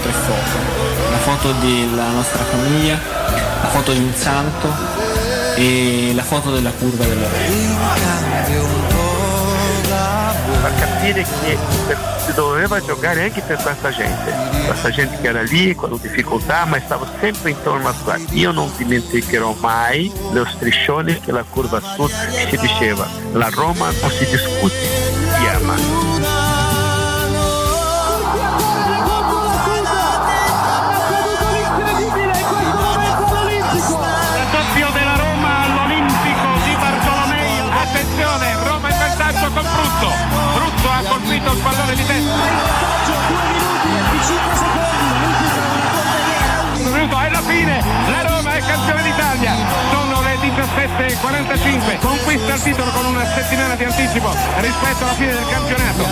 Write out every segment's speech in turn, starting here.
Agostino c'erano tre foto. La foto della nostra famiglia, la foto di un santo e la foto della curva della fa capire che per- si doveva giocare anche per questa gente, questa gente che era lì con difficoltà ma stava sempre intorno a qua. Io non dimenticherò mai lo striscione che la curva sud si diceva, la Roma non si discute, colpito il pallone di testa. Minuto, è la fine. La Roma è campione d'Italia. Sono le 17.45. Conquista il titolo con una settimana di anticipo rispetto alla fine del campionato.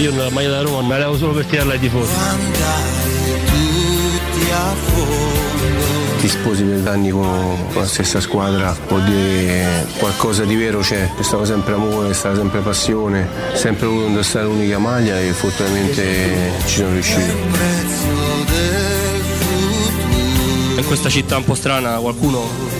Io nella maglia da Roma me la levo solo per tirarla ai tifosi. a fondo. Ti sposi per anni con, la stessa squadra, vuol dire che qualcosa di vero c'è, c'è stato sempre amore, c'è stata sempre passione, sempre voluto indossare l'unica maglia e fortunatamente ci sono riuscito. In questa città un po' strana qualcuno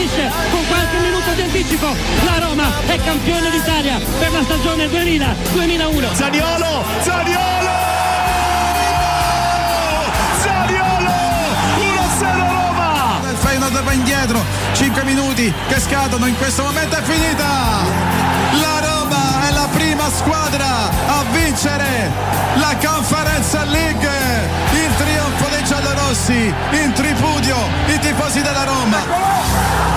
Finisce con qualche minuto di anticipo. La Roma è campione d'Italia per la stagione 2000-2001. Zaniolo, Zaniolo! Zaniolo! 1-0 Roma! Il Feyenoord va indietro, 5 minuti che scadono, in questo momento è finita! La Roma è la prima squadra a vincere la Conference League! Il trionfo dei giallorossi, in tripudio i tifosi della Roma!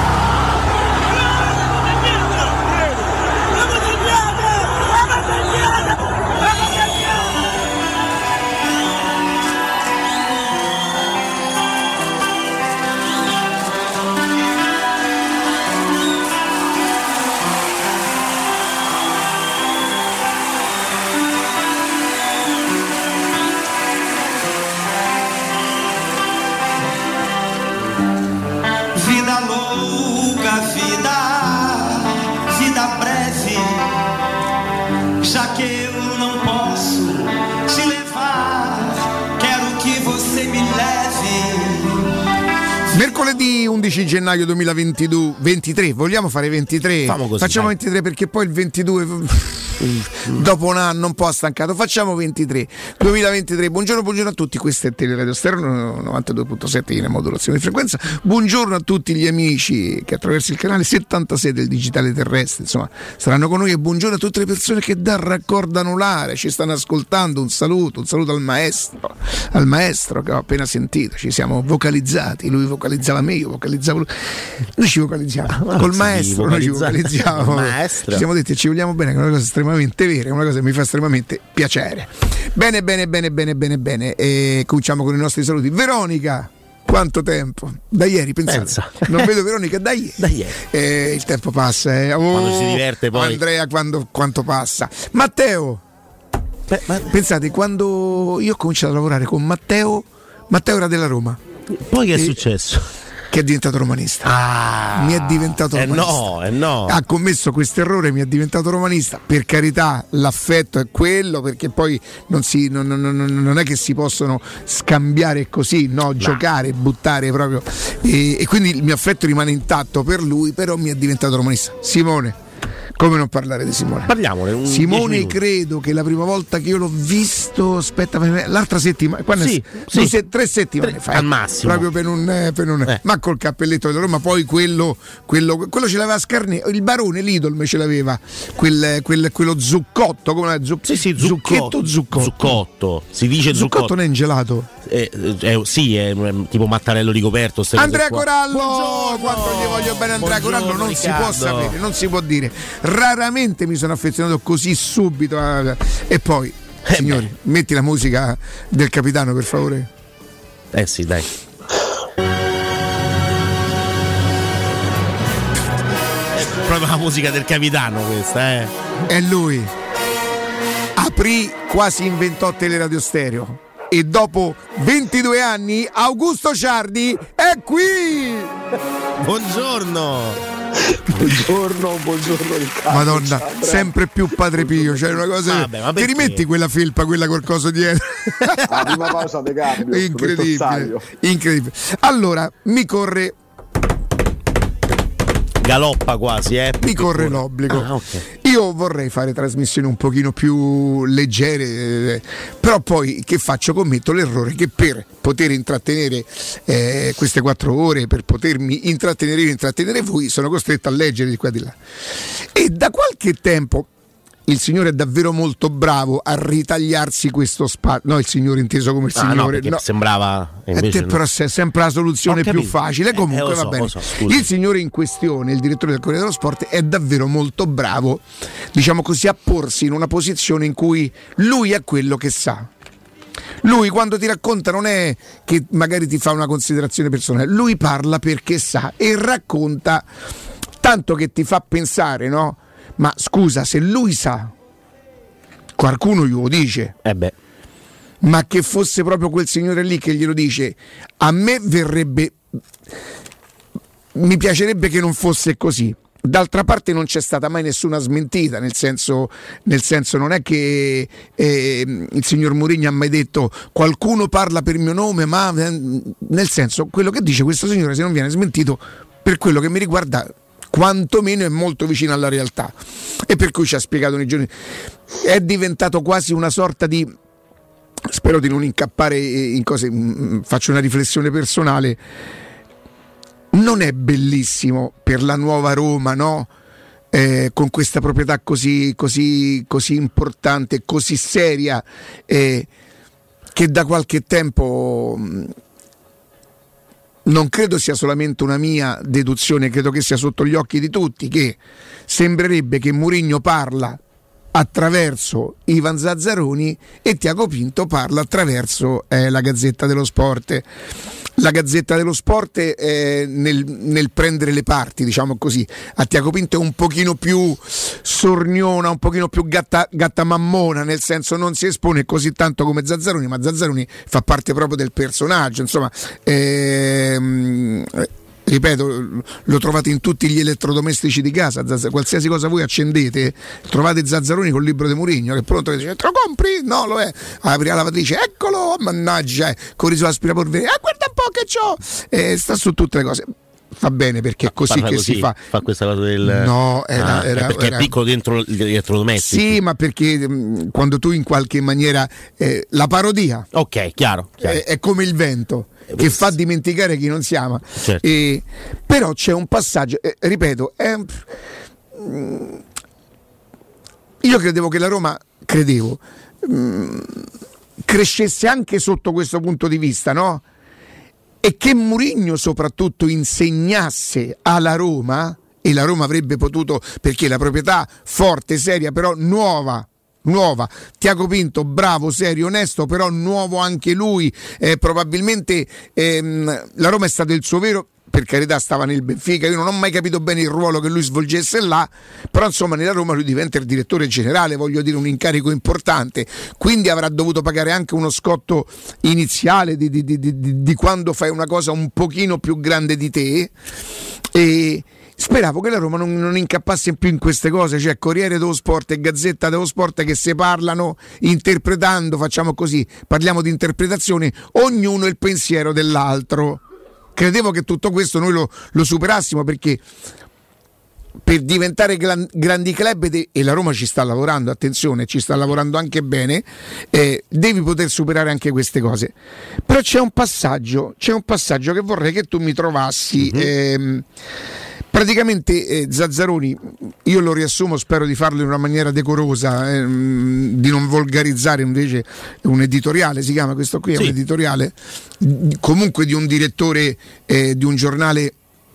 Mercoledì 11 gennaio 2022 23, vogliamo fare 23? Famo così, Facciamo dai. 23 perché poi il 22 dopo un anno un po' stancato. Facciamo 23. 2023. Buongiorno, buongiorno a tutti. Questo è Teleradio Stereo 92.7 in modulazione di frequenza. Buongiorno a tutti gli amici che attraverso il canale 76 del digitale terrestre, insomma, saranno con noi e buongiorno a tutte le persone che da raccordano ci stanno ascoltando. Un saluto, un saluto al maestro, al maestro che ho appena sentito. Ci siamo vocalizzati, lui vocalizzava me, io vocalizzavo lui. Noi ci vocalizziamo Ma col maestro, noi ci vocalizziamo. Ci siamo detti ci vogliamo bene, che è una cosa estremamente vera, è una cosa che mi fa estremamente piacere. Bene, bene, bene, bene, bene, bene. E cominciamo con i nostri saluti. Veronica, quanto tempo? Da ieri, pensate. Pensa. Non vedo Veronica da ieri. Da ieri. Eh, il tempo passa. eh. Oh, Quando si diverte poi. Andrea, quando, quanto passa. Matteo, Beh, ma pensate, quando io ho cominciato a lavorare con Matteo, Matteo era della Roma. poi che è E- successo? Che è diventato romanista. Ah, mi è diventato eh romanista. no, eh no. Ha commesso questo errore, mi è diventato romanista. Per carità, l'affetto è quello, perché poi non, si, non, non- non- non è che si possono scambiare così, no? giocare, buttare proprio. E, e quindi il mio affetto rimane intatto per lui, però mi è diventato romanista. Simone. Come non parlare di Simone? Parliamone. Simone credo che la prima volta che io l'ho visto, aspetta, l'altra settimana, quando Sì, è- sì. se- tre settimane Tre- fa, al eh, massimo. proprio per un, eh, per un- Eh. ma col cappelletto della Roma, poi quello, quello, quello ce l'aveva Scarne, il barone Lidl ce l'aveva, quel, quel- quello zuccotto, come la zuc- Sì, sì, zucchetto zuccotto. Zuccotto. Si dice Zuccotto zuccotto. non è in gelato. Eh, eh, sì, è tipo mattarello ricoperto. Andrea. Corallo, Buongiorno. quanto gli voglio bene Andrea Buongiorno, Corallo, non si può Riccardo. sapere, non si può dire. Raramente mi sono affezionato così subito. a- E poi, Eh signori, metti la musica del capitano per favore. Eh sì, dai. È proprio la musica del capitano questa, eh. È lui. Aprì, quasi inventò Teleradio Stereo. E dopo 22 anni, Augusto Ciardi è qui! Buongiorno. Buongiorno, buongiorno Riccardo. Madonna, Ciao, Andrea. sempre più Padre Pio. Cioè una cosa. Vabbè, ma Ti perché? rimetti quella felpa, quella col coso dietro? La prima pausa de cambio. incredibile, incredibile. Allora, mi corre, Galoppa quasi, eh. mi corre l'obbligo. Ah, ok. Io vorrei fare trasmissioni un pochino più leggere, eh, però poi che faccio? Commetto l'errore che per poter intrattenere eh, queste quattro ore, per potermi intrattenere io e intrattenere voi, sono costretto a leggere di qua e di là. E da qualche tempo il signore è davvero molto bravo a ritagliarsi questo spazio. No, il signore inteso come il Ah, no, signore. perché no. sembrava E invece te no. però è sempre la soluzione più facile. Eh, Comunque eh, va so, bene. so, il signore in questione, il direttore del Corriere dello Sport, è davvero molto bravo, diciamo così, a porsi in una posizione in cui lui è quello che sa. Lui quando ti racconta non è che magari ti fa una considerazione personale, lui parla perché sa e racconta tanto che ti fa pensare, no? Ma scusa, se lui sa, qualcuno glielo dice Eh beh, ma che fosse proprio quel signore lì che glielo dice, a me verrebbe, mi piacerebbe che non fosse così. D'altra parte non c'è stata mai nessuna smentita, nel senso, nel senso non è che eh, il signor Mourinho ha mai detto qualcuno parla per mio nome, ma eh, nel senso quello che dice questo signore se non viene smentito per quello che mi riguarda quantomeno è molto vicino alla realtà. E per cui ci ha spiegato nei giorni. È diventato quasi una sorta di spero di non incappare in cose, mm, faccio una riflessione personale, non è bellissimo per la nuova Roma, no? Eh, con questa proprietà così, così, così importante, così seria, eh, che da qualche tempo mh, non credo sia solamente una mia deduzione, credo che sia sotto gli occhi di tutti, che sembrerebbe che Mourinho parla attraverso Ivan Zazzaroni e Tiago Pinto parla attraverso eh, la Gazzetta dello Sport. La Gazzetta dello Sport eh, nel, nel prendere le parti, diciamo così, a Tiago Pinto è un pochino più sorniona, un pochino più gatta, gatta mammona, nel senso non si espone così tanto come Zazzaroni, ma Zazzaroni fa parte proprio del personaggio, insomma. Ehm, ripeto, lo trovate in tutti gli elettrodomestici di casa, Zazz- qualsiasi cosa voi accendete, trovate Zazzaroni col libro di Murigno che è pronto che dice te lo compri? No, lo è. Apri la lavatrice, eccolo, mannaggia, eh, con il suo aspirapolvere, ah guarda un po' che c'ho, eh, sta su tutte le cose. Fa bene perché è così parla che così, si fa. Fa questa cosa del. No, era- Ah, era- perché era- è piccolo dentro gli elettrodomestici. Sì, ma perché mh, quando tu in qualche maniera eh, la parodia Ok, chiaro. chiaro. è, è come il vento che fa dimenticare chi non si ama. Certo. E- però c'è un passaggio, eh, ripeto, è- mm, io credevo che la Roma, credevo, mm, crescesse anche sotto questo punto di vista, no? E che Murigno soprattutto insegnasse alla Roma, e la Roma avrebbe potuto, perché la proprietà forte, seria, però nuova, nuova. Tiago Pinto, bravo, serio, onesto, però nuovo anche lui. Eh, probabilmente ehm, la Roma è stato il suo vero per carità stava nel Benfica, io non ho mai capito bene il ruolo che lui svolgesse là, però insomma nella Roma lui diventa il direttore generale, voglio dire un incarico importante, quindi avrà dovuto pagare anche uno scotto iniziale di, di, di, di quando fai una cosa un pochino più grande di te e speravo che la Roma non, non, incappasse più in queste cose, cioè Corriere dello Sport e Gazzetta dello Sport che si parlano interpretando, facciamo così, parliamo di interpretazione, ognuno il pensiero dell'altro. Credevo che tutto questo noi lo, lo superassimo perché per diventare gran, grandi club e la Roma ci sta lavorando, attenzione, ci sta lavorando anche bene, eh, devi poter superare anche queste cose. Però c'è un passaggio, c'è un passaggio che vorrei che tu mi trovassi. Mm-hmm. Ehm, Praticamente eh, Zazzaroni, io lo riassumo, spero di farlo in una maniera decorosa, ehm, di non volgarizzare invece un editoriale, si chiama questo qui, è un editoriale comunque di un direttore eh, di un giornale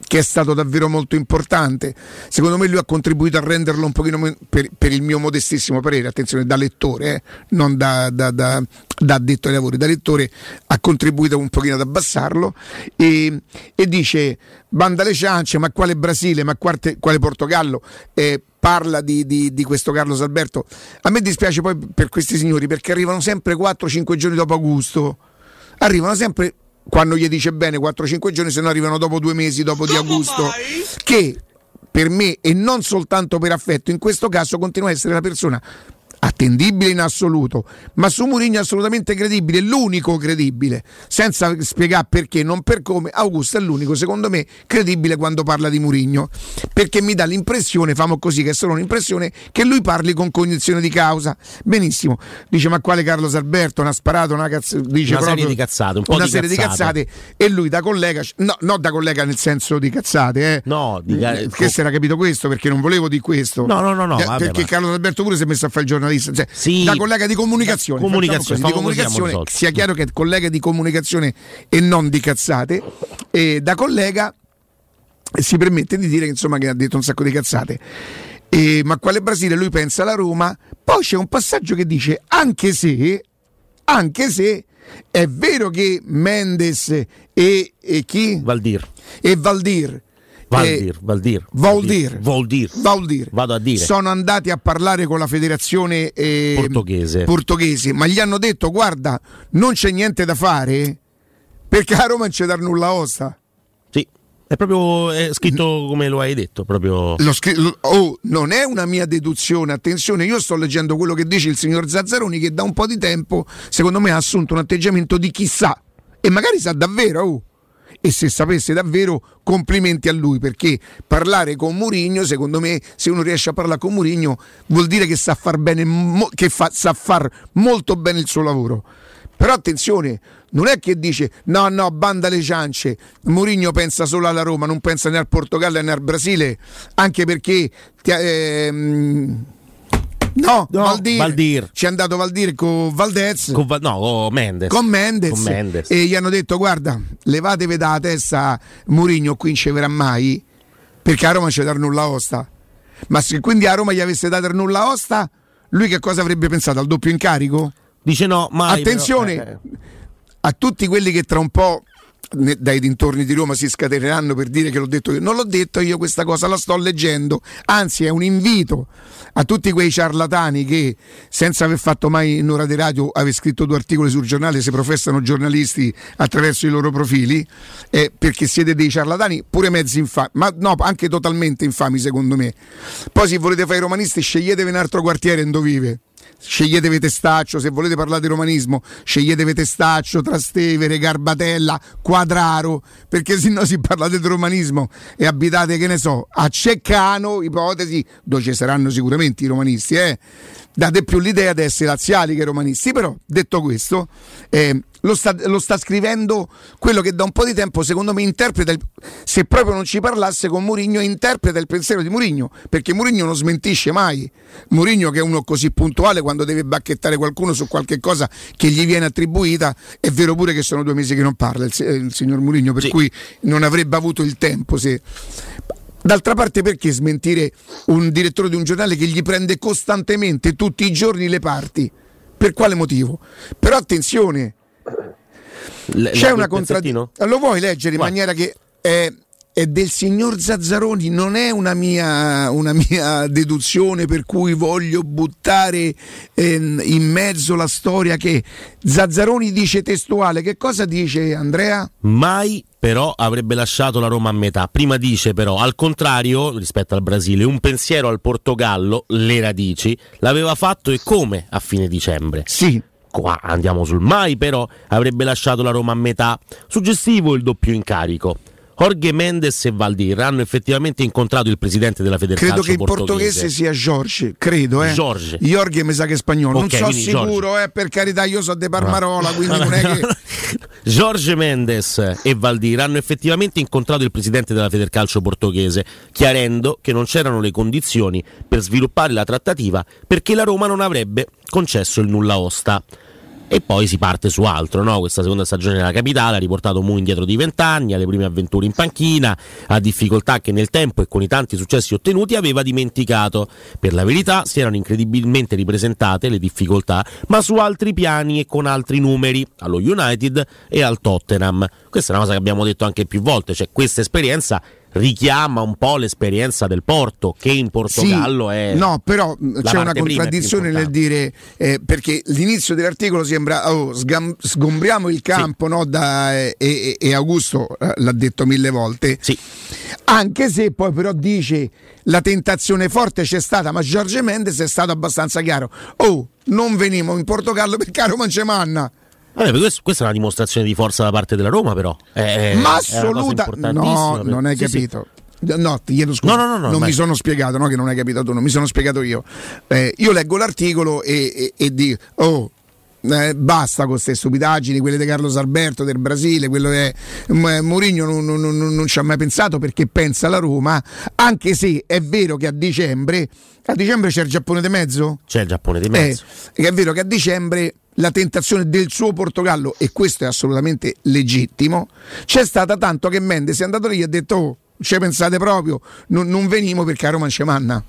che è stato davvero molto importante. Secondo me lui ha contribuito a renderlo un pochino per, per il mio modestissimo parere, attenzione, da lettore, eh, non da, da, da, da, addetto ai lavori, da lettore ha contribuito un pochino ad abbassarlo e, e dice banda le ciance, ma quale Brasile, ma quale, quale Portogallo? Eh, parla di, di, di, questo Carlos Alberto. A me dispiace poi per questi signori perché arrivano sempre 4-5 giorni dopo Augusto. Arrivano sempre quando gli dice bene 4-5 giorni, se no arrivano dopo due mesi, dopo di agosto, che per me e non soltanto per affetto, in questo caso continua a essere la persona attendibile in assoluto, ma su Mourinho assolutamente credibile, l'unico credibile, senza spiegare perché, non per come, Augusto è l'unico, secondo me, credibile quando parla di Mourinho, perché mi dà l'impressione, famo così, che è solo un'impressione, che lui parli con cognizione di causa. Benissimo, dice ma quale Carlos Alberto, una sparata, una, cazz- dice una serie di cazzate, un po' una di serie cazzate. di cazzate, e lui da collega, no, no da collega nel senso di cazzate, eh. No, di, che si era capito questo, perché non volevo di questo. No, no, no, no Eh, vabbè, perché ma- Carlos Alberto pure si è messo a fare il giornalista, cioè, Sì. da collega di comunicazione, Comunicazione, così, di comunicazione sia chiaro che è collega di comunicazione e non di cazzate, e da collega si permette di dire che, insomma, che ha detto un sacco di cazzate. E, ma quale Brasile lui pensa alla Roma? Poi c'è un passaggio che dice anche se, anche se è vero che Mendes e, e chi? Valdir. E Valdir. Valdir, Valdir. Valdir. Valdir. Valdir. Vado a dire. Sono andati a parlare con la federazione eh, Portoghese. portoghese, ma gli hanno detto guarda, non c'è niente da fare perché a Roma non c'è dar nulla osta. Sì, è proprio è scritto come lo hai detto, proprio lo- oh, non è una mia deduzione, attenzione, io sto leggendo quello che dice il signor Zazzaroni che da un po' di tempo, secondo me, ha assunto un atteggiamento di chissà e magari sa davvero. oh. E se sapesse davvero, complimenti a lui, perché parlare con Murigno, secondo me, se uno riesce a parlare con Murigno, vuol dire che sa far bene, che fa- sa far molto bene il suo lavoro. Però attenzione, non è che dice no, no, banda le ciance. Mourinho pensa solo alla Roma, non pensa né al Portogallo né al Brasile, anche perché ti- ehm, no, No, Valdir, Valdir. ci è andato Valdir con Valdez. con, no, con Mendes. Con Mendes, Con Mendes. e gli hanno detto guarda levatevi dalla testa Mourinho qui non ci verrà mai perché a Roma c'è dar nulla osta ma se quindi a Roma gli avesse dato nulla osta lui che cosa avrebbe pensato al doppio incarico? Dice no, mai. Attenzione però, eh, a tutti quelli che tra un po' dai dintorni di Roma si scateneranno per dire che l'ho detto io. Non l'ho detto io questa cosa, la sto leggendo. Anzi, è un invito a tutti quei ciarlatani che, senza aver fatto mai in ora di radio, aver scritto due articoli sul giornale, si professano giornalisti attraverso i loro profili, eh, perché siete dei ciarlatani, pure mezzi infami, ma no, anche totalmente infami secondo me. Poi se volete fare i romanisti, sceglietevi un altro quartiere dove vive. Sceglietevi Testaccio, se volete parlare di romanismo, sceglietevi Testaccio, Trastevere, Garbatella, Quadraro, perché se no si parlate di romanismo e abitate, che ne so, a Ceccano, ipotesi, dove ci saranno sicuramente i romanisti, eh? Date più l'idea di essere laziali che romanisti, però detto questo, eh, lo, sta, lo sta scrivendo quello che da un po' di tempo secondo me interpreta, il- se proprio non ci parlasse con Mourinho, interpreta il pensiero di Mourinho, perché Mourinho non smentisce mai. Mourinho che è uno così puntuale quando deve bacchettare qualcuno su qualche cosa che gli viene attribuita, è vero pure che sono due mesi che non parla il, eh, il signor Mourinho, per Sì. cui non avrebbe avuto il tempo se... D'altra parte perché smentire un direttore di un giornale che gli prende costantemente tutti i giorni le parti? Per quale motivo? Però attenzione, le- c'è una contraddizione. Lo vuoi leggere in Vai. maniera che eh, è del signor Zazzaroni, non è una mia, una mia deduzione per cui voglio buttare ehm, in mezzo la storia che Zazzaroni dice testuale. Che cosa dice Andrea? Mai però avrebbe lasciato la Roma a metà. Prima dice però, al contrario, rispetto al Brasile, un pensiero al Portogallo, le radici, l'aveva fatto e come a fine dicembre. Sì. Qua andiamo sul mai però avrebbe lasciato la Roma a metà. Suggestivo il doppio incarico. Jorge Mendes e Valdir hanno effettivamente incontrato il presidente della Credo Federcalcio che in portoghese sia Jorge, credo, eh. Jorge. Jorge mi sa che è spagnolo, Ok, non so sicuro, eh, per carità, io so de Parmarola, quindi non è che Jorge Mendes e Valdir hanno effettivamente incontrato il presidente della Federcalcio portoghese, chiarendo che non c'erano le condizioni per sviluppare la trattativa perché la Roma non avrebbe concesso il nulla osta. E poi si parte su altro, no? Questa seconda stagione della capitale ha riportato Mu indietro di vent'anni, alle prime avventure in panchina, a difficoltà che nel tempo e con i tanti successi ottenuti aveva dimenticato. Per la verità si erano incredibilmente ripresentate le difficoltà, ma su altri piani e con altri numeri, allo United e al Tottenham. Questa è una cosa che abbiamo detto anche più volte, cioè questa esperienza richiama un po' l'esperienza del Porto, che in Portogallo Sì, è... No, però c'è una contraddizione nel dire eh, perché l'inizio dell'articolo sembra oh, sgam- sgombriamo il campo no, da- e, e- e Augusto eh, l'ha detto mille volte. Anche se poi però dice la tentazione forte c'è stata, ma Giorgio Mendes è stato abbastanza chiaro. Oh, non venimo in Portogallo per caro Mancemanna. Questo- questa è una dimostrazione di forza da parte della Roma, però. È, ma è assoluta no per- non hai Sì, sì. capito No, ti chiedo scusa, No, no, no, no, non mi sono spiegato, no, che non hai capito tu, non mi sono spiegato io. Eh, io leggo l'articolo e, e, e dico, oh, eh, basta con queste stupidaggini, quelle di Carlos Alberto del Brasile, quello che M- Mourinho non, non- non- non ci ha mai pensato perché pensa alla Roma, anche se è vero che a dicembre, a dicembre c'è il Giappone di mezzo? C'è il Giappone di mezzo. Eh, è vero che a dicembre la tentazione del suo Portogallo, e questo è assolutamente legittimo, c'è stata tanto che Mendes è andato lì e ha detto: Oh, ci pensate proprio, non, non venimo per caro Mancemanna.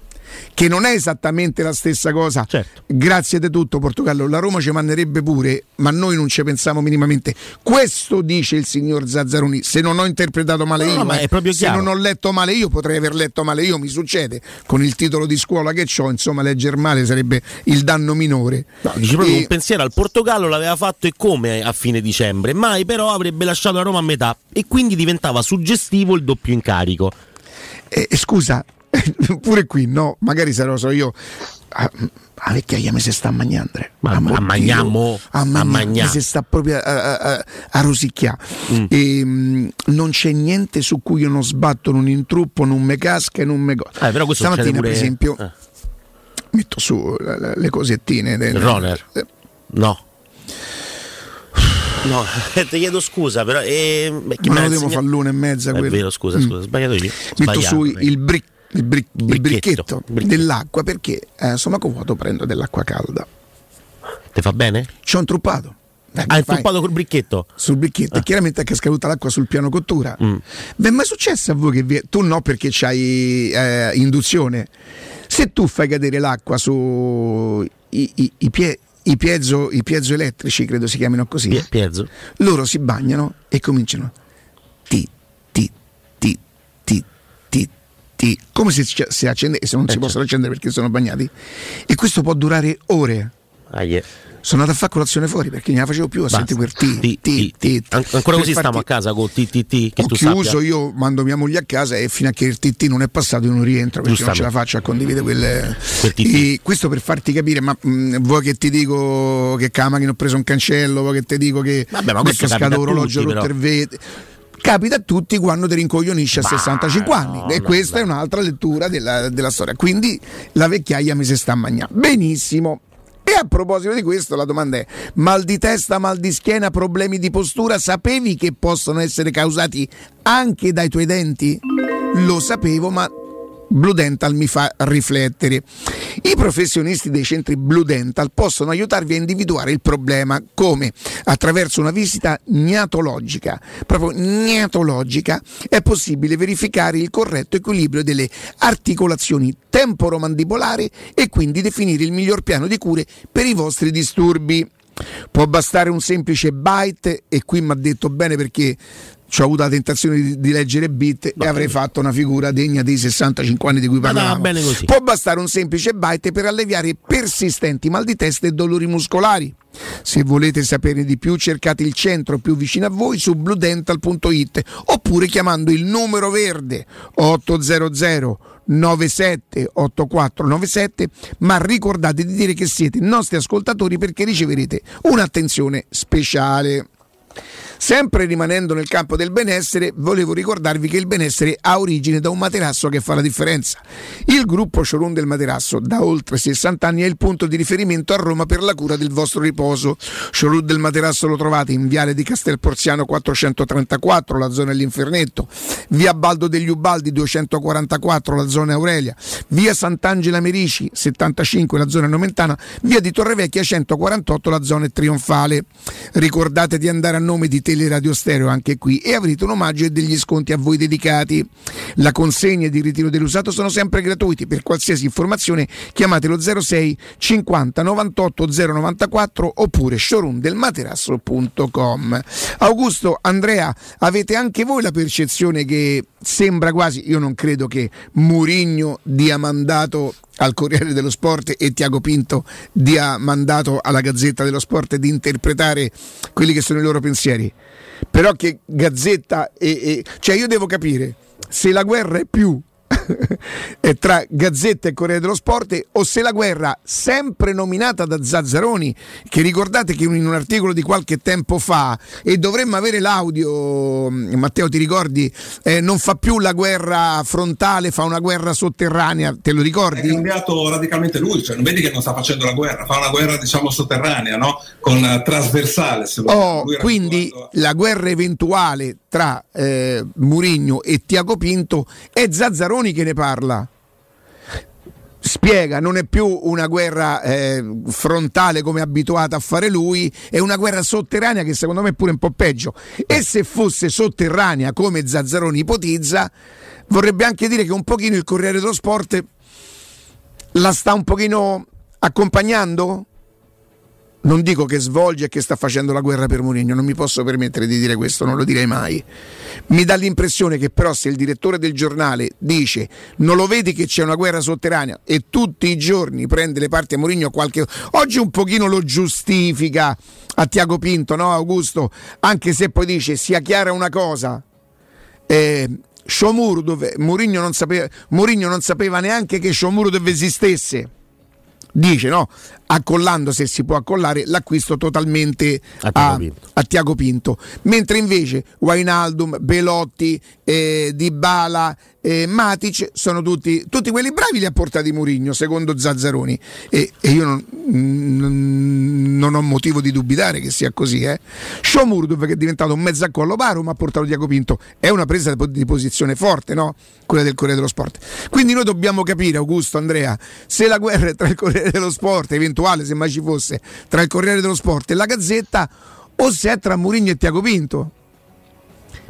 Che non è esattamente la stessa cosa. Certo. Grazie di tutto, Portogallo. La Roma ci manderebbe pure, ma noi non ci pensiamo minimamente. Questo dice il signor Zazzaroni. Se non ho interpretato male No, io, no, ma eh, se chiaro. non ho letto male io, potrei aver letto male io. Mi succede con il titolo di scuola che ho. Insomma, leggere male sarebbe il danno minore. Dice proprio E- un pensiero al Portogallo l'aveva fatto e come a fine dicembre, mai però avrebbe lasciato la Roma a metà e quindi diventava suggestivo il doppio incarico. Eh, scusa, pure qui no, magari sarò so io. Ah, La vecchiaia mi si sta. Ma- a magnamo, Dio, a a magnà, magnà. mi si sta proprio a, a, a- a rosicchiare. Mm. E, mm, non c'è niente su cui io non sbatto, non intruppo, non me casca e non me go- Eh, però questo Stamattina, pure- per esempio, eh. metto su le cosettine. del- runner? eh, No. No, ti chiedo scusa, però. Eh, ma l'ha devo insegnato? fare l'una e mezza. È quello. vero, scusa, Mm. scusa, ho sbagliato io. Metto su il, bric- il, bric- il Bricchetto. bricchetto, dell'acqua perché eh, sono vuoto prendo dell'acqua calda. Ti fa bene? Ci ho intruppato. Hai mi fai- toppato col bricchetto? sul bricchetto e chiaramente è che è scaduta l'acqua sul piano cottura. Mm. Vi è mai successo a voi che vi- tu no perché c'hai eh, induzione? Se tu fai cadere l'acqua su i, i- i pie- i piezo, i piezoelettrici, credo si chiamino così, Pie- Piezzo. loro si bagnano e cominciano ti ti ti ti ti come se si si accende e se non si Eh, possono accendere perché sono bagnati e questo può durare ore Ah, yeah. sono andato a fare colazione fuori perché non la facevo più a sentire quel ti Ti- ti ti An- ancora Per così stiamo a casa con TTT che ho chiuso, io mando mia moglie a casa e fino a che il TT non è passato io non rientro perché non ce la faccio a condividere quelle. Quel. E questo per farti capire, ma mh, vuoi che ti dico che che ho preso un cancello, vuoi che ti dico che Vabbè, ma è cascato l'orologio rotto il vetro. Capita a tutti quando ti rincoglionisci a Ma 65 no, anni e no, questa no. è un'altra lettura della, della storia. Quindi la vecchiaia mi si sta a mangiare. Benissimo. E a proposito di questo, la domanda è: mal di testa, mal di schiena, problemi di postura, sapevi che possono essere causati anche dai tuoi denti? Lo sapevo, ma Blue Dental mi fa riflettere. I professionisti dei centri Blue Dental possono aiutarvi a individuare il problema come? Attraverso una visita gnatologica. Proprio gnatologica è possibile verificare il corretto equilibrio delle articolazioni temporomandibolari e quindi definire il miglior piano di cure per i vostri disturbi. Può bastare un semplice byte e qui mi ha detto bene perché ho avuto la tentazione di, di leggere bit e avrei fatto una figura degna dei 65 anni di cui no, parlavamo. bene così. Può bastare un semplice byte per alleviare persistenti mal di testa e dolori muscolari. Se volete saperne di più, cercate il centro più vicino a voi su bludental.it oppure chiamando il numero verde 800 978497, ma ricordate di dire che siete nostri ascoltatori perché riceverete un'attenzione speciale. Sempre rimanendo nel campo del benessere, volevo ricordarvi che il benessere ha origine da un materasso che fa la differenza. Il gruppo Showroom del Materasso, da oltre 60 anni, è il punto di riferimento a Roma per la cura del vostro riposo. Showroom del Materasso lo trovate in Viale di Castelporziano 434, la zona dell'Infernetto, via Baldo degli Ubaldi 244, la zona Aurelia, via Sant'Angela Merici 75, la zona Nomentana, via di Torrevecchia 148, la zona Trionfale. Ricordate di andare a nome di Teleradio Stereo anche qui e avrete un omaggio e degli sconti a voi dedicati. La consegna ed il ritiro dell'usato sono sempre gratuiti. Per qualsiasi informazione chiamatelo 06 50 98 094 oppure showroomdelmaterasso.com. Augusto, Andrea, avete anche voi la percezione che sembra quasi, io non credo che Murigno dia mandato al Corriere dello Sport e Tiago Pinto dia mandato alla Gazzetta dello Sport di interpretare quelli che sono i loro pensieri. Però che Gazzetta e, e cioè io devo capire se la guerra è più è tra Gazzetta e Corriere dello Sport o se la guerra sempre nominata da Zazzaroni che ricordate che in un articolo di qualche tempo fa e dovremmo avere l'audio Matteo ti ricordi eh, non fa più la guerra frontale fa una guerra sotterranea te lo È ricordi? cambiato radicalmente lui, cioè non vedi che non sta facendo la guerra, fa una guerra diciamo sotterranea, no? Con eh, trasversale, se. Oh, quindi abituato la guerra eventuale tra eh, Murigno e Tiago Pinto è Zazzaroni che ne parla. Spiega, non è più una guerra eh, frontale come è abituato a fare lui, è una guerra sotterranea che secondo me è pure un po' peggio. E se fosse sotterranea come Zazzaroni ipotizza, vorrebbe anche dire che un pochino il Corriere dello Sport la sta un pochino accompagnando? Non dico che svolge e che sta facendo la guerra per Mourinho, non mi posso permettere di dire questo, non lo direi mai. Mi dà l'impressione che però se il direttore del giornale dice non lo vedi che c'è una guerra sotterranea e tutti i giorni prende le parti a Mourinho qualche oggi un pochino lo giustifica a Tiago Pinto, no Augusto? Anche se poi dice sia chiara una cosa. Eh, Sciomuro dove Mourinho non sapeva Mourinho non sapeva neanche che Sciomuro dove esistesse dice no accollando se si può accollare l'acquisto totalmente A a, Tiago Pinto. a Tiago Pinto mentre invece Wainaldum, Belotti, eh, Dybala eh, Matic sono tutti, tutti quelli bravi li ha portati Mourinho secondo Zazzaroni e, e io non, mm, non ho motivo di dubitare che sia così eh. Shomurdov che è diventato un mezzaccollo paro ma ha portato Tiago Pinto è una presa di posizione forte no? quella del Corriere dello Sport quindi noi dobbiamo capire Augusto, Andrea se la guerra è tra il Corriere dello Sport eventuale se mai ci fosse tra il Corriere dello Sport e la Gazzetta o se è tra Mourinho e Tiago Pinto.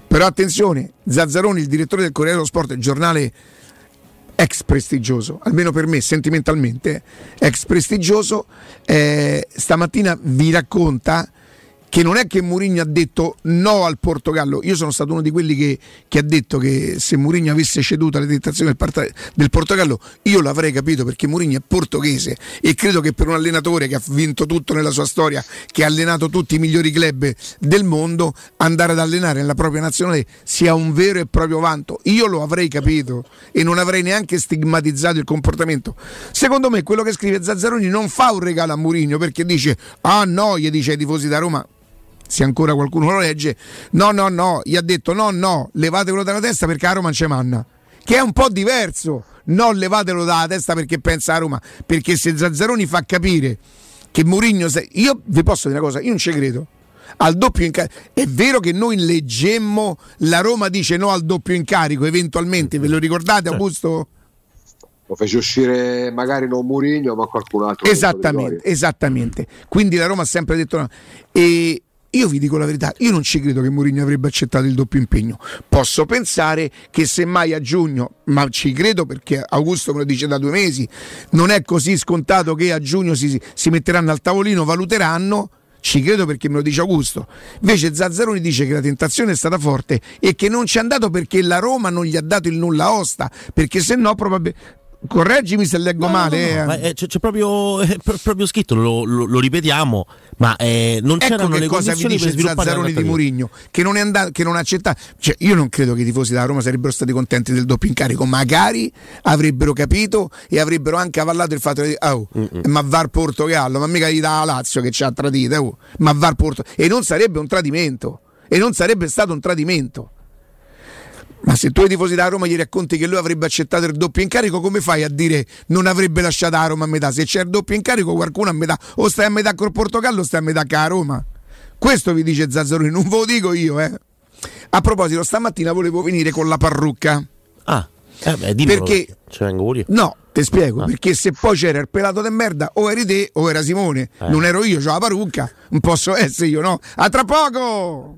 Però attenzione, Zazzaroni, il direttore del Corriere dello Sport, il giornale ex prestigioso, almeno per me sentimentalmente, ex prestigioso, eh, stamattina vi racconta che non è che Mourinho ha detto no al Portogallo, io sono stato uno di quelli che, che ha detto che se Mourinho avesse ceduto alle tentazioni del, part- del Portogallo io l'avrei capito perché Mourinho è portoghese e credo che per un allenatore che ha vinto tutto nella sua storia, che ha allenato tutti i migliori club del mondo, andare ad allenare nella propria nazionale sia un vero e proprio vanto. Io lo avrei capito e non avrei neanche stigmatizzato il comportamento. Secondo me quello che scrive Zazzaroni non fa un regalo a Mourinho perché dice ah no, gli dice ai tifosi da Roma se ancora qualcuno lo legge, no, no, no, gli ha detto no, no, levatelo dalla testa perché a Roma non c'è manna. Che è un po' diverso, no, levatelo dalla testa perché pensa a Roma. Perché se Zazzaroni fa capire che Mourinho. Io vi posso dire una cosa, io non ci credo. Al doppio incarico. È vero che noi leggemmo la Roma dice no al doppio incarico, eventualmente, ve lo ricordate, Augusto? Lo fece uscire magari non Murigno, ma qualcun altro. Esattamente, esattamente. Quindi la Roma ha sempre detto no. E io vi dico la verità, io non ci credo che Mourinho avrebbe accettato il doppio impegno. Posso pensare che semmai a giugno, ma ci credo perché Augusto me lo dice da due mesi, non è così scontato che a giugno si, si metteranno al tavolino, valuteranno. Ci credo perché me lo dice Augusto. Invece Zazzaroni dice che la tentazione è stata forte e che non ci è andato perché la Roma non gli ha dato il nulla osta, perché se no probabilmente correggimi se leggo No, male. no, no, eh. ma, eh, c'è, c'è proprio, proprio scritto, lo, lo- lo ripetiamo, ma eh, non Ecco c'erano che le cosa condizioni per dice Zazzaroni di Murigno che non è andato che non ha accettato. Cioè, io non credo che i tifosi della Roma sarebbero stati contenti del doppio incarico. Magari avrebbero capito e avrebbero anche avallato il fatto di oh, ma var Portogallo ma mica gli dà la Lazio che ci ha tradito oh, ma var Porto e non sarebbe un tradimento e non sarebbe stato un tradimento ma se tu ai tifosi della Roma gli racconti che lui avrebbe accettato il doppio incarico, come fai a dire non avrebbe lasciato la Roma a metà? Se c'è il doppio incarico, qualcuno a metà, o stai a metà col Portogallo o stai a metà con la Roma. Questo vi dice Zazzaroni, non ve lo dico io, eh. A proposito, stamattina volevo venire con la parrucca. Ah, eh beh, dimmelo, Perché- Ci vengo pure io. No, ti Ah. spiego, perché se poi c'era il pelato de merda, o eri te o era Simone. Eh. Non ero io, ho la parrucca, non posso essere io, no? A tra poco!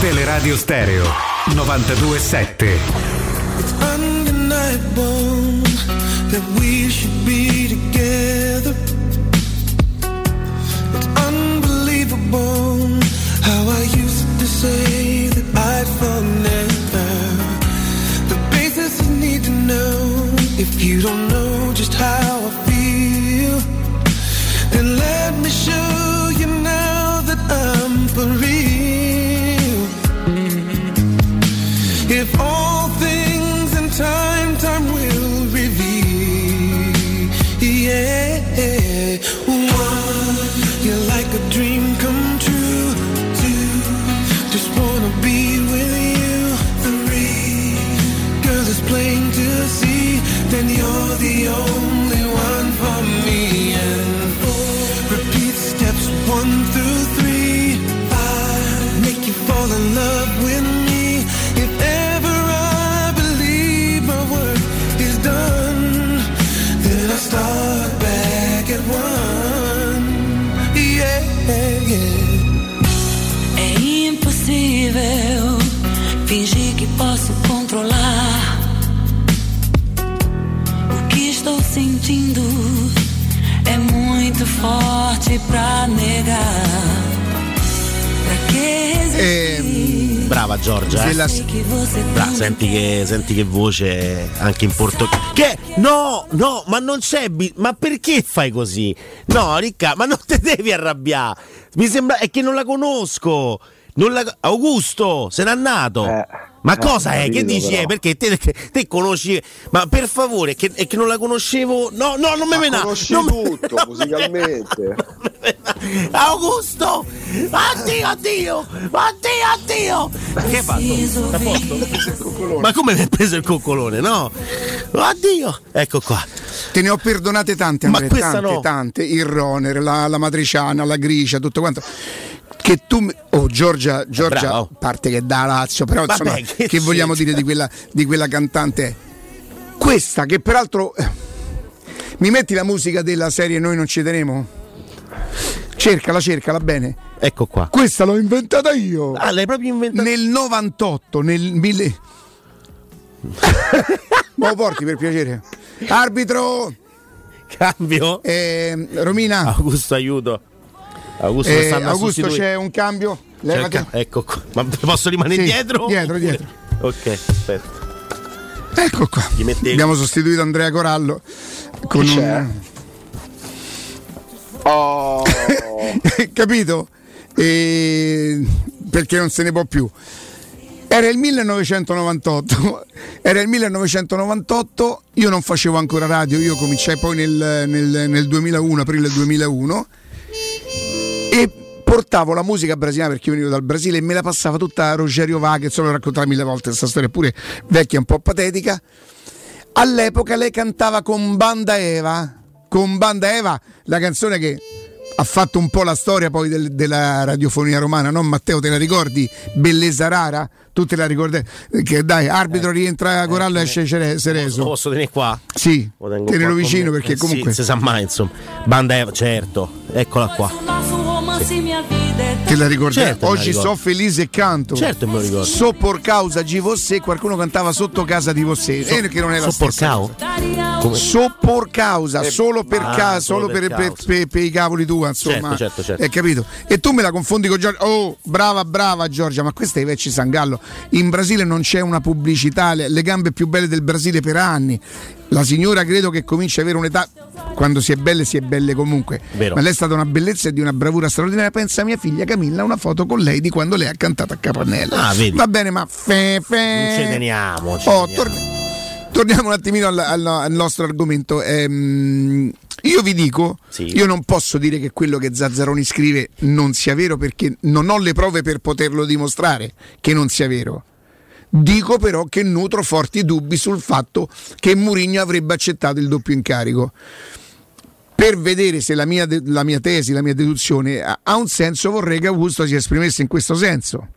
Teleradio Stereo 927. undeniable that we should be together. It's unbelievable how I used to say that I'd fall never. The basis you need to know if you don't All things in time, time will reveal. Yeah. One, you're like a dream come true. Two, just wanna be with you. Three, girl, it's plain to see. Then you're the only sentindo. É muito forte pra negar. Que resistir? Brava Giorgia. Eh. la- Bra, senti che, senti che voce anche in portoghese. Che? No, no, ma non c'è. bi- ma perché fai così? No, Ricca, ma non te devi arrabbiare. Mi sembra. È che non la conosco. La- Augusto, se n'è andato. ma eh, cosa è? Che dici? però. Eh, perché te, te- te conosci. Ma per favore, che, è che non la conoscevo. No, no, non mi mena. Conosci non tutto musicalmente. Augusto! Oddio, oddio! Oddio, oddio! Che hai fatto? Ma come mi hai preso il coccolone, no? Oddio! Ecco qua. Te ne ho perdonate tante, Ma Andrea, questa tante, no. tante. Il Roner, la, la matriciana, la gricia, tutto quanto. Che tu. Oh, Giorgia, Giorgia, bravo. parte che da Lazio, però Vabbè, insomma, che che, vogliamo dire di quella, di quella cantante? Questa, che peraltro. eh, Mi metti la musica della serie Noi non ci teremo? Cercala, cercala bene. Ecco qua. Questa l'ho inventata io. Ah, l'hai proprio inventata? Nel 98, nel mille. Ma lo porti per piacere. Arbitro! Cambio? Eh, Romina, Augusto, aiuto. Augusto, eh, Augusto c'è un cambio? C'è Levati. ca- Ecco qua. Ma posso rimanere Sì, dietro? Dietro, dietro. Ok, aspetta. Ecco qua. Abbiamo sostituito Andrea Corallo con Chi un. c'è? Oh, Capito? E... Perché non se ne può più. Era il 1998, era il 1998, io non facevo ancora radio, io cominciai poi nel, nel- nel 2001, aprile 2001 e portavo la musica brasiliana perché io venivo dal Brasile e me la passava tutta Rogerio Vaga, insomma l'ho raccontata mille volte questa storia pure vecchia, un po' patetica. All'epoca lei cantava con Banda Eva, con Banda Eva, la canzone che ha fatto un po' la storia poi del- della radiofonia romana, no Matteo, te la ricordi? Bellezza rara? Tu te la ricordi? Che dai, arbitro rientra Corallo e esce Cere- Lo Cereso. posso tenere qua? Sì, Lo con vicino perché Eh sì, comunque si sa mai, insomma. Banda Eva, certo. Eccola qua. Te la ricordi? Certo, Oggi so felice e canto. Certo me lo ricordo. So por causa di você, qualcuno cantava sotto casa di você. So- eh, che non è la so por stessa cau? daria Come- So por causa, solo per, ah, ca- solo per per, per- causa. per- per i cavoli tua, insomma. Certo, certo, certo. Hai capito? E tu me la confondi con Giorgia. Oh, brava, brava Giorgia, ma questa è Vecchi Sangallo. In Brasile non c'è una pubblicità, le, le gambe più belle del Brasile per anni. La signora credo che comincia ad avere un'età. Quando si è belle, si è belle comunque. Vero. Ma lei è stata una bellezza e di una bravura straordinaria. Pensa a mia figlia Camilla, una foto con lei di quando lei ha cantato a Capannella. Ah, vedi. Va bene, ma fe, fe. Non ci teniamo. ci Oh, teniamo. tor- torniamo un attimino al, al- al nostro argomento. Ehm, io vi dico, Sì. io non posso dire che quello che Zazzaroni scrive non sia vero perché non ho le prove per poterlo dimostrare che non sia vero. Dico però che nutro forti dubbi sul fatto che Mourinho avrebbe accettato il doppio incarico. Per vedere se la mia, la mia tesi, la mia deduzione ha, ha un senso, vorrei che Augusto si esprimesse in questo senso.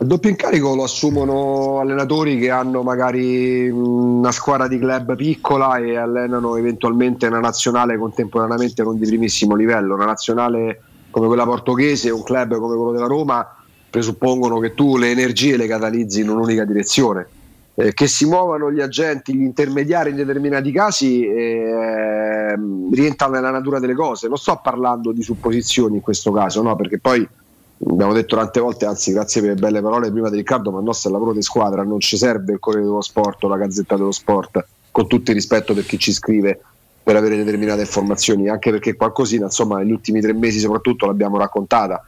Il doppio incarico lo assumono allenatori che hanno magari una squadra di club piccola e allenano eventualmente una nazionale contemporaneamente non di primissimo livello. Una nazionale come quella portoghese un club come quello della Roma presuppongono che tu le energie le catalizzi in un'unica direzione. Eh, che si muovano gli agenti, gli intermediari in determinati casi eh, rientrano nella natura delle cose. Non sto parlando di supposizioni in questo caso, no? perché poi abbiamo detto tante volte, anzi grazie per le belle parole prima di Riccardo, ma il nostro è lavoro di squadra, non ci serve il Corriere dello Sport o la Gazzetta dello Sport, con tutto il rispetto per chi ci scrive per avere determinate informazioni, anche perché qualcosina, insomma, negli ultimi tre mesi soprattutto l'abbiamo raccontata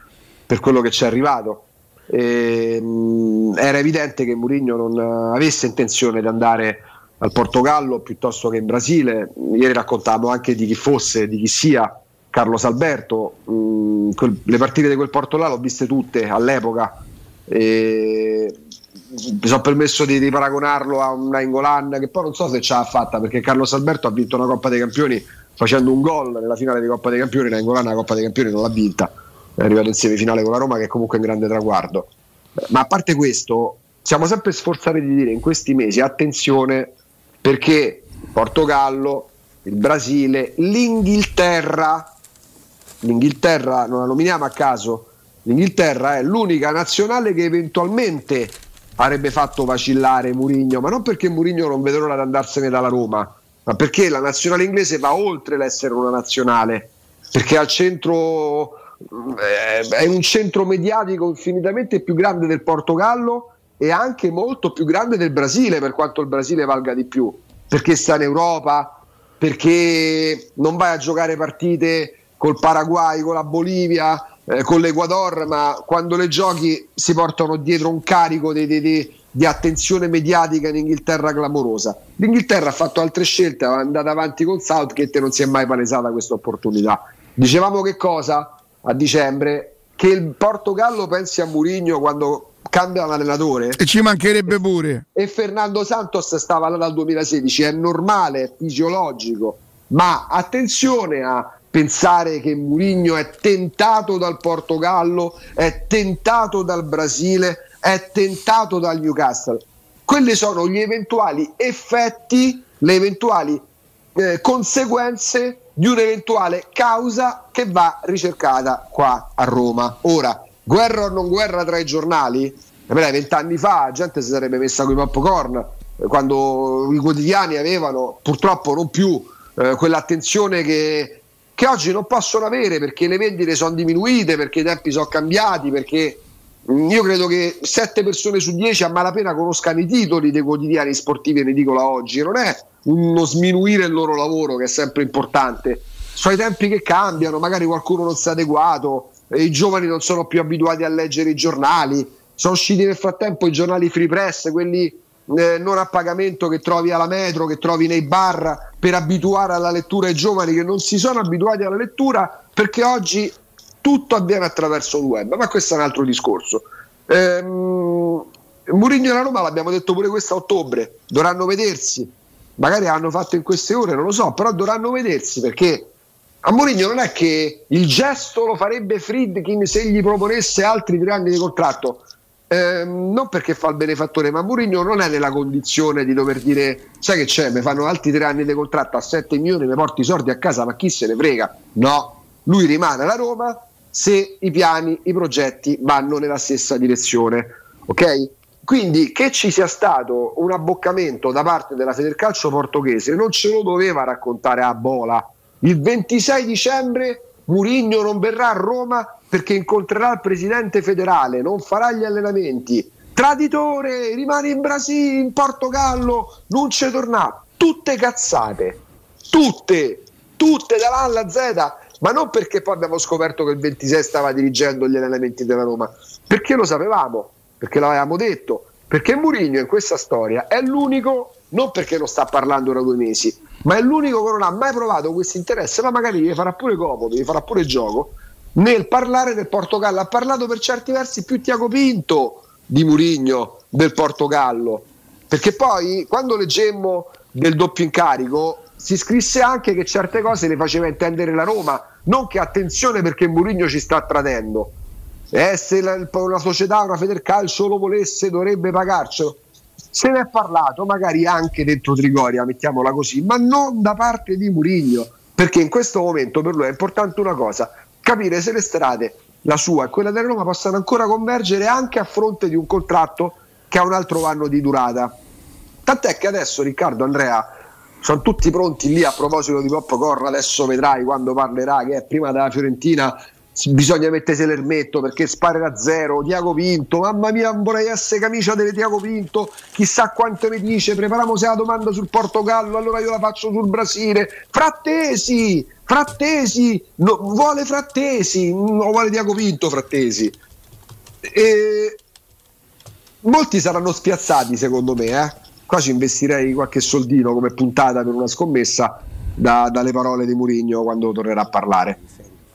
per quello che ci è arrivato. E, mh, era evidente che Mourinho non avesse intenzione di andare al Portogallo piuttosto che in Brasile. Ieri raccontavamo anche di chi fosse, di chi sia Carlos Alberto. Mh, quel, le partite di quel Porto là l'ho viste tutte all'epoca. E mi sono permesso di, di, paragonarlo a un Nainggolan che poi non so se ce l'ha fatta perché Carlos Alberto ha vinto una Coppa dei Campioni facendo un gol nella finale di Coppa dei Campioni Nainggolan la Coppa dei Campioni non l'ha vinta è arrivato in semifinale con la Roma che è comunque un grande traguardo. Ma a parte questo siamo sempre sforzati di dire in questi mesi attenzione perché Portogallo il Brasile l'Inghilterra l'Inghilterra non la nominiamo a caso l'Inghilterra è l'unica nazionale che eventualmente avrebbe fatto vacillare Murigno, ma non perché Murigno non vede l'ora di andarsene dalla Roma, ma perché la nazionale inglese va oltre l'essere una nazionale, perché al centro è un centro mediatico infinitamente più grande del Portogallo e anche molto più grande del Brasile, per quanto il Brasile valga di più, perché sta in Europa, perché non vai a giocare partite col Paraguay, con la Bolivia, eh, con l'Equador, ma quando le giochi si portano dietro un carico di, di, di, di, attenzione mediatica in Inghilterra clamorosa. L'Inghilterra ha fatto altre scelte, è andata avanti con Southgate e non si è mai palesata questa opportunità. Dicevamo che cosa a dicembre? Che il Portogallo pensi a Murigno quando cambia l'allenatore e ci mancherebbe pure e Fernando Santos stava là dal 2016 è normale, è fisiologico ma attenzione a pensare che Mourinho è tentato dal Portogallo, è tentato dal Brasile, è tentato dal Newcastle. Quelli sono gli eventuali effetti, le eventuali eh, conseguenze di un'eventuale causa che va ricercata qua a Roma. Ora, guerra o non guerra tra i giornali? Vent'anni fa la gente si sarebbe messa con i popcorn eh, quando i quotidiani avevano purtroppo non più eh, quell'attenzione che che oggi non possono avere perché le vendite sono diminuite, perché i tempi sono cambiati, perché io credo che 7 persone su 10 a malapena conoscano i titoli dei quotidiani sportivi in edicola oggi, non è uno sminuire il loro lavoro che è sempre importante, sono i tempi che cambiano, magari qualcuno non si è adeguato, i giovani non sono più abituati a leggere i giornali, sono usciti nel frattempo i giornali free press, quelli eh, non a pagamento che trovi alla metro, che trovi nei bar per abituare alla lettura i giovani che non si sono abituati alla lettura perché oggi tutto avviene attraverso il web, ma questo è un altro discorso. Ehm, Murigno e la Roma l'abbiamo detto pure questo a ottobre, dovranno vedersi, magari hanno fatto in queste ore, non lo so, però dovranno vedersi perché a Mourinho non è che il gesto lo farebbe Friedkin se gli proponesse altri tre anni di contratto, eh, non perché fa il benefattore, ma Mourinho non è nella condizione di dover dire: Sai che c'è, mi fanno altri tre anni di contratto a 7 milioni, mi porti i soldi a casa, ma chi se ne frega? No, lui rimane alla Roma se i piani, i progetti vanno nella stessa direzione. Ok? Quindi che ci sia stato un abboccamento da parte della Federcalcio portoghese non ce lo doveva raccontare a Bola. Il 26 dicembre Murigno non verrà a Roma perché incontrerà il presidente federale, non farà gli allenamenti. Traditore, rimane in Brasile, in Portogallo, non ci torna. Tutte cazzate, tutte, tutte dalla alla Z, ma non perché poi abbiamo scoperto che il 26 stava dirigendo gli allenamenti della Roma, perché lo sapevamo, perché l'avevamo detto, perché Murigno in questa storia è l'unico, non perché non sta parlando da due mesi, ma è l'unico che non ha mai provato questo interesse, ma magari gli farà pure comodo, gli farà pure gioco nel parlare del Portogallo. Ha parlato per certi versi più Tiago Pinto di Murigno del Portogallo. Perché poi quando leggemmo del doppio incarico si scrisse anche che certe cose le faceva intendere la Roma, non che attenzione perché Murigno ci sta tradendo. Eh, se la, una società, una Federcalcio lo volesse dovrebbe pagarcelo. Se ne è parlato magari anche dentro Trigoria, mettiamola così, ma non da parte di Murigno, perché in questo momento per lui è importante una cosa, capire se le strade, la sua e quella della Roma, possano ancora convergere anche a fronte di un contratto che ha un altro anno di durata. Tant'è che adesso Riccardo Andrea sono tutti pronti lì a proposito di Pop Corra, adesso vedrai quando parlerà che è prima della Fiorentina bisogna mettersi l'ermetto perché sparerà zero. Tiago Pinto, mamma mia vorrei essere camicia di Tiago Pinto chissà quanto mi dice, prepariamoci la domanda sul Portogallo allora io la faccio sul Brasile. Frattesi, Frattesi no, vuole Frattesi non vuole Tiago Pinto Frattesi. E molti saranno spiazzati secondo me eh? Qua ci investirei qualche soldino come puntata per una scommessa da, dalle parole di Murigno quando tornerà a parlare.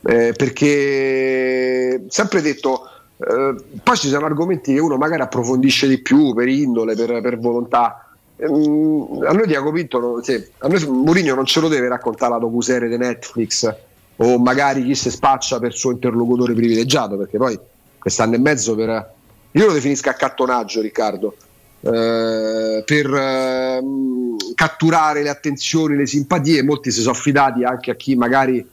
Eh, perché sempre detto eh, poi ci sono argomenti che uno magari approfondisce di più per indole, per, per volontà. Ehm, a noi Diaco Pinto sì, a noi Mourinho non ce lo deve raccontare la docuserie di Netflix o magari chi si spaccia per suo interlocutore privilegiato perché poi quest'anno e mezzo per io lo definisco accattonaggio Riccardo eh, per eh, catturare le attenzioni, le simpatie molti si sono affidati anche a chi magari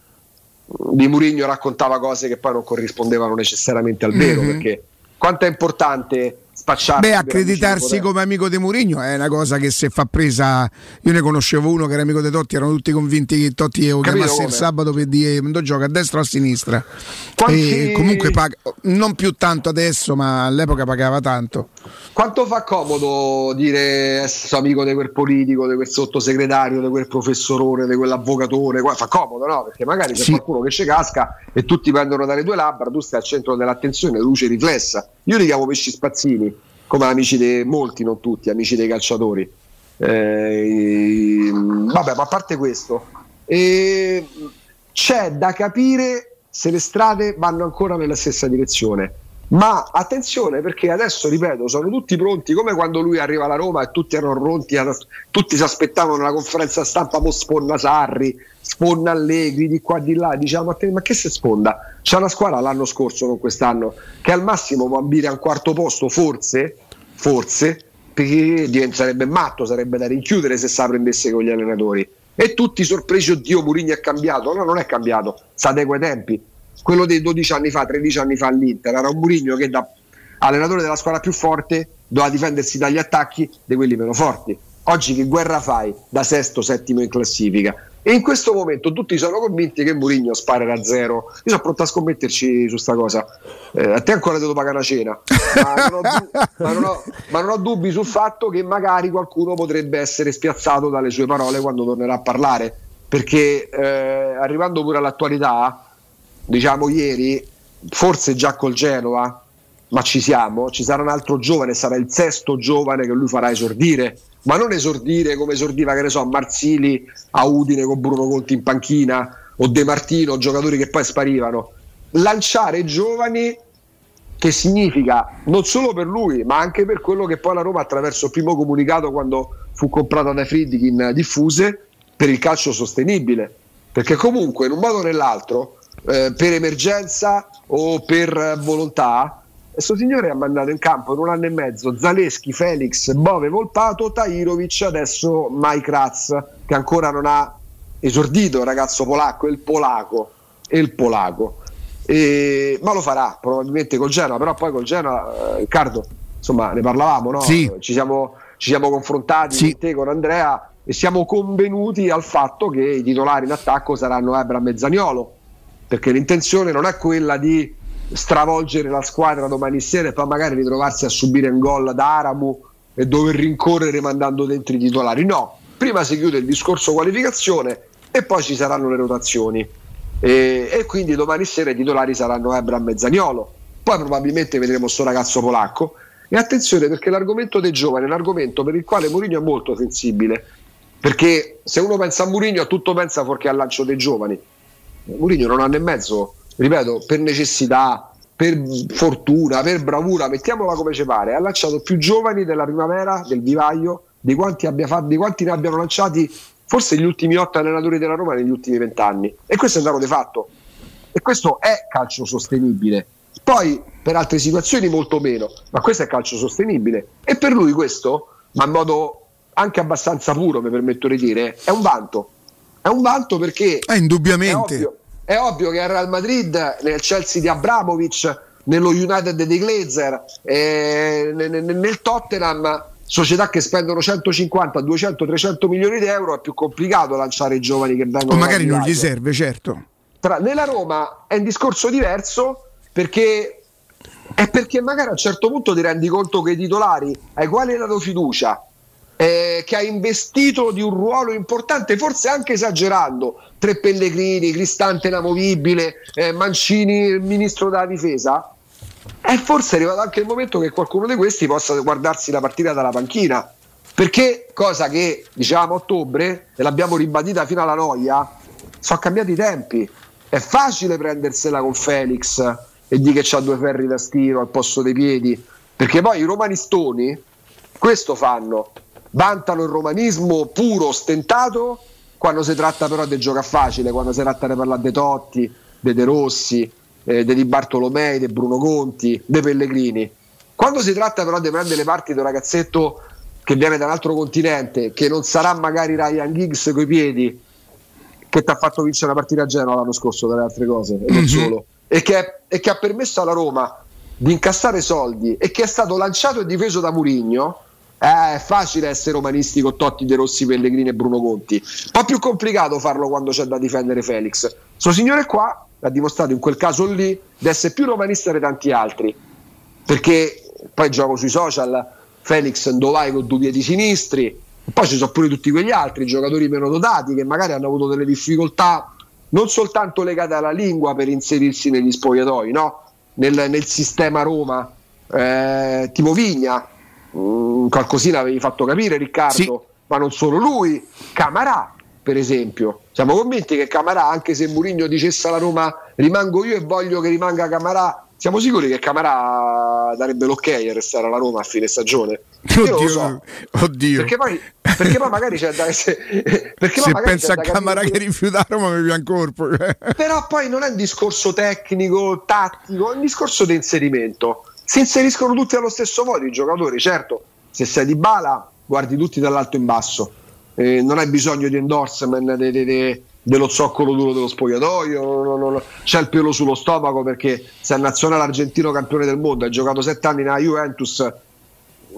di Murigno raccontava cose che poi non corrispondevano necessariamente al vero, Mhm. perché quanto è importante spacciarsi Beh, accreditarsi come amico di Mourinho è una cosa che se fa presa. Io ne conoscevo uno che era amico di Totti, erano tutti convinti che Totti lo chiamasse il come? sabato per dire "Mando gioca a destra o a sinistra. Quanti- E comunque paga, non più tanto adesso, ma all'epoca pagava tanto. Quanto fa comodo dire essere amico di quel politico, di quel sottosegretario, di quel professorone, di quell'avvocatore? Fa comodo, no? Perché magari c'è Sì. qualcuno che ci casca e tutti prendono dalle due labbra, tu stai al centro dell'attenzione, luce riflessa. Io li chiamo pesci spazzini, come amici di molti, non tutti, amici dei calciatori. Eh, vabbè, ma a parte questo, eh, c'è da capire se le strade vanno ancora nella stessa direzione. Ma attenzione perché adesso, ripeto, sono tutti pronti come quando lui arriva alla Roma e tutti erano pronti, tutti si aspettavano la conferenza stampa, mo sponda Sarri, sponda Allegri, di qua di là, diciamo ma che se sponda? C'è una squadra l'anno scorso, non quest'anno, che al massimo può ambire a un quarto posto, forse, forse, perché diventerebbe matto, sarebbe da rinchiudere se sa prendesse con gli allenatori. E tutti sorpresi, oddio, Murigno è cambiato. No, non è cambiato, sa dei quei tempi. Quello dei 12 anni fa, 13 anni fa all'Inter, era un Murigno che da allenatore della squadra più forte doveva difendersi dagli attacchi di quelli meno forti. Oggi che guerra fai da sesto, settimo in classifica? E in questo momento tutti sono convinti che Murigno sparerà a zero. Io sono pronto a scommetterci su sta cosa. Eh, a te ancora devo pagare una cena, ma non, ho, du- ma non ho- ma non ho dubbi sul fatto che magari qualcuno potrebbe essere spiazzato dalle sue parole quando tornerà a parlare. Perché eh, arrivando pure all'attualità, diciamo ieri, forse già col Genova, ma ci siamo, ci sarà un altro giovane, sarà il sesto giovane che lui farà esordire, ma non esordire come esordiva, che ne so, Marzili a Udine con Bruno Conti in panchina o De Martino, giocatori che poi sparivano. Lanciare giovani che significa non solo per lui, ma anche per quello che poi la Roma attraverso il primo comunicato quando fu comprata dai Friedkin diffuse per il calcio sostenibile. Perché comunque in un modo o nell'altro, eh, per emergenza o per volontà, questo signore ha mandato in campo in un anno e mezzo Zaleschi, Felix, Bove, Volpato, Tairovic, adesso Mike Ratz, che ancora non ha esordito, il ragazzo polacco, il polacco, e il polacco. E- ma lo farà probabilmente col Genoa, però poi col Genoa, eh, Riccardo, insomma ne parlavamo, no? Sì. ci, siamo, ci siamo confrontati Sì. con te, con Andrea e siamo convenuti al fatto che i titolari in attacco saranno Abram e Zaniolo, perché l'intenzione non è quella di stravolgere la squadra domani sera e poi magari ritrovarsi a subire un gol da Aramu e dover rincorrere mandando dentro i titolari. No, prima si chiude il discorso qualificazione e poi ci saranno le rotazioni. E, e quindi domani sera i titolari saranno Ebram e Zaniolo. Poi probabilmente vedremo sto ragazzo polacco. E attenzione perché l'argomento dei giovani è un argomento per il quale Mourinho è molto sensibile. Perché se uno pensa a Mourinho, a tutto pensa fuorché al lancio dei giovani. Mourinho non ha e mezzo, ripeto, per necessità, per fortuna, per bravura, mettiamola come ci pare, ha lanciato più giovani della primavera del vivaio di quanti, fatto, di quanti ne abbiano lanciati forse gli ultimi otto allenatori della Roma negli ultimi vent'anni. E questo è un dato di fatto. E questo è calcio sostenibile. Poi per altre situazioni molto meno, ma questo è calcio sostenibile. E per lui questo, ma in modo anche abbastanza puro, mi permetto di dire, è un vanto. È un vanto perché... Eh, indubbiamente. È ovvio, è ovvio che al Real Madrid, nel Chelsea di Abramovic, nello United di Glazer, eh, nel, Tottenham, società che spendono 150, 200, 300 milioni di euro, è più complicato lanciare i giovani che vengono... O magari non gli serve, certo. Tra- nella Roma è un discorso diverso perché è perché magari a un certo punto ti rendi conto che i titolari ai quali hai dato fiducia, eh, che ha investito di un ruolo importante, forse anche esagerando, tre Pellegrini, Cristante inamovibile, eh, Mancini il ministro della difesa, è forse arrivato anche il momento che qualcuno di questi possa guardarsi la partita dalla panchina. Perché, cosa che dicevamo a ottobre, e l'abbiamo ribadita fino alla noia, sono cambiati i tempi. È facile prendersela con Felix e di che c'ha due ferri da stiro al posto dei piedi, perché poi i romanistoni questo fanno, vantano il romanismo puro, ostentato, quando si tratta però di giocare facile, quando si tratta di parlare dei Totti, dei De Rossi, eh, Di Bartolomei, dei Bruno Conti, dei Pellegrini. Quando si tratta però di prendere le parti di un ragazzetto che viene da un altro continente, che non sarà magari Ryan Giggs coi piedi, che ti ha fatto vincere una partita a Genova l'anno scorso dalle altre cose, e non Mhm. solo, e che, e che ha permesso alla Roma di incassare soldi e che è stato lanciato e difeso da Murigno, eh, è facile essere romanisti con Totti, De Rossi, Pellegrini e Bruno Conti. Un po' più complicato farlo quando c'è da difendere Felix. Sto signore qua ha dimostrato in quel caso lì di essere più romanista di tanti altri. Perché poi gioco sui social, Felix Ndovai con due piedi sinistri, poi ci sono pure tutti quegli altri giocatori meno dotati che magari hanno avuto delle difficoltà non soltanto legate alla lingua per inserirsi negli spogliatoi, no? nel, nel sistema Roma, eh, tipo Vigna, mm, qualcosina avevi fatto capire Riccardo, ma non solo lui, Camarà per esempio. Siamo convinti che Camarà, anche se Mourinho dicesse alla Roma rimango io e voglio che rimanga Camarà, siamo sicuri che Camarà darebbe l'ok a restare alla Roma a fine stagione? Io Oddio, so. oddio. Perché poi, perché poi magari c'è da se, perché Se pensa a capire- che rifiuta Roma mi pian corpo. cioè. però poi non è un discorso tecnico, tattico, è un discorso di inserimento. Si inseriscono tutti allo stesso modo i giocatori, certo, se sei di bala guardi tutti dall'alto in basso, Eh, non hai bisogno di endorsement de- de- de- dello zoccolo duro dello spogliatoio, no, no, no, c'è il pelo sullo stomaco perché sei nazionale argentino campione del mondo, hai giocato sette anni nella Juventus,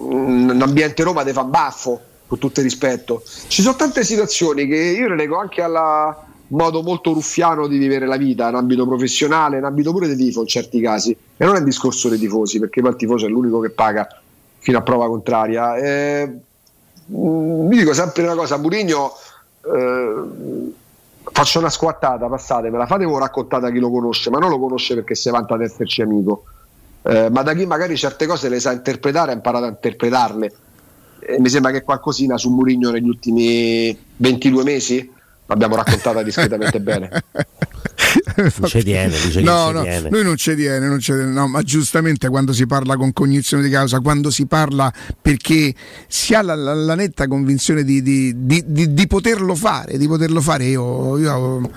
mm, un ambiente Roma te fa baffo, con tutto il rispetto. Ci sono tante situazioni che io le leggo anche al modo molto ruffiano di vivere la vita in ambito professionale, in ambito pure di tifo in certi casi. E non è un discorso dei tifosi, perché poi il tifoso è l'unico che paga fino a prova contraria. Eh, dico sempre una cosa, Murigno eh, faccio una squattata, passatemela, fatevo raccontata a chi lo conosce, ma non lo conosce perché si vanta di esserci amico. Eh, ma da chi magari certe cose le sa interpretare ha imparato a interpretarle. E mi sembra che qualcosina su Murigno negli ultimi 22 mesi l'abbiamo raccontata discretamente bene. Non ci tiene, dice che no, no, tiene. lui non ci tiene, non ci tiene, no, ma giustamente quando si parla con cognizione di causa, quando si parla perché si ha la, la- la netta convinzione di, di- di- di- di poterlo fare, di poterlo fare, io, io ho,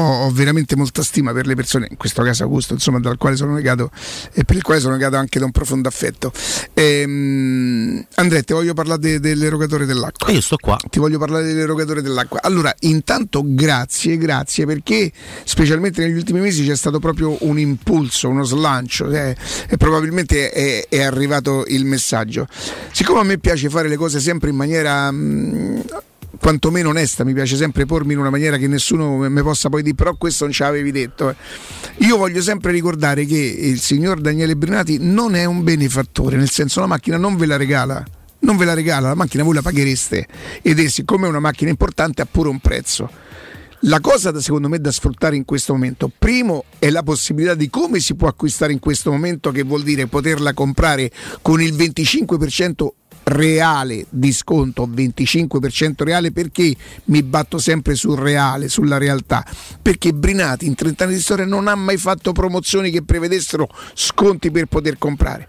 ho veramente molta stima per le persone, in questo caso Augusto, insomma, dal quale sono legato e per il quale sono legato anche da un profondo affetto. Ehm, Andrea, ti voglio parlare de- dell'erogatore dell'acqua. Io sto qua. Ti voglio parlare dell'erogatore dell'acqua. Allora, intanto grazie, grazie perché specialmente negli ultimi mesi c'è stato proprio un impulso, uno slancio eh, e probabilmente è, è arrivato il messaggio. Siccome a me piace fare le cose sempre in maniera... mm, quantomeno onesta, mi piace sempre pormi in una maniera che nessuno mi possa poi dire, però questo non ce l'avevi detto. eh. Io voglio sempre ricordare che il signor Daniele Brinati non è un benefattore, nel senso la macchina non ve la regala. Non ve la regala, la macchina voi la paghereste ed è siccome è una macchina importante ha pure un prezzo. La cosa da, secondo me da sfruttare in questo momento, primo è la possibilità di come si può acquistare in questo momento, che vuol dire poterla comprare con il 25% reale di sconto, 25% reale perché mi batto sempre sul reale, sulla realtà, perché Brinati in 30 anni di storia non ha mai fatto promozioni che prevedessero sconti per poter comprare.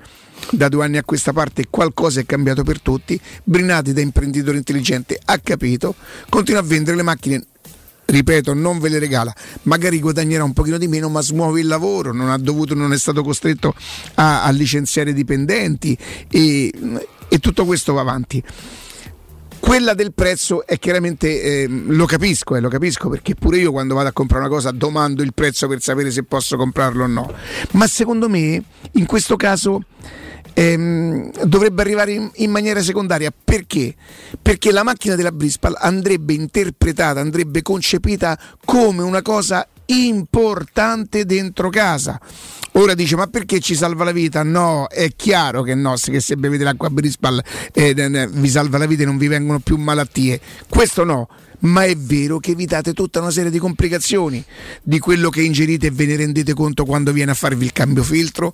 Da due anni a questa parte qualcosa è cambiato per tutti. Brinati, da imprenditore intelligente, ha capito, continua a vendere le macchine. Ripeto, non ve le regala, magari guadagnerà un pochino di meno, ma smuove il lavoro, non, dovuto, non è stato costretto a, a licenziare dipendenti. E, e, tutto questo va avanti. Quella del prezzo è chiaramente, eh, lo capisco, eh, lo capisco perché pure io quando vado a comprare una cosa domando il prezzo per sapere se posso comprarlo o no, ma secondo me in questo caso ehm, dovrebbe arrivare in, in, maniera secondaria. Perché? Perché la macchina della Brispal andrebbe interpretata, andrebbe concepita come una cosa importante dentro casa. Ora dice: Ma perché ci salva la vita? No, è chiaro che no, che se bevete l'acqua Brispal eh, vi salva la vita e non vi vengono più malattie. Questo no ma è vero che evitate tutta una serie di complicazioni di quello che ingerite e ve ne rendete conto quando viene a farvi il cambio filtro,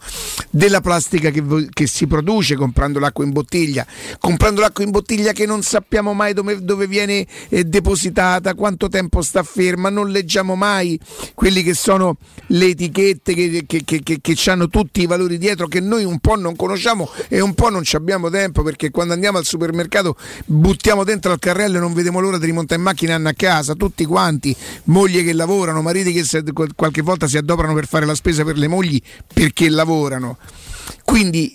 della plastica che, che si produce comprando l'acqua in bottiglia, comprando l'acqua in bottiglia che non sappiamo mai dove, dove viene eh, depositata, quanto tempo sta ferma, non leggiamo mai quelli che sono le etichette che, che, che, che hanno tutti i valori dietro che noi un po' non conosciamo e un po' non abbiamo tempo perché quando andiamo al supermercato buttiamo dentro al carrello e non vediamo l'ora di rimontare in macchina macchina hanno a casa, tutti quanti, mogli che lavorano, mariti che se, qualche volta si adoperano per fare la spesa per le mogli perché lavorano. Quindi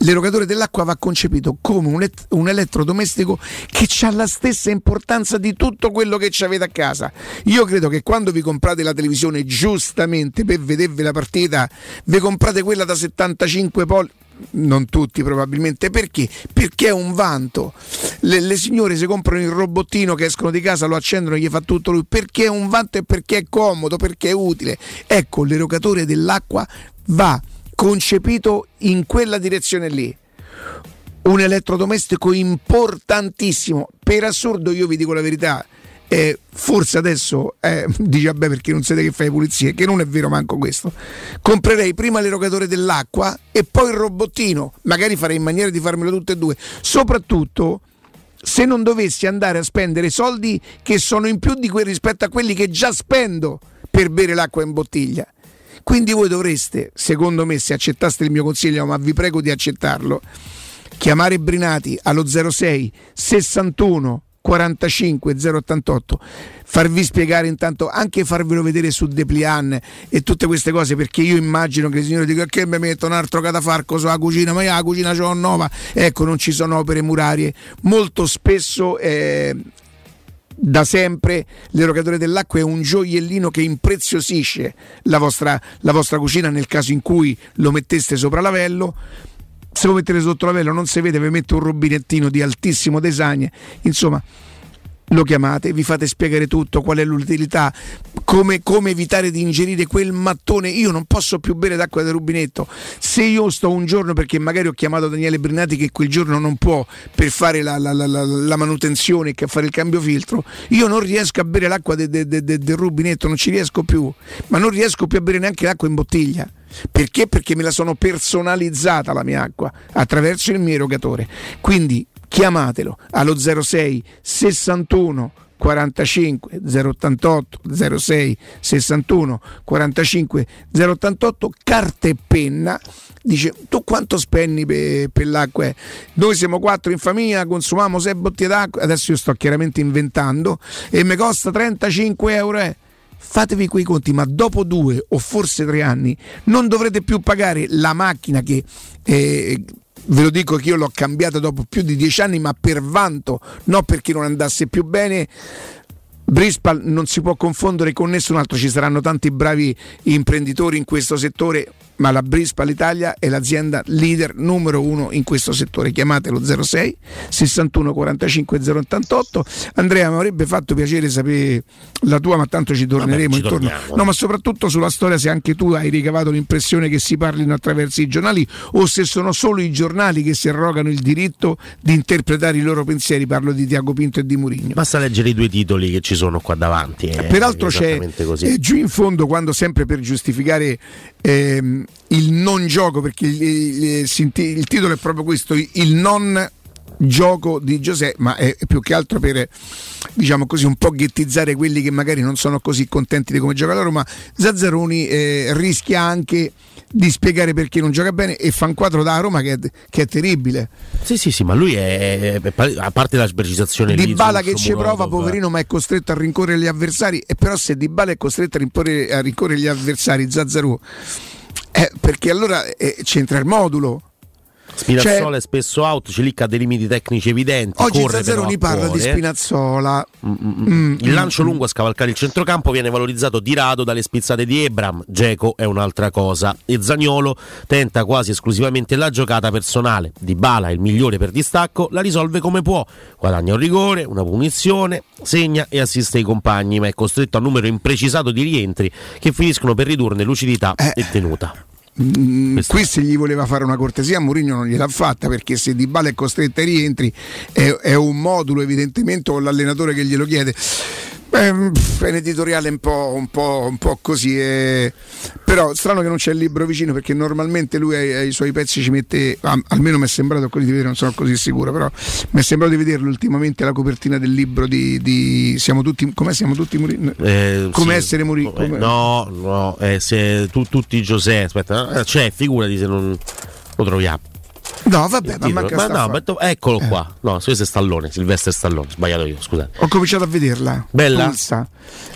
l'erogatore dell'acqua va concepito come un, et- un elettrodomestico che ha la stessa importanza di tutto quello che avete a casa. Io credo che quando vi comprate la televisione giustamente per vedervi la partita, vi comprate quella da 75 pollici non tutti probabilmente, perché? Perché è un vanto. Le, le, signore si comprano il robottino che escono di casa, lo accendono e gli fa tutto lui, perché è un vanto e perché è comodo, perché è utile. Ecco, l'erogatore dell'acqua va concepito in quella direzione lì. Un elettrodomestico importantissimo. Per assurdo, io vi dico la verità, eh, forse adesso eh, dice vabbè perché non siete che fai pulizie? Che non è vero manco questo. Comprerei prima l'erogatore dell'acqua e poi il robottino. Magari farei in maniera di farmelo tutte e due. Soprattutto se non dovessi andare a spendere soldi che sono in più di quelli rispetto a quelli che già spendo per bere l'acqua in bottiglia. Quindi voi dovreste secondo me se accettaste il mio consiglio ma vi prego di accettarlo chiamare Brinati allo 06 61 45 088 farvi spiegare intanto anche farvelo vedere su Deplian e tutte queste cose perché io immagino che il signore dica che mi metto un altro catafarco sulla cucina ma io la cucina c'ho nuova. Ecco non ci sono opere murarie. Molto spesso eh, da sempre l'erogatore dell'acqua è un gioiellino che impreziosisce la vostra, la vostra cucina nel caso in cui lo metteste sopra lavello se lo mettete sotto la vela non si vede, vi mette un rubinettino di altissimo design, insomma lo chiamate, vi fate spiegare tutto, qual è l'utilità, come, come, evitare di ingerire quel mattone. Io non posso più bere d'acqua del rubinetto. Se io sto un giorno, perché magari ho chiamato Daniele Brinati che quel giorno non può per fare la, la, la, la manutenzione e fare il cambio filtro, io non riesco a bere l'acqua de, de, de, del rubinetto, non ci riesco più, ma non riesco più a bere neanche l'acqua in bottiglia. Perché? Perché me la sono personalizzata la mia acqua attraverso il mio erogatore. Quindi chiamatelo allo 06 61 45 088 06 61 45 088 carta e penna dice tu quanto spendi per, per l'acqua? Noi siamo quattro in famiglia consumiamo 6 bottiglie d'acqua. Adesso io sto chiaramente inventando e mi costa 35 euro. Eh fatevi quei conti, ma dopo due o forse tre anni non dovrete più pagare la macchina che eh, ve lo dico che io l'ho cambiata dopo più di dieci anni, ma per vanto, non perché non andasse più bene. Brispal non si può confondere con nessun altro, ci saranno tanti bravi imprenditori in questo settore, ma la Brispal Italia è l'azienda leader numero uno in questo settore. Chiamatelo 06 61 45 088. Andrea, mi avrebbe fatto piacere sapere la tua, ma tanto ci torneremo Vabbè, ci intorno. torniamo. No, ma soprattutto sulla storia, se anche tu hai ricavato l'impressione che si parlino attraverso i giornali o se sono solo i giornali che si arrogano il diritto di interpretare i loro pensieri. Parlo di Tiago Pinto e di Murigno. Basta leggere i due titoli che ci sono qua davanti. eh, Peraltro c'è eh, giù in fondo, quando sempre per giustificare ehm, il non gioco, perché il, il- il- il titolo è proprio questo, il non gioco di Giuseppe, ma è più che altro per diciamo così un po' ghettizzare quelli che magari non sono così contenti di come gioca la Roma. Zazzaroni eh, rischia anche di spiegare perché non gioca bene e fa un quadro da Roma che è, che è terribile. Sì, sì, sì, ma lui è, a parte la precisazione Di Bala che ci prova, poverino, ma è costretto a rincorrere gli avversari. E però se Di Bala è costretto a rincorrere, a rincorrere gli avversari, Zazzaru, eh, perché allora eh, c'entra il modulo. Spinazzola Cioè- è spesso out, Cilic ha dei limiti tecnici evidenti. Oggi corre Zazzaroni parla di cuore. Spinazzola. Mm, Il lancio lungo a scavalcare il centrocampo viene valorizzato di rado dalle spizzate di Ebram. Geco è un'altra cosa. E Zagnolo tenta quasi esclusivamente la giocata personale. Di Bala, il migliore per distacco, la risolve come può. Guadagna un rigore, una punizione, segna e assiste i compagni, ma è costretto a un numero imprecisato di rientri che finiscono per ridurne lucidità e tenuta. Mm, qui se gli voleva fare una cortesia Mourinho non gliel'ha fatta perché se Di Bala è costretto ai rientri è, è un modulo evidentemente con l'allenatore che glielo chiede Beh, è un editoriale un po', un po', un po' così eh. però strano che non c'è il libro vicino perché normalmente lui ai, ai suoi pezzi ci mette ah, almeno mi è sembrato così di vedere non sono così sicuro però mi è sembrato di vederlo ultimamente la copertina del libro di, di Siamo tutti come siamo tutti Mourinho Eh, come sì. essere Mourinho Eh, No, no, eh, se tu, tutti Giuseppe, aspetta, c'è, figurati se non lo troviamo. No vabbè ma Ma no, ma to- eccolo qua. No, questo è Stallone, Silvestre Stallone, sbagliato io, scusate. Ho cominciato a vederla. Bella? Pulsa.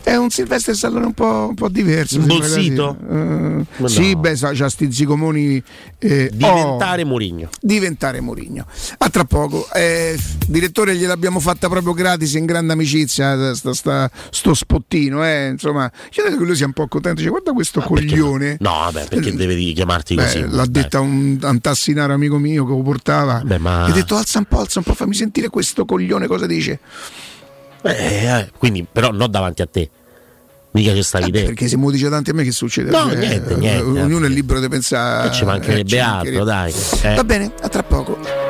È un Silvestre Stallone un po', un po' diverso. Imbolsito? quasi. Eh, Ma Sì, no. beh, sa, c'ha sti zicomoni. eh, Diventare oh, Mourinho. diventare Mourinho. A tra poco. Eh, direttore, gliel'abbiamo fatta proprio gratis in grande amicizia. Sta, sta- sto spottino, eh. Insomma, io credo che lui sia un po' contento. Dice, guarda questo coglione. No, vabbè, perché devi chiamarti Beh, così? l'ha detta un, tassinaro amico mio che lo portava. Beh, ma- Gli ha detto alza un po', alza un po', fammi sentire questo coglione cosa dice. Eh, eh, quindi, però, non davanti a te. Mica ci stavi te. Perché se lo dice tanti a me che succede? No, Eh, niente, eh, niente. Ognuno è libero di pensare. Eh, ci mancherebbe eh, ci altro, dai. Eh. Va bene, a tra poco.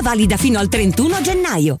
valida fino al 31 gennaio.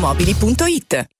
valentinoautomobili.it.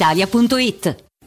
brispalitalia.it.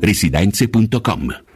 residenze.com.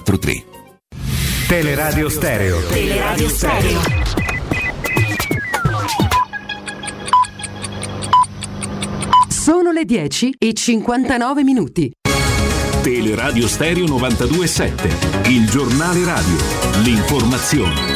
343. Teleradio Stereo. Teleradio Stereo. Sono le 10 e 59 minuti. Teleradio Stereo 92.7, il giornale radio, l'informazione.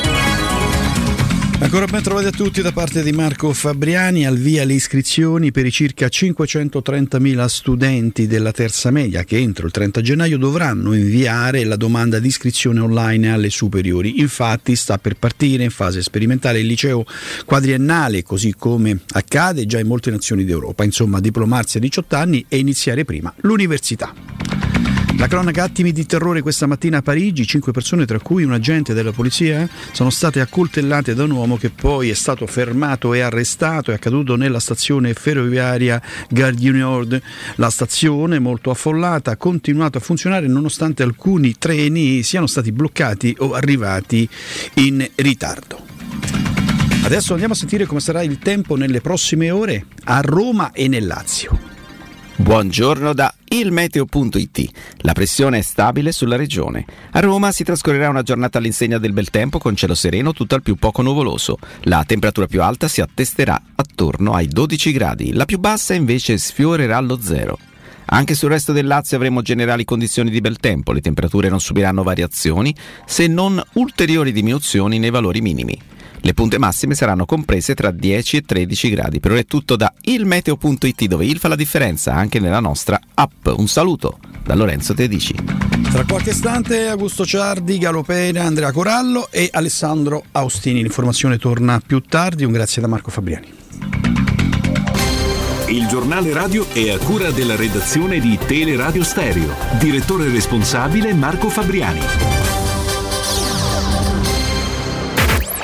Ancora ben trovati a tutti da parte di Marco Fabriani, al via le iscrizioni per i circa 530.000 studenti della terza media che entro il 30 gennaio dovranno inviare la domanda di iscrizione online alle superiori. Infatti sta per partire in fase sperimentale il liceo quadriennale, così come accade già in molte nazioni d'Europa, insomma diplomarsi a 18 anni e iniziare prima l'università. La cronaca attimi di terrore questa mattina a Parigi, cinque persone tra cui un agente della polizia sono state accoltellate da un uomo che poi è stato fermato e arrestato, è accaduto nella stazione ferroviaria Gare du Nord. La stazione, molto affollata, ha continuato a funzionare nonostante alcuni treni siano stati bloccati o arrivati in ritardo. Adesso andiamo a sentire come sarà il tempo nelle prossime ore a Roma e nel Lazio. Buongiorno da ilmeteo.it. La pressione è stabile sulla regione. A Roma si trascorrerà una giornata all'insegna del bel tempo con cielo sereno tutto al più poco nuvoloso. La temperatura più alta si attesterà attorno ai 12 gradi, la più bassa invece sfiorerà lo zero. Anche sul resto del Lazio avremo generali condizioni di bel tempo, le temperature non subiranno variazioni se non ulteriori diminuzioni nei valori minimi. Le punte massime saranno comprese tra 10 e 13 gradi. Per ora è tutto da ilmeteo.it dove il fa la differenza anche nella nostra app. Un saluto da Lorenzo Tedici. Tra qualche istante Augusto Ciardi, Galopera, Andrea Corallo e Alessandro Austini. L'informazione torna più tardi. Un grazie da Marco Fabriani. Il giornale radio è a cura della redazione di Teleradio Stereo. Direttore responsabile Marco Fabriani.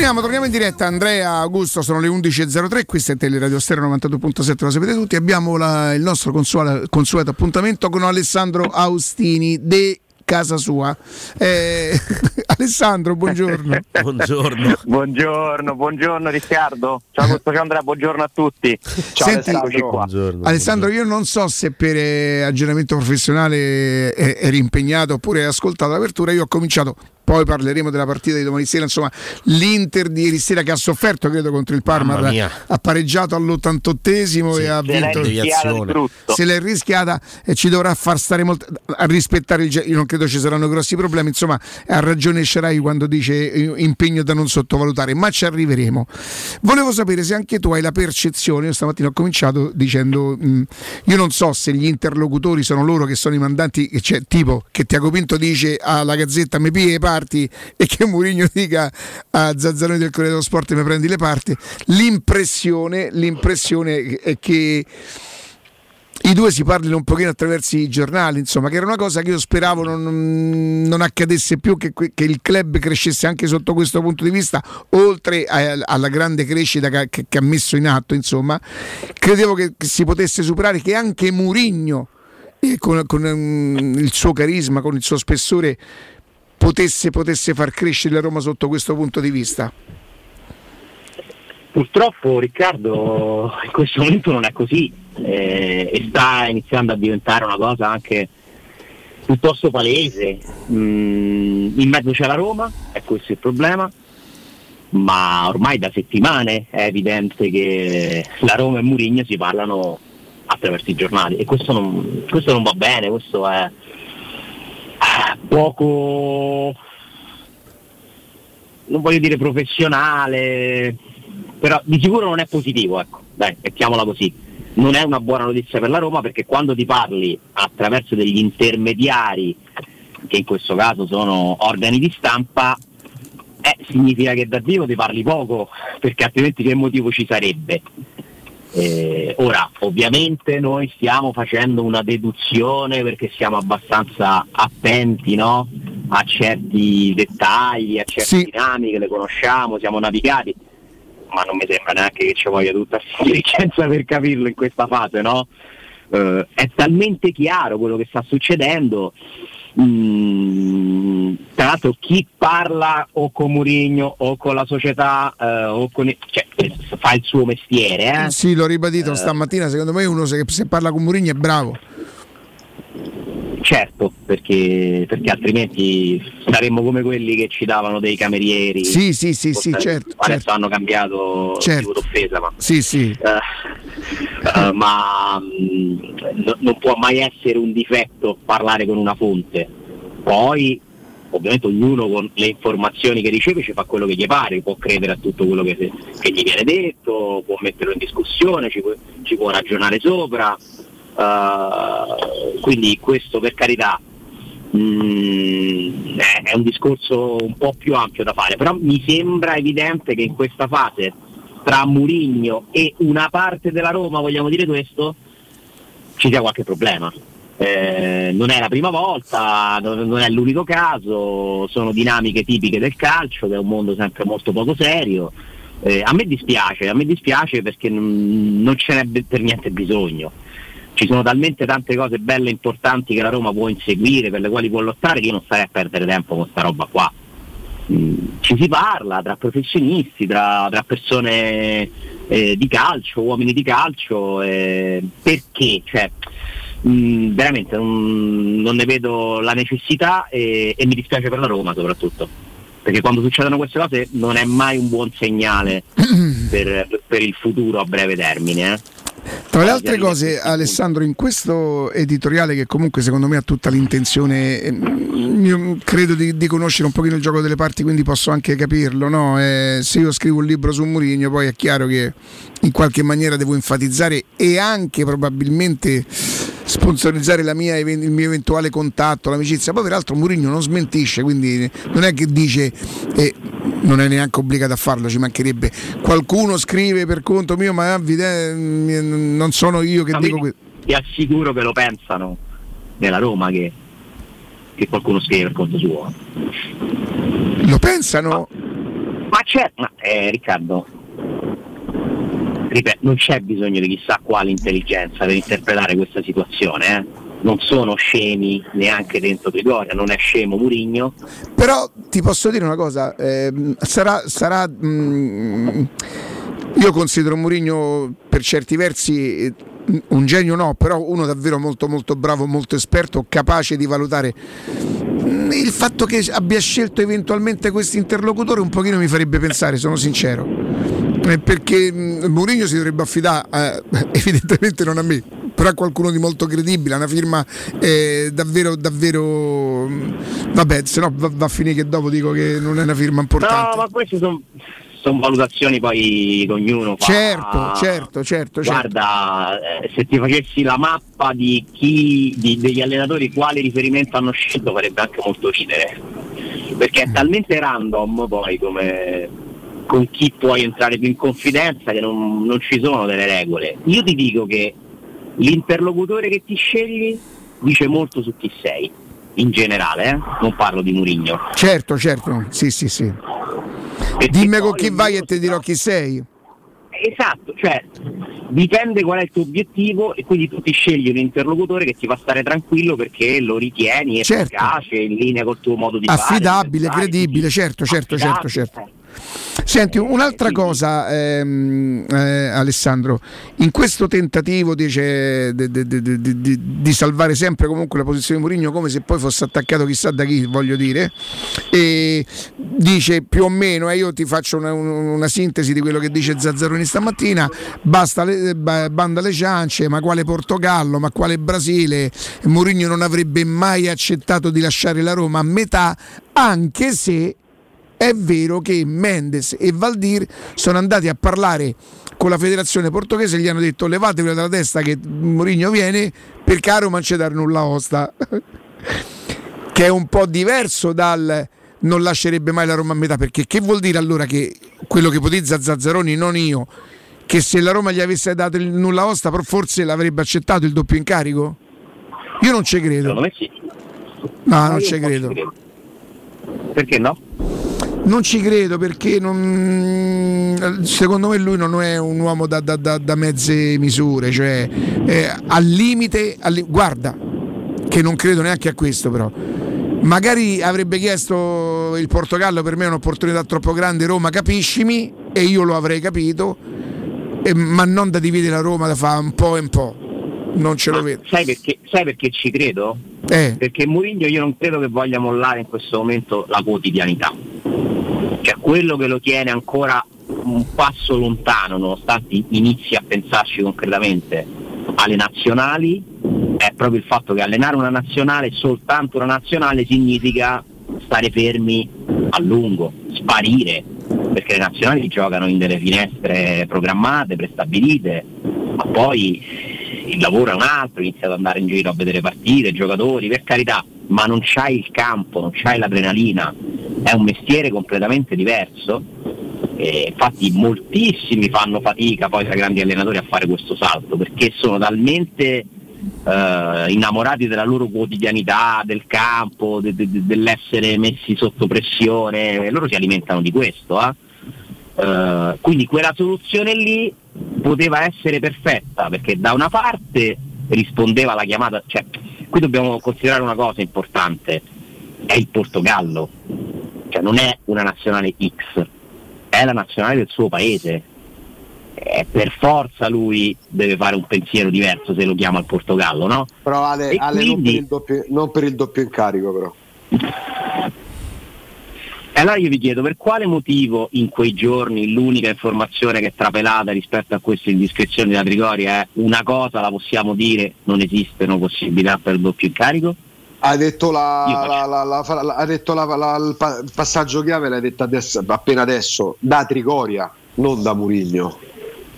Torniamo, torniamo in diretta. Andrea, Augusto, sono le 11.03. Questa è Teleradio Stereo 92.7, lo sapete tutti. Abbiamo la- il nostro consuale- consueto appuntamento con Alessandro Austini de casa sua. Eh, Alessandro, buongiorno. buongiorno. buongiorno, buongiorno Riccardo. Ciao Augusto, ciao Andrea, buongiorno a tutti. Ciao Senti, eccoci qua. Alessandro, io non so se per eh, aggiornamento professionale eh, eri impegnato oppure hai ascoltato l'apertura. Io ho cominciato, poi parleremo della partita di domani sera. Insomma, l'Inter di ieri sera che ha sofferto, credo, contro il Parma, ha pareggiato all'88esimo e ha l'è vinto. brutto. Se l'è rischiata e ci dovrà far stare molto a rispettare il Io non credo ci saranno grossi problemi. Insomma, ha ragione Scerai quando dice impegno da non sottovalutare, ma ci arriveremo. Volevo sapere se anche tu hai la percezione. Io stamattina ho cominciato dicendo: mh, Io non so se gli interlocutori sono loro che sono i mandanti, cioè, tipo che Tiago Pinto dice alla Gazzetta mi piglia le parti e che Mourinho dica a Zazzaroni del Corriere dello Sport mi prendi le parti. L'impressione, l'impressione è che i due si parlino un pochino attraverso i giornali, insomma, che era una cosa che io speravo non, non accadesse più, che, che il club crescesse anche sotto questo punto di vista, oltre a- alla grande crescita che, che- ha messo in atto, insomma, credevo che, si potesse superare, che anche Murigno, con, con, mm, il suo carisma, con il suo spessore, potesse, potesse far crescere la Roma sotto questo punto di vista. Purtroppo Riccardo in questo momento non è così eh, e sta iniziando a diventare una cosa anche piuttosto palese. Mm, in mezzo c'è la Roma, è questo il problema, ma ormai da settimane è evidente che la Roma e Mourinho si parlano attraverso i giornali e questo non, questo non va bene, questo è poco non voglio dire professionale, però di sicuro non è positivo, ecco, dai, mettiamola così. Non è una buona notizia per la Roma perché quando ti parli attraverso degli intermediari, che in questo caso sono organi di stampa, eh, significa che da Dio ti parli poco, perché altrimenti che motivo ci sarebbe? Eh, ora, ovviamente noi stiamo facendo una deduzione perché siamo abbastanza attenti no? a certi dettagli, a certe dinamiche, le conosciamo, siamo navigati, ma non mi sembra neanche che ci voglia tutta intelligenza per capirlo in questa fase, no? Eh, è talmente chiaro quello che sta succedendo. Mm, tra l'altro chi parla o con Murigno o con la società eh, o con cioè, fa il suo mestiere eh? Sì, l'ho ribadito stamattina, secondo me uno se, se parla con Mourinho è bravo. certo perché, perché altrimenti saremmo come quelli che ci davano dei camerieri Sì, sì, sì, sì, certo, adesso certo. hanno cambiato Certo. tipo d'offesa ma Sì, sì. Eh, eh, ma mh, no- non può mai essere un difetto parlare con una fonte. Poi, ovviamente, ognuno con le informazioni che riceve ci fa quello che gli pare, può credere a tutto quello che, che gli viene detto, può metterlo in discussione, ci ci può ragionare sopra. Eh, quindi questo per carità mm, è, è un discorso un po' più ampio da fare, però mi sembra evidente che in questa fase tra Murigno e una parte della Roma, vogliamo dire questo, ci sia qualche problema. Eh, non è la prima volta, non è l'unico caso, sono dinamiche tipiche del calcio, che è un mondo sempre molto poco serio. Eh, a me dispiace, a me dispiace perché non, non ce n'è per niente bisogno. Ci sono talmente tante cose belle e importanti che la Roma può inseguire, per le quali può lottare, che io non starei a perdere tempo con sta roba qua. Mm, ci si parla tra professionisti, tra, tra persone eh, di calcio, uomini di calcio, eh, perché? Cioè, mm, veramente non, non ne vedo la necessità e, e mi dispiace per la Roma soprattutto, perché quando succedono queste cose non è mai un buon segnale per, per il futuro a breve termine. eh. Tra le altre cose, Alessandro, in questo editoriale che comunque secondo me ha tutta l'intenzione, ehm, io credo di, di conoscere un pochino il gioco delle parti, quindi posso anche capirlo. no? Eh, se io scrivo un libro su Mourinho, poi è chiaro che in qualche maniera devo enfatizzare e anche probabilmente sponsorizzare la mia, il mio eventuale contatto, l'amicizia. Poi peraltro Mourinho non smentisce, quindi non è che dice e non è neanche obbligato a farlo, ci mancherebbe. Qualcuno scrive per conto mio, ma eh, non sono io che Ma dico questo. Ti assicuro che lo pensano nella Roma che, che qualcuno scrive per conto suo. Lo pensano? Ma c'è, ma eh, Riccardo, ripeto, non c'è bisogno di chissà quale intelligenza per interpretare questa situazione, eh. Non sono scemi neanche dentro Trigoria, non è scemo Murigno. Però ti posso dire una cosa, ehm, sarà, sarà mm, io considero Mourinho per certi versi eh, un genio no, però uno davvero molto molto bravo, molto esperto, capace di valutare Mm, il fatto che abbia scelto eventualmente questo interlocutore un pochino mi farebbe pensare, sono sincero. Eh, Perché mm, Mourinho si dovrebbe affidare, eh, evidentemente non a me, però a qualcuno di molto credibile, a una firma eh, davvero, davvero. mm, Vabbè, se no va, va a finire che dopo dico che non è una firma importante. No, ma queste sono valutazioni poi che ognuno fa. Certo, certo, certo, certo. Guarda, eh, se ti facessi la mappa di chi, di- degli allenatori quali riferimento hanno scelto farebbe anche molto ridere. Perché è talmente random poi come con chi puoi entrare più in confidenza che non, non ci sono delle regole. Io ti dico che l'interlocutore che ti scegli dice molto su chi sei, in generale, eh? non parlo di Murigno. Certo, certo, sì, sì, sì. Dimmi con chi vai e ti dirò chi sei. Esatto, cioè dipende qual è il tuo obiettivo e quindi tu ti scegli un interlocutore che ti fa stare tranquillo perché lo ritieni Certo. efficace, in linea col tuo modo di fare. affidabile, di pensare, credibile, certo, certo, certo, certo. Senti, un'altra cosa, ehm, eh, Alessandro, in questo tentativo dice, de- de- de- di salvare sempre comunque la posizione di Mourinho come se poi fosse attaccato chissà da chi, voglio dire, e dice più o meno, e io ti faccio una, un- una sintesi di quello che dice Zazzaroni stamattina, basta le, ba- banda le ciance, ma quale Portogallo, ma quale Brasile, Mourinho non avrebbe mai accettato di lasciare la Roma a metà, anche se è vero che Mendes e Valdir sono andati a parlare con la federazione portoghese e gli hanno detto levatevelo dalla testa che Mourinho viene perché a Roma non c'è dar nulla osta. Che è un po' diverso dal non lascerebbe mai la Roma a metà perché che vuol dire allora che quello che ipotizza Zazzaroni non io che se la Roma gli avesse dato il nulla osta però forse l'avrebbe accettato il doppio incarico? Io non ci credo. No non ci credo. Perché no? Non ci credo perché non- secondo me lui non è un uomo da, da- da- da mezze misure, cioè eh, al limite, al guarda, che non credo neanche a questo però. Magari avrebbe chiesto il Portogallo, per me è un'opportunità troppo grande, Roma capiscimi, e io lo avrei capito, eh, ma non da dividere la Roma da fare un po' e un po', non ce lo vedo. Sai perché, sai perché ci credo? Eh. Perché Mourinho io non credo che voglia mollare in questo momento la quotidianità. Cioè quello che lo tiene ancora un passo lontano, nonostante inizi a pensarci concretamente alle nazionali, è proprio il fatto che allenare una nazionale, soltanto una nazionale, significa stare fermi a lungo, sparire, perché le nazionali giocano in delle finestre programmate, prestabilite, ma poi il lavoro è un altro, inizi ad andare in giro a vedere partite, giocatori, per carità, ma non c'hai il campo, non c'hai l'adrenalina, è un mestiere completamente diverso. E infatti moltissimi fanno fatica poi tra grandi allenatori a fare questo salto perché sono talmente eh, innamorati della loro quotidianità, del campo, de- de- dell'essere messi sotto pressione, e loro si alimentano di questo. eh. Eh, quindi quella soluzione lì poteva essere perfetta perché da una parte rispondeva alla chiamata, cioè qui dobbiamo considerare una cosa importante, è il Portogallo, cioè non è una nazionale X, è la nazionale del suo paese. E per forza lui deve fare un pensiero diverso se lo chiama il Portogallo, no? Però Ale, Ale, non, per quindi- doppio, non per il doppio incarico però. E allora io vi chiedo per quale motivo in quei giorni l'unica informazione che è trapelata rispetto a queste indiscrezioni da Trigoria è una cosa la possiamo dire, non esistono possibilità per il doppio incarico? Ha detto, la, la- la- ha detto il, pa- il passaggio chiave, l'hai detto adesso, appena adesso, da Trigoria, non da Murigno.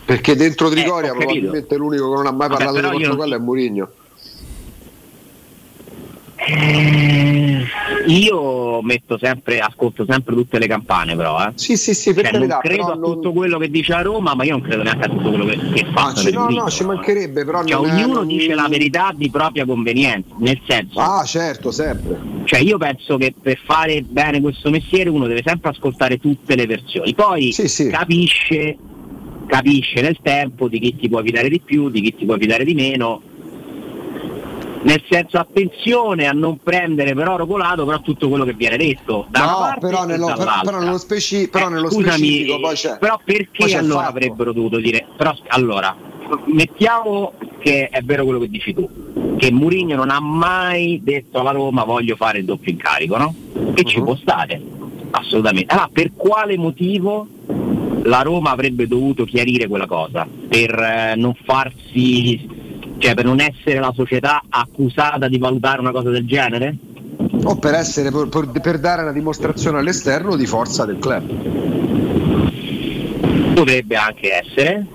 Perché dentro Trigoria ho capito. probabilmente l'unico che non ha mai Vabbè, parlato di io non- Portogallo è Murigno. Eh, io metto sempre, ascolto sempre tutte le campane però, eh. Sì, sì, sì, per Cioè, carità, non credo a non- tutto quello che dice la Roma, ma io non credo neanche a tutto quello che, che fa. Ah, no, no, ci mancherebbe, però Cioè, ognuno non- dice la verità di propria convenienza, nel senso. Ah, certo, sempre. Cioè io penso che per fare bene questo mestiere uno deve sempre ascoltare tutte le versioni, poi capisce, capisce nel tempo di chi ti può fidare di più, di chi ti può fidare di meno. Nel senso attenzione a non prendere per oro colato però tutto quello che viene detto. Da No, parte però nello, però, dall'altra. però nello, speci- però Eh, nello scusami. Però perché allora avrebbero dovuto dire? Però allora, mettiamo che è vero quello che dici tu, che Mourinho non ha mai detto alla Roma voglio fare il doppio incarico, no? E ci può stare, assolutamente. Allora, per quale motivo la Roma avrebbe dovuto chiarire quella cosa? Per eh, non farsi, cioè per non essere la società accusata di valutare una cosa del genere? O per, essere, per, per- dare una dimostrazione all'esterno di forza del club. Potrebbe anche essere.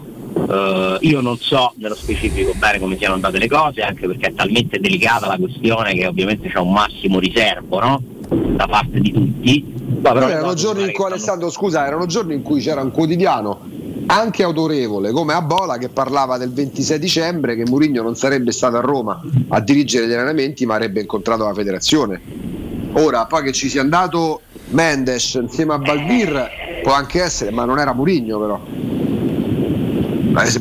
Eh, io non so nello specifico bene come siano andate le cose, anche perché è talmente delicata la questione che ovviamente c'è un massimo riservo no? da parte di tutti. Ma però Però erano giorni in cui Alessandro, scusa, erano giorni in cui c'era un quotidiano anche autorevole come Abola che parlava del 26 dicembre che Mourinho non sarebbe stato a Roma a dirigere gli allenamenti ma avrebbe incontrato la federazione. Ora, poi che ci sia andato Mendes insieme a Balbir può anche essere, ma non era Mourinho però.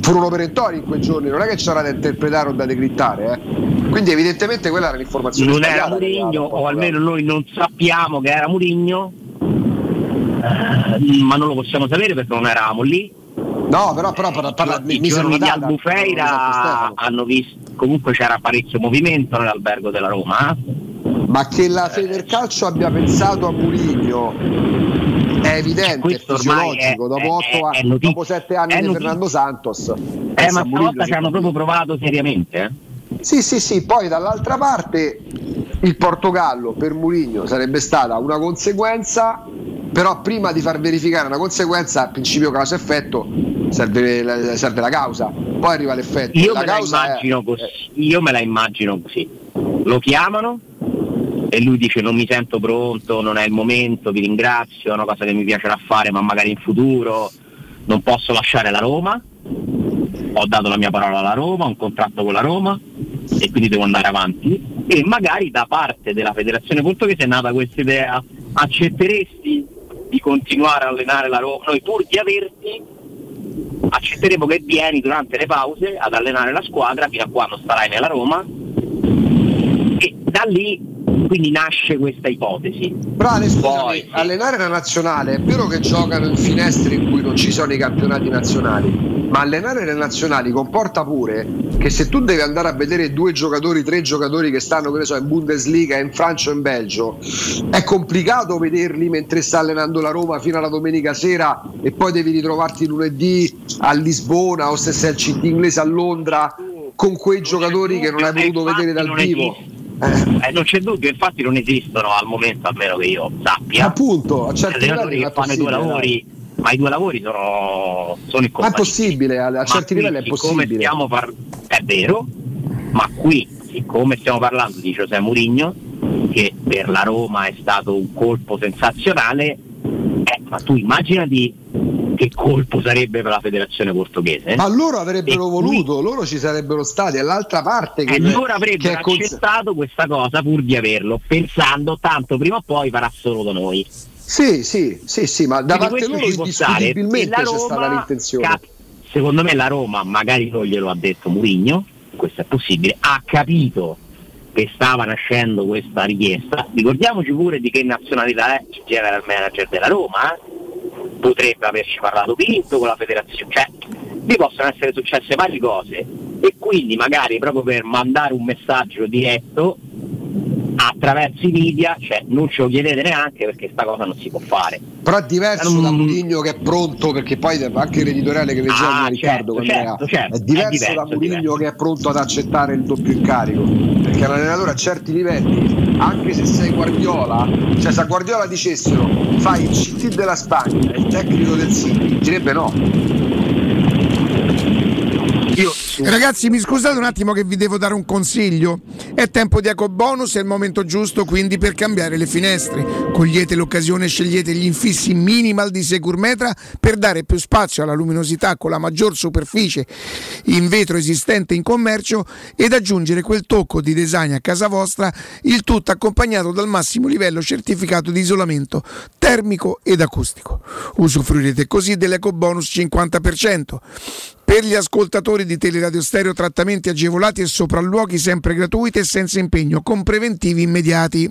Furono perentori in quei giorni, non è che c'era da interpretare o da decrittare, eh. Quindi evidentemente quella era l'informazione non era Murigno, o almeno noi non sappiamo che era Murigno, eh, ma non lo possiamo sapere perché non eravamo lì. No, però, però parla, parla, I misero giorni di Albufeira hanno visto, comunque c'era parecchio movimento nell'albergo della Roma. eh. Ma che la Federcalcio abbia pensato a Murigno è evidente, è Questo ormai fisiologico. è- dopo, è- otto è anni, notizia. dopo sette anni È di. Fernando Santos, Eh, ma stavolta ci hanno proprio provato seriamente. eh. Sì, sì, sì, poi dall'altra parte il Portogallo per Mourinho sarebbe stata una conseguenza, però prima di far verificare una conseguenza, principio causa-effetto, serve la, serve la causa, poi arriva l'effetto. Io la me la è- immagino così. Io me la immagino così. Lo chiamano e lui dice non mi sento pronto, non è il momento, vi ringrazio, è una cosa che mi piacerà fare, ma magari in futuro non posso lasciare la Roma. Ho dato la mia parola alla Roma, ho un contratto con la Roma e quindi devo andare avanti. E magari da parte della federazione portoghese è nata questa idea, accetteresti di continuare a allenare la Roma, noi pur di averti accetteremo che vieni durante le pause ad allenare la squadra fino a quando starai nella Roma e da lì quindi nasce questa ipotesi. Ale, scusami, allenare la nazionale è vero che giocano in finestre in cui non ci sono i campionati nazionali, ma allenare le nazionali comporta pure che se tu devi andare a vedere due giocatori, tre giocatori che stanno che ne so, in Bundesliga, in Francia o in Belgio, è complicato vederli mentre sta allenando la Roma fino alla domenica sera e poi devi ritrovarti lunedì a Lisbona o se sei al CT inglese a Londra con quei giocatori che non hai potuto vedere dal vivo. Eh, non c'è dubbio, infatti non esistono al momento, almeno che io sappia. Appunto, a certi allenatori che fanno i due lavori, ma i due lavori sono, sono Ma è possibile, a, a certi qui, livelli è possibile. stiamo par- è vero, ma qui, siccome stiamo parlando di José Mourinho, che per la Roma è stato un colpo sensazionale, eh, ma tu immaginati che colpo sarebbe per la federazione portoghese. Ma loro avrebbero E voluto, loro ci sarebbero stati all'altra parte che, e loro avrebbero è cons- accettato questa cosa pur di averlo, pensando tanto prima o poi farà solo da noi. Sì, sì, sì, sì, ma da Quindi parte loro indiscutibilmente c'è stata l'intenzione. cap- secondo me la Roma, magari non glielo ha detto Mourinho, questo è possibile, ha capito che stava nascendo questa richiesta. Ricordiamoci pure di che nazionalità è il general manager della Roma, eh? potrebbe averci parlato Pinto con la federazione, cioè vi possono essere successe varie cose e quindi magari proprio per mandare un messaggio diretto attraverso i media, cioè non ce lo chiedete neanche perché sta cosa non si può fare. Però è diverso Mm. da Mourinho che è pronto, perché poi anche l'editoriale che leggeva Ah, Riccardo certo, certo, certo, è diverso, è diverso, da diverso. che è pronto ad accettare il doppio incarico. Perché l'allenatore a certi livelli, anche se sei Guardiola, cioè se a Guardiola dicessero fai il CT della Spagna e il tecnico del City, direbbe no. Io Ragazzi, mi scusate un attimo che vi devo dare un consiglio. È tempo di eco bonus, è il momento giusto quindi per cambiare le finestre. Cogliete l'occasione e scegliete gli infissi minimal di Securmetra per dare più spazio alla luminosità con la maggior superficie in vetro esistente in commercio ed aggiungere quel tocco di design a casa vostra, il tutto accompagnato dal massimo livello certificato di isolamento termico ed acustico. Usufruirete così dell'eco bonus 50%. Per gli ascoltatori di Teleradio Stereo trattamenti agevolati e sopralluoghi sempre gratuiti e senza impegno, con preventivi immediati.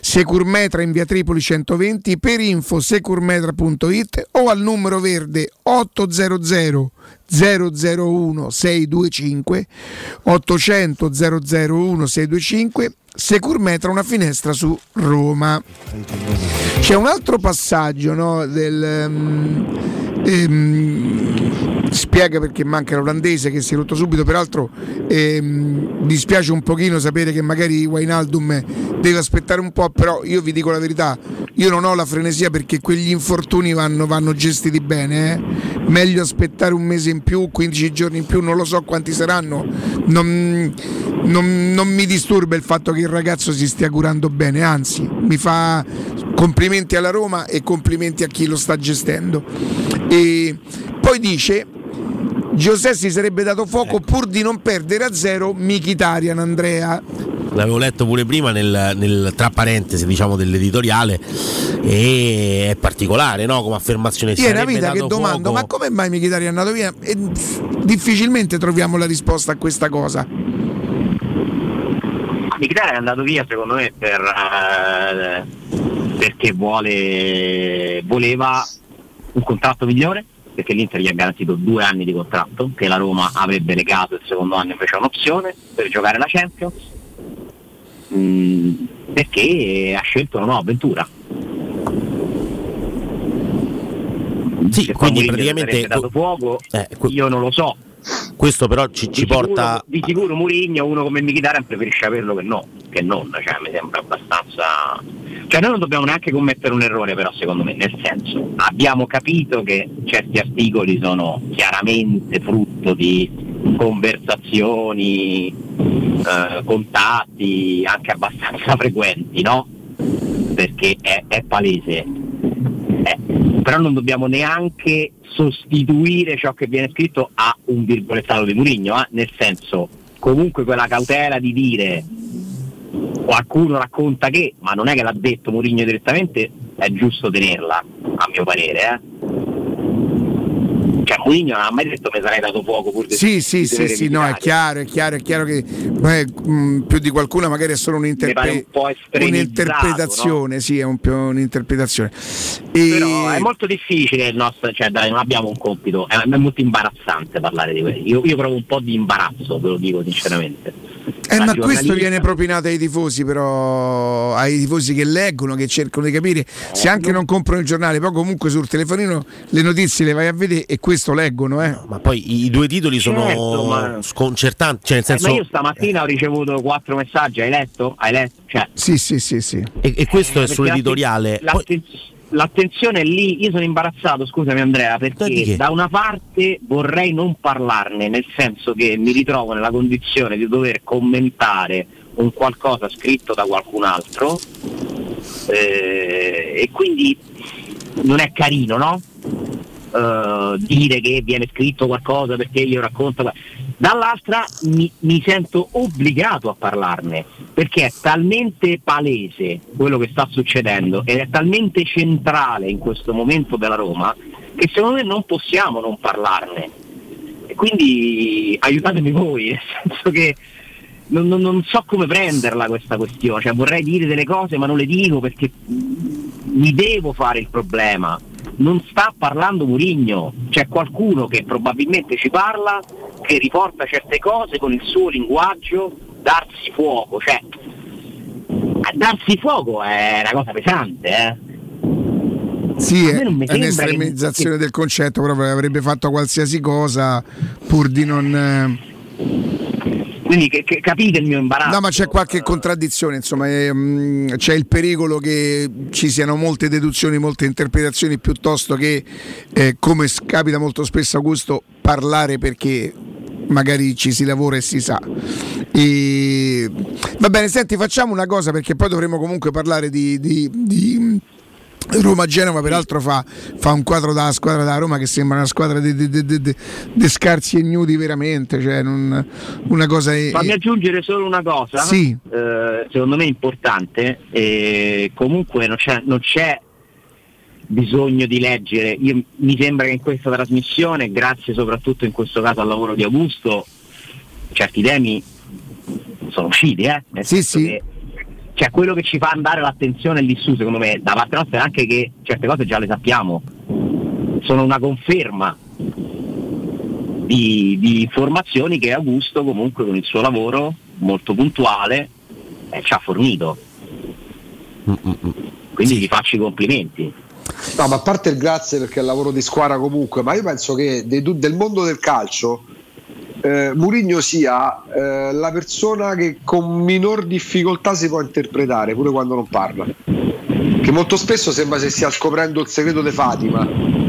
Securmetra in via Tripoli 120 per info securmetra.it o al numero verde 800 001 625 800 001 625 Securmetra una finestra su Roma. C'è un altro passaggio no, del, um, ehm, spiega perché manca l'olandese che si è rotto subito, peraltro ehm, dispiace un pochino sapere che magari Wijnaldum deve aspettare un po', però io vi dico la verità, io non ho la frenesia perché quegli infortuni vanno, vanno gestiti bene, eh. meglio aspettare un mese in più, 15 giorni in più, non lo so quanti saranno, non, non, non mi disturba il fatto che il ragazzo si stia curando bene, anzi mi fa complimenti alla Roma e complimenti a chi lo sta gestendo. E poi dice Giuseppe si sarebbe dato fuoco pur di non perdere a zero Michitarian Andrea. L'avevo letto pure prima nel, nel- tra parentesi diciamo dell'editoriale e è particolare no? come affermazione. Io è una vita che domando, fuoco- ma come mai Michitarian è andato via? E difficilmente troviamo la risposta a questa cosa. Mkhitaryan è andato via secondo me per, eh, perché vuole, voleva un contratto migliore perché l'Inter gli ha garantito due anni di contratto che la Roma avrebbe legato il secondo anno invece è un'opzione per giocare la Champions. Mm, perché ha scelto una nuova avventura. Sì, quindi praticamente dato fuoco io non lo so questo però ci, ci di sicuro- porta di sicuro Mourinho uno come Mkhitaryan preferisce averlo che no che non cioè mi sembra abbastanza cioè noi non dobbiamo neanche commettere un errore però secondo me nel senso abbiamo capito che certi articoli sono chiaramente frutto di conversazioni eh, contatti anche abbastanza frequenti no? perché è, è palese eh, però non dobbiamo neanche sostituire ciò che viene scritto a un virgolettato di Murigno, eh? nel senso comunque quella cautela di dire qualcuno racconta che, ma non è che l'ha detto Murigno direttamente, è giusto tenerla, a mio parere. Eh? Cioè Murigno non ha mai detto mi sarei dato fuoco pur di Sì, sì, sì, sì, no, è chiaro, è chiaro, è chiaro che beh, mh, più di qualcuno magari è solo un'interpe- un po' estremizzato, un'interpretazione, sì, è un un'interpretazione. E- Però è molto difficile il nostro, cioè dai, non abbiamo un compito, è, è molto imbarazzante parlare di questo. Io, io provo un po' di imbarazzo, ve lo dico sinceramente. Eh, ma questo viene propinato ai tifosi, però ai tifosi che leggono, che cercano di capire, se anche non comprano il giornale, poi comunque sul telefonino le notizie le vai a vedere e questo leggono, eh. ma poi i, due titoli sono Certo, ma- sconcertanti cioè nel Eh, senso ma io stamattina ho ricevuto quattro messaggi, hai letto? Hai letto? Cioè, Sì, sì, sì, sì. e, e questo è sull'editoriale l'atten- l'atten- l'attenzione è lì, io sono imbarazzato, scusami Andrea, perché da una parte vorrei non parlarne, nel senso che mi ritrovo nella condizione di dover commentare un qualcosa scritto da qualcun altro eh, e quindi non è carino, no? Eh, dire che viene scritto qualcosa perché io racconto. Dall'altra mi, mi sento obbligato a parlarne perché è talmente palese quello che sta succedendo ed è talmente centrale in questo momento della Roma che secondo me non possiamo non parlarne. Quindi aiutatemi voi, nel senso che non, non- non so come prenderla questa questione, cioè vorrei dire delle cose ma non le dico perché mi devo fare il problema. Non sta parlando Murigno, c'è qualcuno che probabilmente ci parla, che riporta certe cose con il suo linguaggio, darsi fuoco, cioè darsi fuoco è una cosa pesante, eh. Sì, è, un'estremizzazione che- del concetto, proprio avrebbe fatto qualsiasi cosa pur di non... eh, Quindi che- che- capite il mio imbarazzo? No, ma c'è qualche contraddizione, insomma, ehm, c'è il pericolo che ci siano molte deduzioni, molte interpretazioni, piuttosto che, eh, come capita molto spesso Augusto, parlare perché magari ci si lavora e si sa. E... Va bene, senti, facciamo una cosa perché poi dovremo comunque parlare di, di, di Roma-Genova peraltro fa, fa, un quadro dalla squadra da Roma che sembra una squadra di scarsi e nudi veramente, cioè non, una cosa... È, Fammi aggiungere solo una cosa, sì. eh, secondo me importante, e comunque non c'è, non c'è bisogno di leggere, Io, mi sembra che in questa trasmissione, grazie soprattutto in questo caso al lavoro di Augusto, certi temi sono usciti, eh? Nel sì, sì. Che, cioè quello che ci fa andare l'attenzione lì su secondo me da parte nostra è anche che certe cose già le sappiamo. Sono una conferma di, di informazioni che Augusto comunque con il suo lavoro molto puntuale eh, ci ha fornito. Quindi gli faccio i complimenti. No, ma a parte il grazie perché è il lavoro di squadra comunque, ma io penso che dei, del mondo del calcio eh, Murigno sia eh, la persona che con minor difficoltà si può interpretare, pure quando non parla. Che molto spesso sembra se stia scoprendo il segreto di Fatima.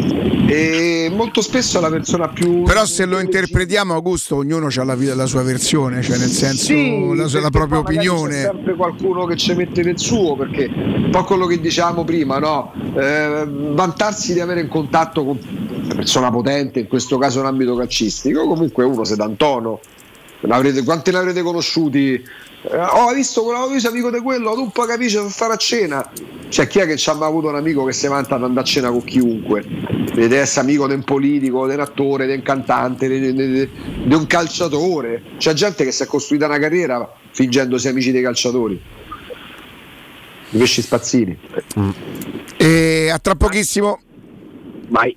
E molto spesso è la persona più. Però se lo interpretiamo, Augusto, ognuno ha la, la, sua versione, cioè nel senso sì, la, la propria opinione. C'è sempre qualcuno che ci mette nel suo, perché un po' quello che dicevamo prima, no? eh, vantarsi di avere in contatto con una persona potente, in questo caso in ambito calcistico, comunque uno se d'Antono. L'avrete, quanti ne avrete conosciuti? Eh, oh, hai visto quello, visto amico di quello, tu un po' capisci per stare a cena. Cioè, chi è che ci ha mai avuto un amico che si vanta ad andare a cena con chiunque? Deve essere amico di un politico, di un attore, di un cantante, di, un calciatore. C'è gente che si è costruita una carriera fingendosi amici dei calciatori. I pesci spazzini. Mm. E a tra pochissimo. Vai.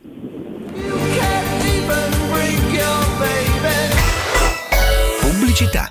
Pubblicità,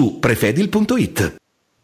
prefedil.it.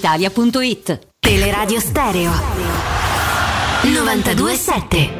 brispalitalia.it. Teleradio Stereo 927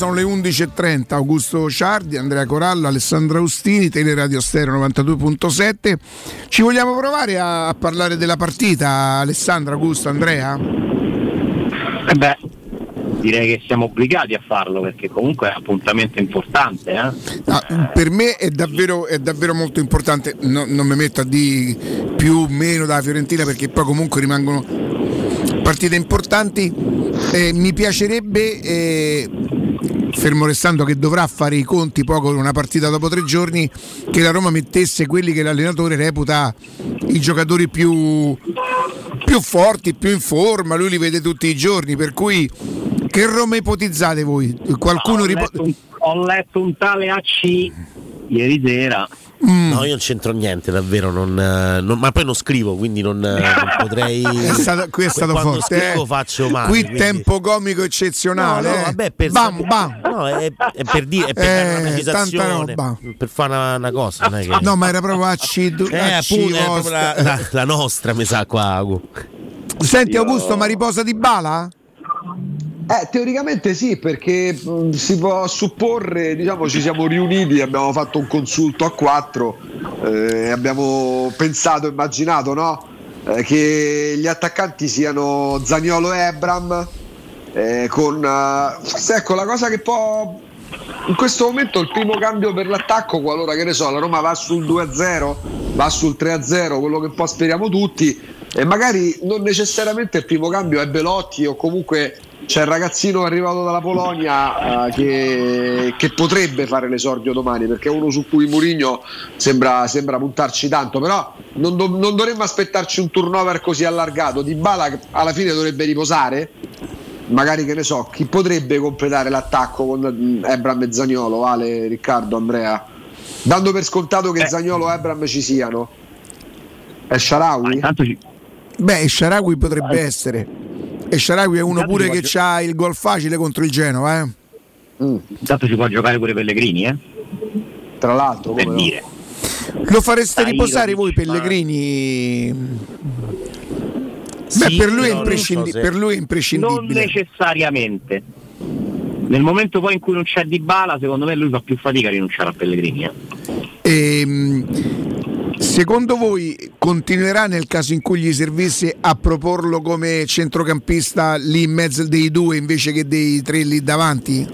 sono le 11.30. Augusto Ciardi, Andrea Corallo, Alessandra Austini, Teleradio Stereo 92.7. Ci vogliamo provare a, a parlare della partita, Alessandra, Augusto, Andrea? Eh beh, direi che siamo obbligati a farlo perché comunque è un appuntamento importante. Eh? Ah, per me è davvero, è davvero molto importante, No- non mi metto a dire più o meno dalla Fiorentina perché poi comunque rimangono partite importanti. Eh, mi piacerebbe, eh, fermo restando che dovrà fare i conti poi con una partita dopo tre giorni, che la Roma mettesse quelli che l'allenatore reputa i giocatori più, più forti, più in forma, lui li vede tutti i giorni, per cui che Roma ipotizzate voi? Qualcuno ho, ripo- letto un, ho letto un tale AC ieri sera. Mm. No, io non c'entro niente, davvero. Non, eh, non- ma poi non scrivo, quindi non, eh, non potrei. È stato- qui è stato Quando forte. scrivo eh. faccio male. Qui quindi- tempo comico eccezionale. No, no, eh. vabbè, per bam, bam. No, è, è per dire, è per Eh, dare una tanta precisazione, roba. per fare una, una cosa. Non è che... No, ma era proprio accido. Eh, appunto, è proprio la, la- la nostra, mi sa qua. Senti Augusto, ma riposa di bala? Eh, teoricamente sì, perché mh, si può supporre, diciamo, ci siamo riuniti, abbiamo fatto un consulto a quattro, eh, abbiamo pensato, immaginato, no? Eh, che gli attaccanti siano Zagnolo e Ebram, eh, con... eh, forse ecco, la cosa che può... In questo momento il primo cambio per l'attacco, qualora che ne so, la Roma va sul 2-0, va sul 3-0, quello che un po' speriamo tutti, e magari non necessariamente il primo cambio è Belotti o comunque c'è il ragazzino arrivato dalla Polonia eh, che, che potrebbe fare l'esordio domani perché è uno su cui Mourinho sembra, sembra puntarci tanto però non, do- non dovremmo aspettarci un turnover così allargato. Di Bala alla fine dovrebbe riposare magari che ne so chi potrebbe completare l'attacco con mm, Ebram e Zagnolo Vale, Riccardo, Andrea? Dando per scontato che Zagnolo e Ebram ci siano. È Sharawi? Intanto ci, Beh, Sharawi potrebbe essere. E Sharawi è uno pure si che può ha il gol facile contro il Genova, eh. Intanto ci può giocare pure Pellegrini, eh? Tra l'altro, per dire. Lo fareste Dai, riposare voi Pellegrini? Sì, Beh, per lui, non imprescindi- so se- per lui è Non imprescindibile. necessariamente. Nel momento poi in cui non c'è Di Bala, secondo me lui fa più fatica a rinunciare a Pellegrini. eh. Ehm, secondo voi continuerà nel caso in cui gli servisse a proporlo come centrocampista lì in mezzo dei due invece che dei tre lì davanti?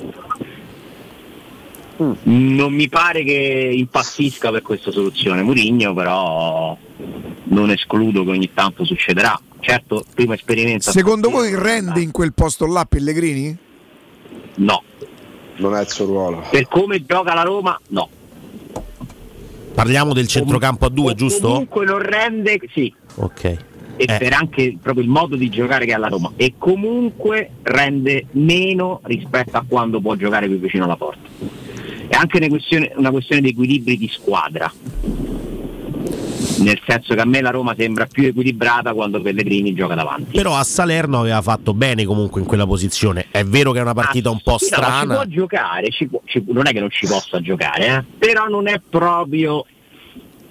Non mi pare che impazzisca per questa soluzione Murigno, però non escludo che ogni tanto succederà. Certo, prima esperimenta. Secondo voi rende in quel posto là Pellegrini? No. Non è il suo ruolo. Per come gioca la Roma, no. Parliamo del centrocampo a due, giusto? Comunque non rende, sì. Ok. E Eh. per anche proprio il modo di giocare che ha la Roma. E comunque rende meno rispetto a quando può giocare più vicino alla porta. È anche una questione, una questione di equilibri di squadra. Nel senso che a me la Roma sembra più equilibrata quando Pellegrini gioca davanti. Però a Salerno aveva fatto bene comunque in quella posizione. È vero che è una partita un po' Ah, Sì, no, ma ci strana. può giocare, ci può- ci- non è che non ci possa giocare, eh, però non è proprio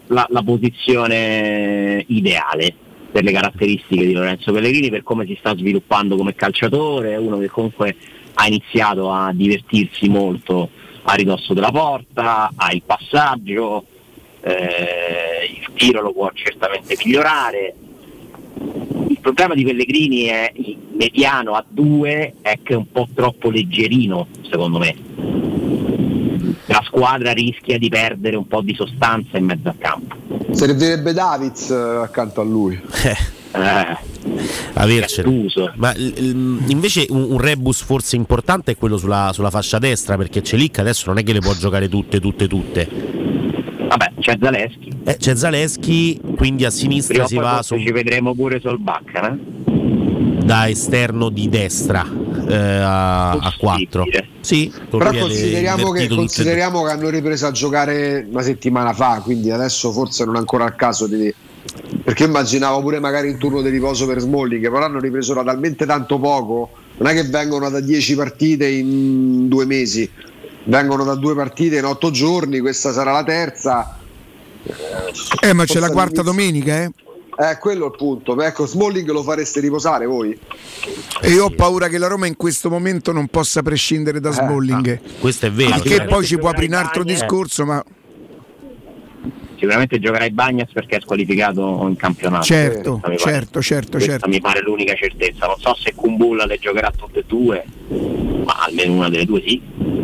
la, la posizione ideale per le caratteristiche di Lorenzo Pellegrini, per come si sta sviluppando come calciatore, è uno che comunque ha iniziato a divertirsi molto a ridosso della porta, ha il passaggio, eh, il tiro lo può certamente migliorare. Il problema di Pellegrini è il mediano a due è che è un po' troppo leggerino, secondo me. La squadra rischia di perdere un po' di sostanza in mezzo al campo. Servirebbe Davids eh, accanto a lui. Eh, Avercene. Ma il- il- invece un, un rebus forse importante è quello sulla, sulla fascia destra, perché Celic adesso non è che le può giocare tutte, tutte, tutte. Vabbè, c'è Zaleschi. Eh, c'è Zaleschi, quindi a sinistra Prima si va su- ci vedremo pure Solbacca, eh? da esterno di destra eh, a, a 4. Sì, Però consideriamo che, consideriamo che hanno ripreso a giocare una settimana fa, quindi adesso forse non è ancora il caso di. Perché immaginavo pure magari un turno di riposo per Smalling, che però hanno ripreso da talmente tanto poco, non è che vengono da 10 partite in due mesi, vengono da due partite in otto giorni, questa sarà la terza. Eh, ma c'è la quarta domenica, eh? Eh, quello è il punto. Ecco, Smalling lo fareste riposare voi? E io ho paura che la Roma in questo momento non possa prescindere da Smalling. Questo è vero. Che poi ci può aprire un altro Bagnas. discorso, ma Sicuramente giocherai Bagnas perché è squalificato in campionato. certo, certo, certo, questa certo. mi pare l'unica certezza. Non so se Kumbulla le giocherà tutte e due, ma almeno una delle due sì.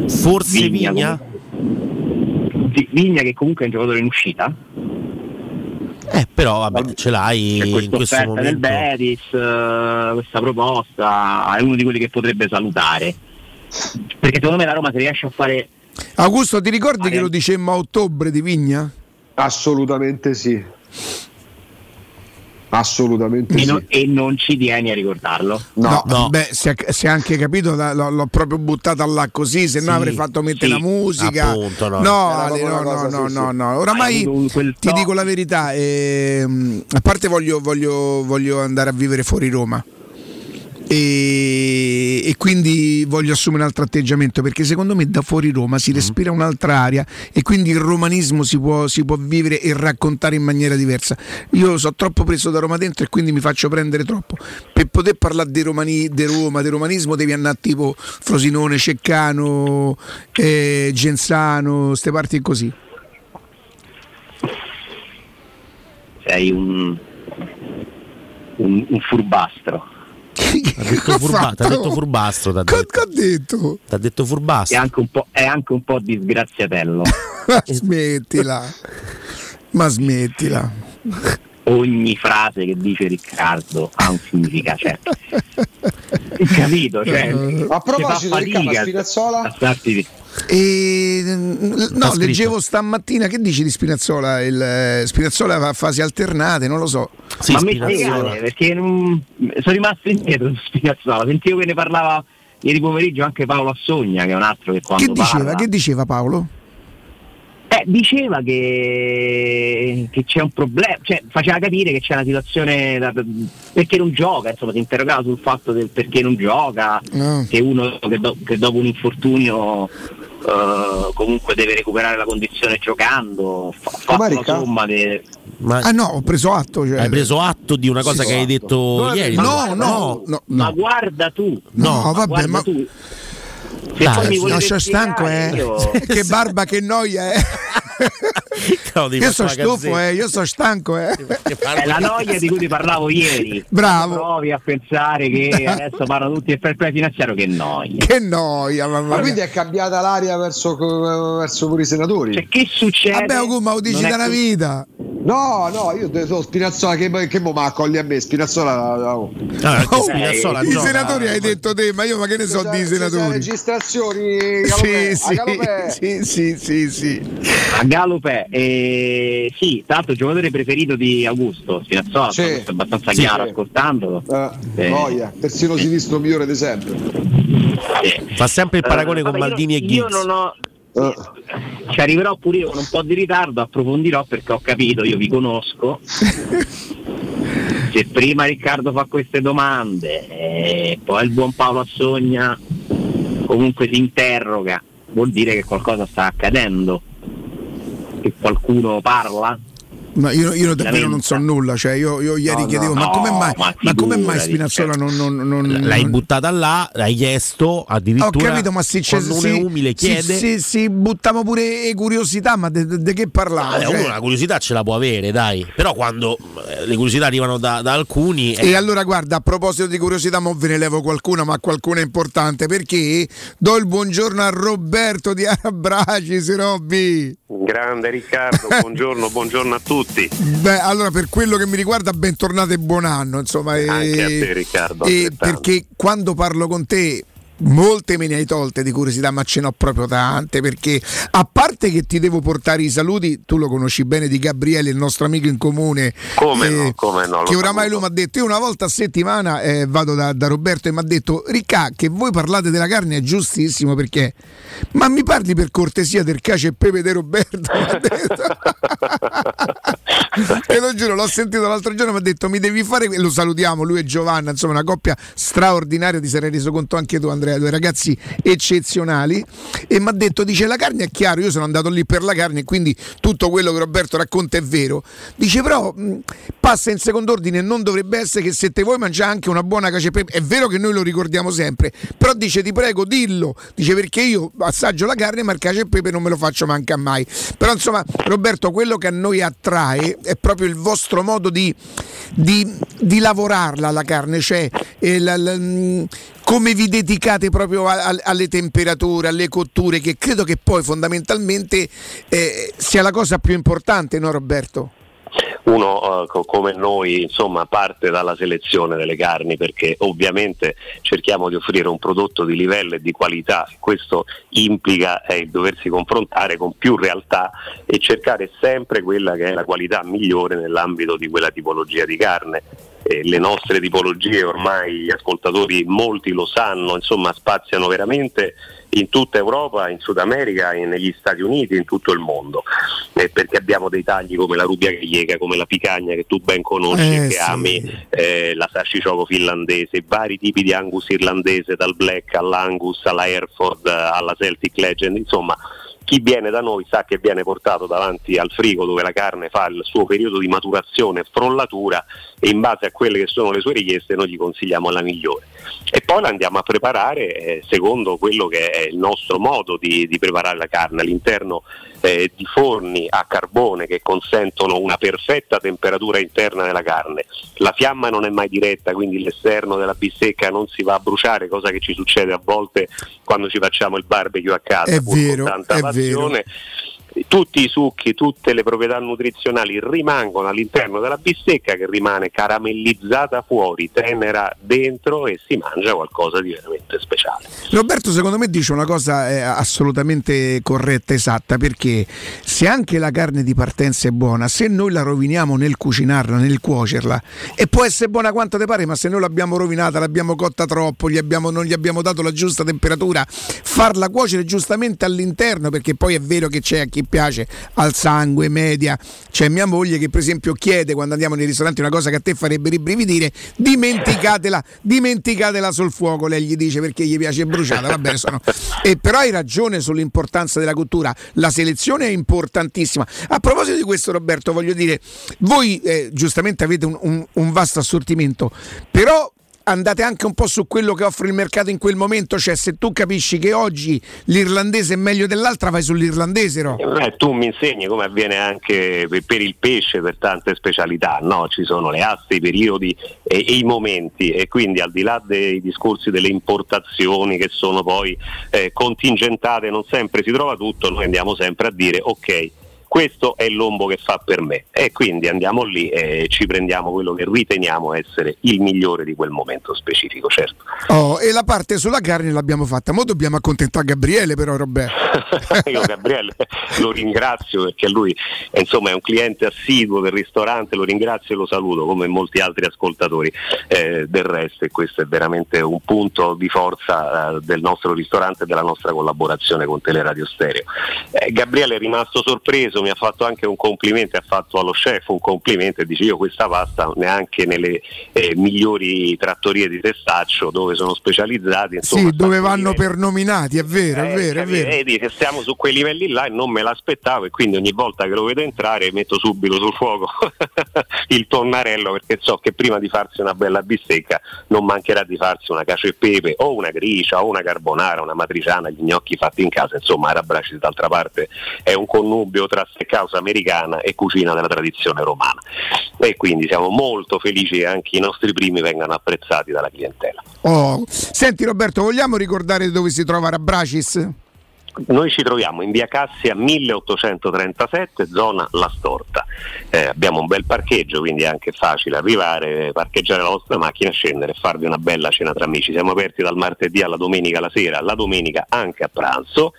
Forse Vigna? comunque- Vi- Vigna che comunque è un giocatore in uscita. Eh, però vabbè, ce l'hai C'è in questa questo offerta del momento. Betis, eh, questa proposta, è uno di quelli che potrebbe salutare. Perché secondo me la Roma se riesce a fare Augusto, ti ricordi che lo dicemmo a ottobre di Vigna? Assolutamente sì. Assolutamente e, sì. non, e non ci tieni a ricordarlo. No, beh, si è, si è anche capito, l'ho, l'ho proprio buttata là così, se no Sì, avrei fatto mettere sì, la musica. appunto, no. no, Ale, no, no, no, no, no. Oramai ti dico la verità, ehm, a parte voglio, voglio, voglio andare a vivere fuori Roma. E, e quindi voglio assumere un altro atteggiamento perché secondo me da fuori Roma si respira un'altra aria e quindi il romanismo si può, si può vivere e raccontare in maniera diversa. Io sono troppo preso da Roma dentro e quindi mi faccio prendere troppo. Per poter parlare di, romani, di Roma, di romanismo devi andare tipo Frosinone, Ceccano, eh, Genzano, queste parti così. sei un, un, un furbastro. T'ha detto, furba- t'ha detto furbastro. T'ha detto. Ho detto? T'ha detto furbastro. È anche un po', è anche un po' disgraziatello. Ma smettila, ma smettila. Ogni frase che dice Riccardo ha un significato. Cioè, capito? Cioè, A proposito, si fa Riccardo, fatica Spinazzola? E, mm, no, leggevo stamattina che dici di Spinazzola? Il, eh, Spinazzola va a fasi alternate, non lo so. ma mi spiegate perché non- sono rimasto indietro su Spinazzola. Sentivo che ne parlava ieri pomeriggio anche Paolo Assogna, che è un altro che quando Che diceva, parla che diceva Paolo? Eh, diceva che, che c'è un problema, cioè faceva capire che c'è una situazione da- perché non gioca, insomma si interrogava sul fatto del perché non gioca, No. che uno che, do- che dopo un infortunio eh, comunque deve recuperare la condizione giocando, fa, fa una somma de- Ah no, ho preso atto. Cioè. Hai preso atto di una cosa Sì, che hai atto. detto No, ieri? no, guarda, no, no, ma no. guarda tu, No, ma vabbè, guarda ma- tu. Dai, No, sono stanco, eh. io- che barba, che noia, eh. Devi Io sono stufo, eh. Io sono stanco, eh. È la noia di cui ti parlavo ieri. Bravo. Provi a pensare che adesso parlano tutti del fair play finanziario, che noia. Che noia, mamma Ma quindi è cambiata l'aria verso, verso pure i senatori? Cioè, che succede? Vabbè, ma lo dici Non è da una che- vita. No, no, io detto Spinazzola che, che mo ma accogli a me, Spinazzola. oh. Ah, Oh, Spinazzola I gioca- senatori hai detto te, ma io ma che ne so di senatori? registrazioni Sì, sì, sì, sì, sì, Galopè, eh, sì, tra l'altro il giocatore preferito di Augusto, Spinazzola, Sì. questo è abbastanza Sì. chiaro ascoltandolo. Eh, Eh. noia, persino sinistro migliore di sempre. Sì. Fa sempre il paragone Eh, con vabbè, Maldini io, e Io Giggs. non ho. Eh. Ci arriverò pure io con un po' di ritardo, approfondirò perché ho capito, io vi conosco. Se prima Riccardo fa queste domande e poi il buon Paolo Assogna comunque si interroga, vuol dire che qualcosa sta accadendo, che qualcuno parla. Ma io, io davvero non so nulla, cioè io, io ieri No, chiedevo, no, ma come mai, ma ma come mai Spinazzola non, non, non- L'hai buttata là, l'hai chiesto Ho addirittura. capito, ma se c'è si, è umile chiede. si, si, si buttamo pure curiosità, ma di che parlare? Eh, Cioè, uno la curiosità ce la può avere, dai. Però quando eh, le curiosità arrivano da, da alcuni. eh, E allora guarda, a proposito di curiosità, mo ve ne levo qualcuna, ma qualcuna importante, perché do il buongiorno a Roberto di Arabracis, Robby. Grande Riccardo, buongiorno, buongiorno a tutti. Beh, allora per quello che mi riguarda, bentornato e buon anno, insomma. e- Anche a te, Riccardo, e perché quando parlo con te molte me ne hai tolte di curiosità, ma ce n'ho proprio tante, perché a parte che ti devo portare i saluti, tu lo conosci bene di Gabriele, il nostro amico in comune. Come eh, no, come no, Che oramai lui mi ha detto, io una volta a settimana eh, vado da, da Roberto e mi ha detto, Ricca, che voi parlate della carne è giustissimo perché, ma mi parli per cortesia del cacio e pepe di Roberto? E lo giuro, l'ho sentito l'altro giorno, mi ha detto mi devi fare, que-" lo salutiamo, lui e Giovanna, insomma una coppia straordinaria, ti sarei reso conto anche tu Andrea, due ragazzi eccezionali e mi ha detto, dice la carne è chiaro, io sono andato lì per la carne quindi tutto quello che Roberto racconta è vero, dice però mh, passa in secondo ordine non dovrebbe essere che se te vuoi mangiare anche una buona cacio e pepe, è vero che noi lo ricordiamo sempre, però dice ti prego dillo, dice perché io assaggio la carne ma il cacio e pepe non me lo faccio manca mai, però insomma Roberto quello che a noi attrae è proprio il vostro modo di, di- di lavorarla la carne, cioè eh, la- la- come vi dedicate proprio a- a- alle temperature, alle cotture, che credo che poi fondamentalmente eh, sia la cosa più importante, no Roberto? Uno eh, co- come noi insomma parte dalla selezione delle carni perché ovviamente cerchiamo di offrire un prodotto di livello e di qualità, questo implica eh, doversi confrontare con più realtà e cercare sempre quella che è la qualità migliore nell'ambito di quella tipologia di carne. Eh, le nostre tipologie ormai gli ascoltatori molti lo sanno, insomma spaziano veramente in tutta Europa, in Sud America, e negli Stati Uniti, in tutto il mondo, Eh, perché abbiamo dei tagli come la rubia griega, come la picagna che tu ben conosci Eh, che sì. ami, eh, la salsicioco finlandese, vari tipi di angus irlandese, dal black all'angus, alla Hereford, alla Celtic Legend, insomma chi viene da noi sa che viene portato davanti al frigo dove la carne fa il suo periodo di maturazione frollatura e in base a quelle che sono le sue richieste noi gli consigliamo la migliore. E poi la andiamo a preparare eh, secondo quello che è il nostro modo di, di preparare la carne all'interno eh, di forni a carbone che consentono una perfetta temperatura interna della carne. La fiamma non è mai diretta, quindi l'esterno della bistecca non si va a bruciare, cosa che ci succede a volte quando ci facciamo il barbecue a casa. È pur vero, con tanta è passione. Tutti i succhi, tutte le proprietà nutrizionali rimangono all'interno della bistecca che rimane caramellizzata fuori, tenera dentro e si mangia qualcosa di veramente speciale. Roberto secondo me dice una cosa eh, assolutamente corretta, esatta, perché se anche la carne di partenza è buona, se noi la roviniamo nel cucinarla, nel cuocerla, e può essere buona quanto te pare, ma se noi l'abbiamo rovinata, l'abbiamo cotta troppo, gli abbiamo- non gli abbiamo dato la giusta temperatura, farla cuocere giustamente all'interno, perché poi è vero che c'è a chi piace, al sangue, media. C'è mia moglie che per esempio chiede quando andiamo nei ristoranti una cosa che a te farebbe ribrividire, dimenticatela, dimenticatela sul fuoco, lei gli dice perché gli piace bruciata, va bene, sono... e però hai ragione sull'importanza della cultura, la selezione è importantissima. A proposito di questo Roberto, voglio dire, voi eh, giustamente avete un, un- un vasto assortimento, però andate anche un po' su quello che offre il mercato in quel momento, cioè se tu capisci che oggi l'irlandese è meglio dell'altra vai sull'irlandese, no? Eh, tu mi insegni come avviene anche per, il pesce, per tante specialità, no? ci sono le aste, i periodi e, e i momenti e quindi al di là dei discorsi delle importazioni che sono poi eh, contingentate, non sempre si trova tutto, noi andiamo sempre a dire ok. Questo è il lombo che fa per me e quindi andiamo lì e ci prendiamo quello che riteniamo essere il migliore di quel momento specifico, certo. Oh, e la parte sulla carne l'abbiamo fatta, mo dobbiamo accontentare Gabriele però Roberto. Io Gabriele lo ringrazio perché lui insomma, è un cliente assiduo del ristorante, lo ringrazio e lo saluto come molti altri ascoltatori eh, del resto e questo è veramente un punto di forza eh, del nostro ristorante e della nostra collaborazione con Teleradio Stereo. Eh, Gabriele è rimasto sorpreso, mi ha fatto anche un complimento, ha fatto allo chef un complimento e dice io questa pasta neanche nelle eh, migliori trattorie di testaccio dove sono specializzati. Insomma, Sì, dove vanno per nominati, è vero, è eh, vero, è vero. E dice stiamo su quei livelli là e non me l'aspettavo e quindi ogni volta che lo vedo entrare metto subito sul fuoco il tonnarello perché so che prima di farsi una bella bistecca non mancherà di farsi una cacio e pepe o una gricia o una carbonara, una matriciana, gli gnocchi fatti in casa, insomma Arabracis d'altra parte è un connubio tra steakhouse americana e cucina della tradizione romana e quindi siamo molto felici che anche i nostri primi vengano apprezzati dalla clientela. Oh. Senti Roberto, vogliamo ricordare dove si trova Rabracis? Noi ci troviamo in via Cassia 1837, zona La Storta. Eh, abbiamo un bel parcheggio, quindi è anche facile arrivare, parcheggiare la vostra macchina, scendere e farvi una bella cena tra amici. Siamo aperti dal martedì alla domenica la sera, la domenica anche a pranzo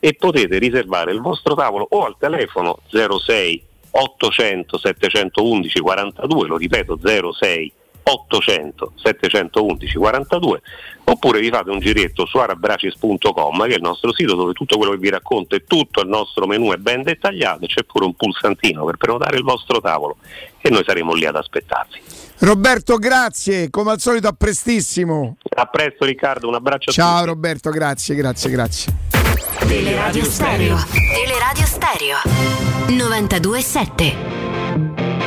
e potete riservare il vostro tavolo o al telefono 06 800 711 42, lo ripeto 06 800 711 42 oppure vi fate un giretto su arabracis.com che è il nostro sito dove tutto quello che vi racconto e tutto il nostro menù è ben dettagliato e c'è pure un pulsantino per prenotare il vostro tavolo e noi saremo lì ad aspettarvi. Roberto, grazie, come al solito a prestissimo. A presto Riccardo, un abbraccio a Ciao Roberto, grazie, grazie, grazie. Teleradio Stereo. Teleradio Stereo. 92.7.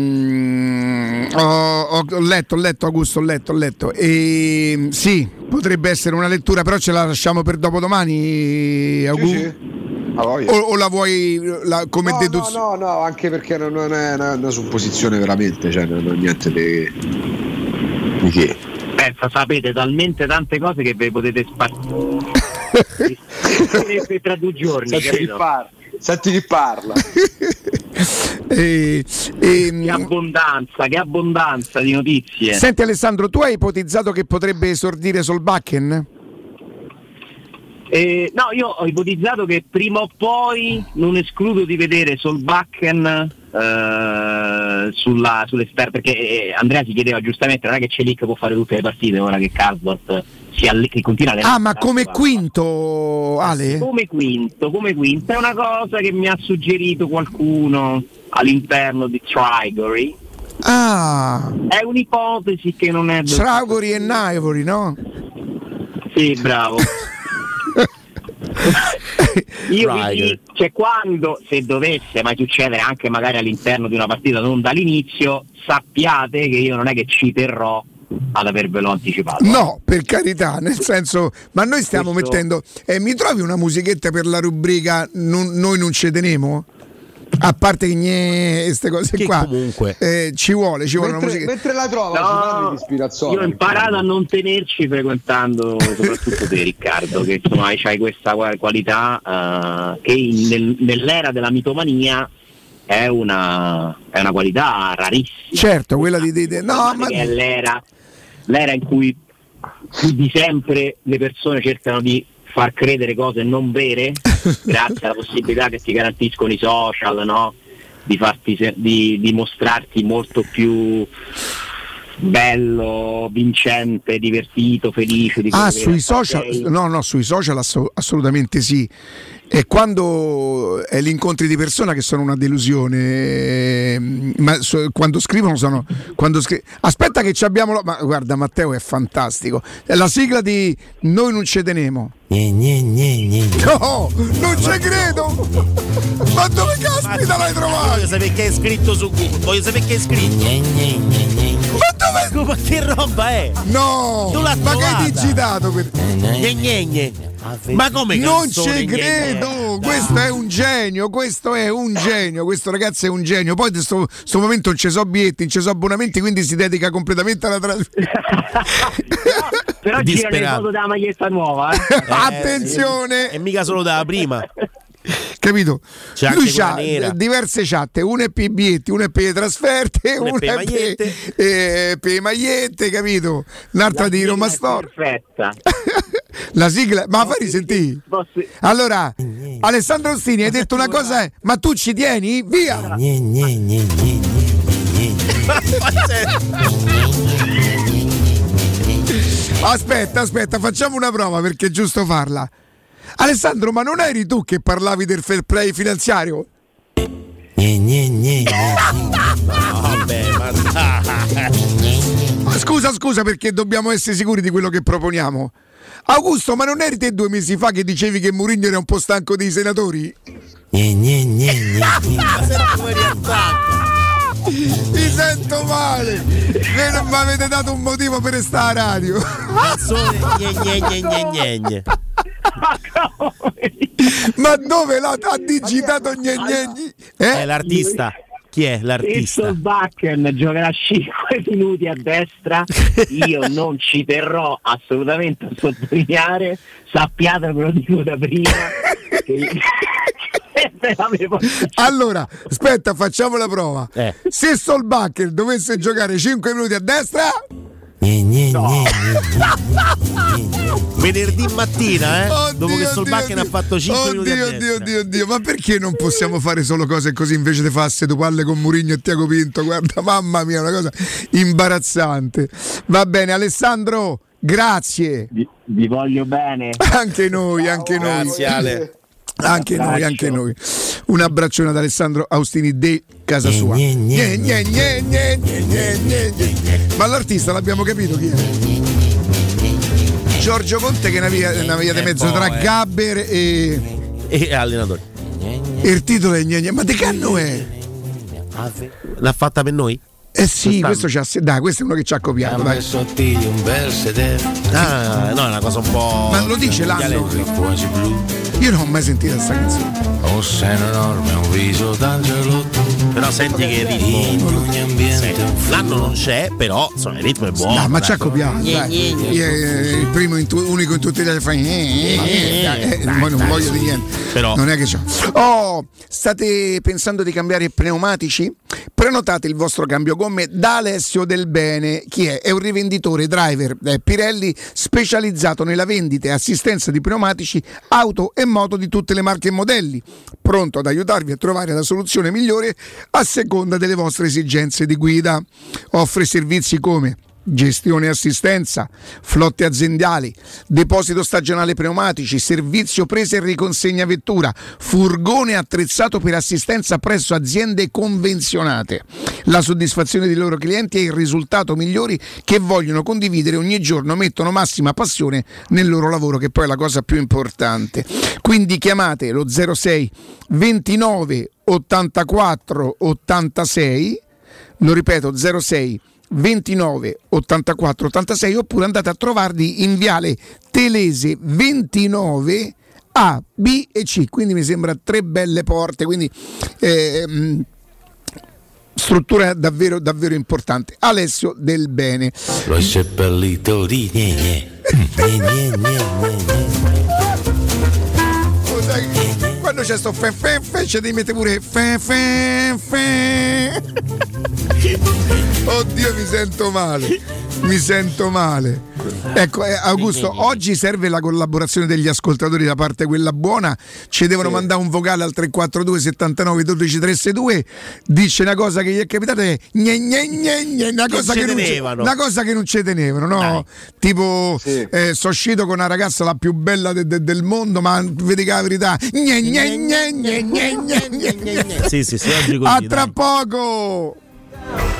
Ehm, ho, ho- ho letto, ho letto Augusto, ho letto, ho letto. Ehm, sì, potrebbe essere una lettura, però ce la lasciamo per dopodomani, Augusto. O, o la vuoi la- come no, deduzione? no, no, no, anche perché non, non è una, una supposizione veramente, cioè non, non niente di, di che. Pensa, sapete talmente tante cose che ve potete spartire tra due giorni, Senti chi parla. Senti chi parla. E- ehm, Che abbondanza, che abbondanza di notizie. Senti Alessandro, tu hai ipotizzato che potrebbe esordire Solbakken? Eh, no, io ho ipotizzato che prima o poi non escludo di vedere Solbakken eh, sulla, sull'esterno, perché eh, Andrea si chiedeva giustamente, non è che Celic può fare tutte le partite ora che alle- che continua a Ah, ma come quinto, Ale? Come quinto, come quinto, è una cosa che mi ha suggerito qualcuno all'interno di Trigory. Ah, È un'ipotesi che non è... Traugori e Naivori, no? Sì, bravo. Io dico, cioè quando, se dovesse mai succedere anche magari all'interno di una partita non dall'inizio, sappiate che io non è che ci terrò ad avervelo anticipato. No, per carità, nel senso, ma noi stiamo Questo- mettendo. eh, mi trovi una musichetta per la rubrica non- Noi non ci teniamo? A parte che queste cose Che qua, comunque- eh, ci vuole, ci vuole una Mentre, musichetta. mentre la trova, Spinazzola. Io ho imparato a non tenerci frequentando soprattutto te Riccardo, che insomma hai questa qua- qualità eh, che in- nel- nell'era della mitomania è una, è una qualità rarissima. Certo, quella di. di- di- no, ma è l'era, l'era in cui più di sempre le persone cercano di far credere cose non vere grazie alla possibilità che ti garantiscono i social, no? di, farti di, di mostrarti molto più bello, vincente, divertito, felice. Di Ah, sui social? No, no, sui social asso- assolutamente sì. E quando è gli incontri di persona che sono una delusione, ehm, ma so- quando scrivono sono. Quando scri- Aspetta, che ci abbiamo. la- Ma guarda, Matteo è fantastico. È la sigla di Noi non ci teniamo. No, non ci credo! Ma dove caspita l'hai trovato? Voglio sapere che è scritto su Google. Voglio sapere che è scritto. Ma dove? Ma che roba è? No! Tu l'hai ma che hai digitato? Per... Gne, gne, gne. Ma come Non ci credo, questo è un genio, questo è un genio, questo ragazzo è un genio. Poi in questo momento non ci so biglietti, non ci so abbonamenti, quindi si dedica completamente alla trasmissione. Però gira le foto della maglietta nuova. eh. Attenzione! E mica solo dalla prima. Capito? C'è Lui ha diverse chat, una è per i biglietti, una è per le trasferte, Una è una per le è per, eh, per le magliette, capito? Un'altra di Roma Store. Perfetta. La sigla, ma fai risentire? Allora, Alessandro Ostini, hai detto una cosa, eh, ma tu ci tieni? Via! Aspetta, aspetta, facciamo una prova perché è giusto farla. Alessandro, ma non eri tu che parlavi del fair play finanziario? Vabbè, ma dai. Ma scusa, scusa, perché dobbiamo essere sicuri di quello che proponiamo. Augusto, ma non eri te due mesi fa che dicevi che Mourinho era un po' stanco dei senatori? Mi sento male! Ve non mi avete dato un motivo per stare a radio! Canzone gne, gne, gne, gne, gne, gne. Ma dove l'ha ha digitato gne, gne, gne? È Eh? l'artista. Chi è l'artista? Questo Bakken giocherà 5 minuti a destra. Io non ci terrò assolutamente a sottolineare. Sappiate, ve lo dico da prima. che- Allora, aspetta, facciamo la prova. Eh. Se Solbacher dovesse giocare 5 minuti a destra, Venerdì mattina, eh? Oddio, Dopo che Solbakken ha fatto 5 minuti a Oddio, destra. oddio, oddio, oddio, ma perché non possiamo fare solo cose così invece di farsi due palle con Murigno e Tiago Pinto? Guarda, mamma mia, una cosa imbarazzante. Va bene, Alessandro, grazie. Vi, vi voglio bene. Anche noi, anche noi. Grazie, Ale. Anche noi, anche noi. Un abbraccione ad Alessandro Austini di casa sua. Ma l'artista l'abbiamo capito chi è? Giorgio Conte che è una via, una via di mezzo tra eh. Gabber e, E allenatore. e il titolo è gne. Ma di che anno è? L'ha fatta per noi? Eh sì, questo ci ha, dai, questo è uno che ci ha copiato. Dai. un bel sedere Ah, no, è una cosa un po'. Ma lo dice l'anno? Io non ho mai sentito questa canzone. un seno enorme un viso d'angelo Però senti che il in ritmo. ogni ambiente un L'anno non c'è, però insomma, il ritmo è buono. Dai, ma ci ha copiato. Eh, il primo, in tu- unico in tutta Italia fa. eh, eh, dai, Dai, poi non dai, voglio di niente. Però- Non è che c'ho. Oh, state pensando di cambiare pneumatici? Prenotate il vostro cambio gomme da Alessio Del Bene. Chi è? È un rivenditore driver eh, Pirelli specializzato nella vendita e assistenza di pneumatici, auto e moto di tutte le marche e modelli. Pronto ad aiutarvi a trovare la soluzione migliore a seconda delle vostre esigenze di guida. Offre servizi come gestione e assistenza, flotte aziendali, deposito stagionale pneumatici, servizio presa e riconsegna vettura, furgone attrezzato per assistenza presso aziende convenzionate. La soddisfazione dei loro clienti è il risultato migliore che vogliono condividere ogni giorno, mettono massima passione nel loro lavoro, che poi è la cosa più importante. Quindi chiamate lo 06 29 84 86 lo ripeto 06 29 84 86 oppure andate a trovarli in viale Telese 29 A, B e C. Quindi mi sembra tre belle porte quindi ehm, struttura davvero davvero importante. Alessio Del Bene. Lo hai seppellito di gne. Oh, quando c'è sto fe fe fe c'è di mettere pure fe fe fe oddio mi sento male mi sento male. Ecco, eh, Augusto, oggi serve la collaborazione degli ascoltatori da parte quella buona. Ci devono Sì. mandare un vocale al 342 79 12 362. Dice una cosa che gli è capitata gne, gne, gne, gne, una, cosa che non ci- tenevano. una cosa che non ci tenevano, no? Tipo, eh, sono uscito con una ragazza la più bella de- de- del mondo, ma vedi che la verità. Gne, gne, gne, gne, gne, gne, gne, gne. Sì, sì, sì, oggi così. A dai. tra poco!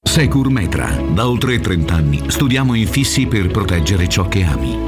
Secur Metra. Da oltre 30 anni studiamo infissi per proteggere ciò che ami.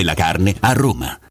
della carne a Roma.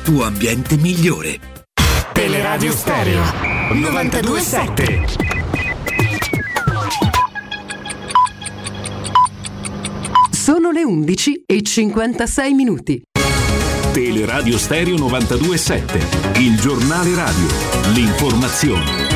tuo ambiente migliore. Teleradio Stereo 927. Sono le 11 e 56 minuti. Teleradio Stereo 927, il giornale radio, l'informazione.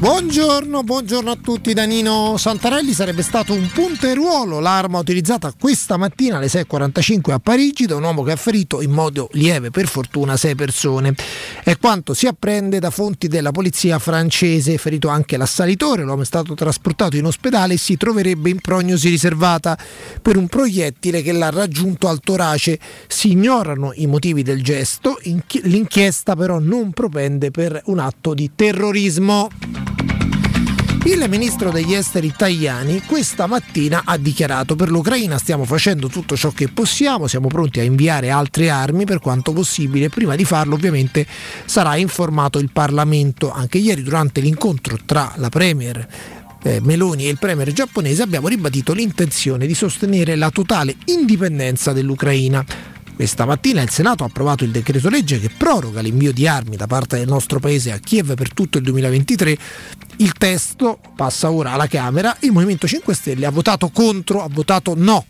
Buongiorno, buongiorno a tutti. Danino Santarelli sarebbe stato un punteruolo l'arma utilizzata questa mattina alle 6.45 a Parigi da un uomo che ha ferito in modo lieve, per fortuna, sei persone. È quanto si apprende da fonti della polizia francese. Ferito anche l'assalitore, l'uomo è stato trasportato in ospedale e si troverebbe in prognosi riservata per un proiettile che l'ha raggiunto al torace. Si ignorano i motivi del gesto, l'inchiesta però non propende per un atto di terrorismo. Il ministro degli esteri Tajani questa mattina ha dichiarato per l'Ucraina stiamo facendo tutto ciò che possiamo, siamo pronti a inviare altre armi per quanto possibile, prima di farlo ovviamente sarà informato il Parlamento. Anche ieri durante l'incontro tra la Premier eh, Meloni e il premier giapponese abbiamo ribadito l'intenzione di sostenere la totale indipendenza dell'Ucraina. Questa mattina il Senato ha approvato il decreto legge che proroga l'invio di armi da parte del nostro paese a Kiev per tutto il 2023. Il testo passa ora alla Camera, il Movimento 5 Stelle ha votato contro, ha votato no.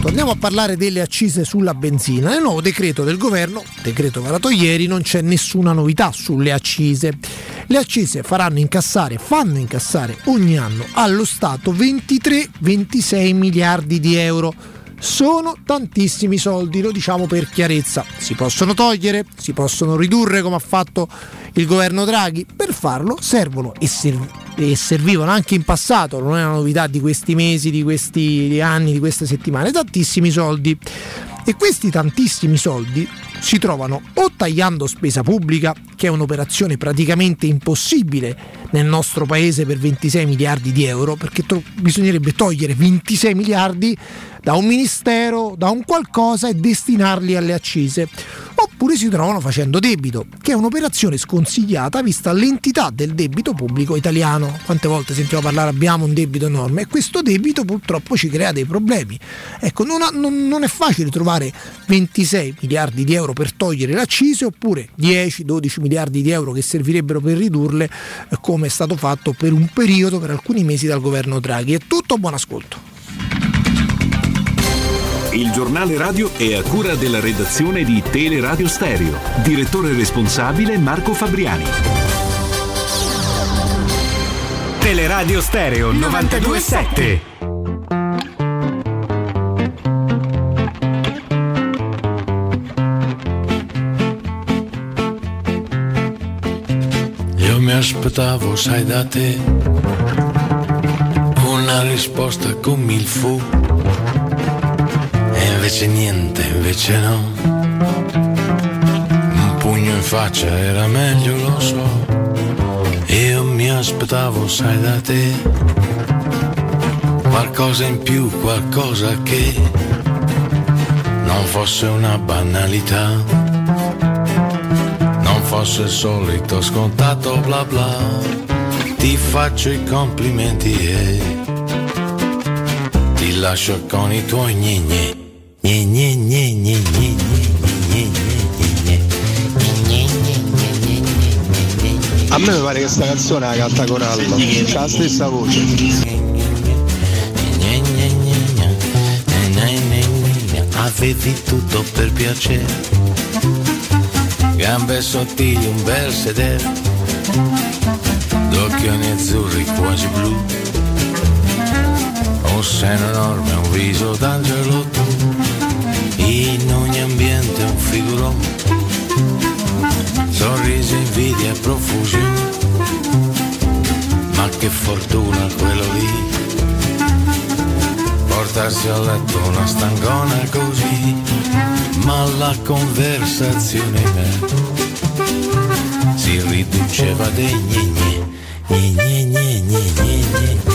Torniamo a parlare delle accise sulla benzina. Nel nuovo decreto del governo, decreto varato ieri, non c'è nessuna novità sulle accise. Le accise faranno incassare, fanno incassare ogni anno allo Stato 23-26 miliardi di euro sono tantissimi soldi, lo diciamo per chiarezza. Si possono togliere, si possono ridurre come ha fatto il governo Draghi. Per farlo servono e, serv- e servivano anche in passato, non è una novità di questi mesi, di questi anni, di queste settimane, tantissimi soldi. E questi tantissimi soldi si trovano o tagliando spesa pubblica, che è un'operazione praticamente impossibile nel nostro paese per 26 miliardi di euro, perché to- bisognerebbe togliere 26 miliardi da un ministero, da un qualcosa e destinarli alle accise. Oppure si trovano facendo debito, che è un'operazione sconsigliata vista l'entità del debito pubblico italiano. Quante volte sentiamo parlare abbiamo un debito enorme e questo debito purtroppo ci crea dei problemi. Ecco, non, ha, non, non è facile trovare 26 miliardi di euro per togliere le accise oppure 10-12 miliardi di euro che servirebbero per ridurle eh, come è stato fatto per un periodo, per alcuni mesi dal governo Draghi. È tutto, buon ascolto. Il giornale radio è a cura della redazione di Teleradio Stereo. Direttore responsabile Marco Fabriani. Teleradio Stereo 927. Io mi aspettavo, sai da te, una risposta come il fu. Invece niente, invece no. Un pugno in faccia era meglio, lo so. Io mi aspettavo, sai da te, qualcosa in più, qualcosa che non fosse una banalità, non fosse il solito scontato bla bla. Ti faccio i complimenti e ti lascio con i tuoi gne A me mi pare che sta canzone la canta Corallo, c'ha la stessa voce. Avevi tutto per piacere, gambe sottili, un bel sedere, d'occhioni azzurri quasi blu, un seno enorme, un viso d'angelo tu, figurone, sorriso, invidia e profusione, ma che fortuna quello lì. Portarsi a letto una stangona così, ma la conversazione me si riduceva dei gne gne gne gne gne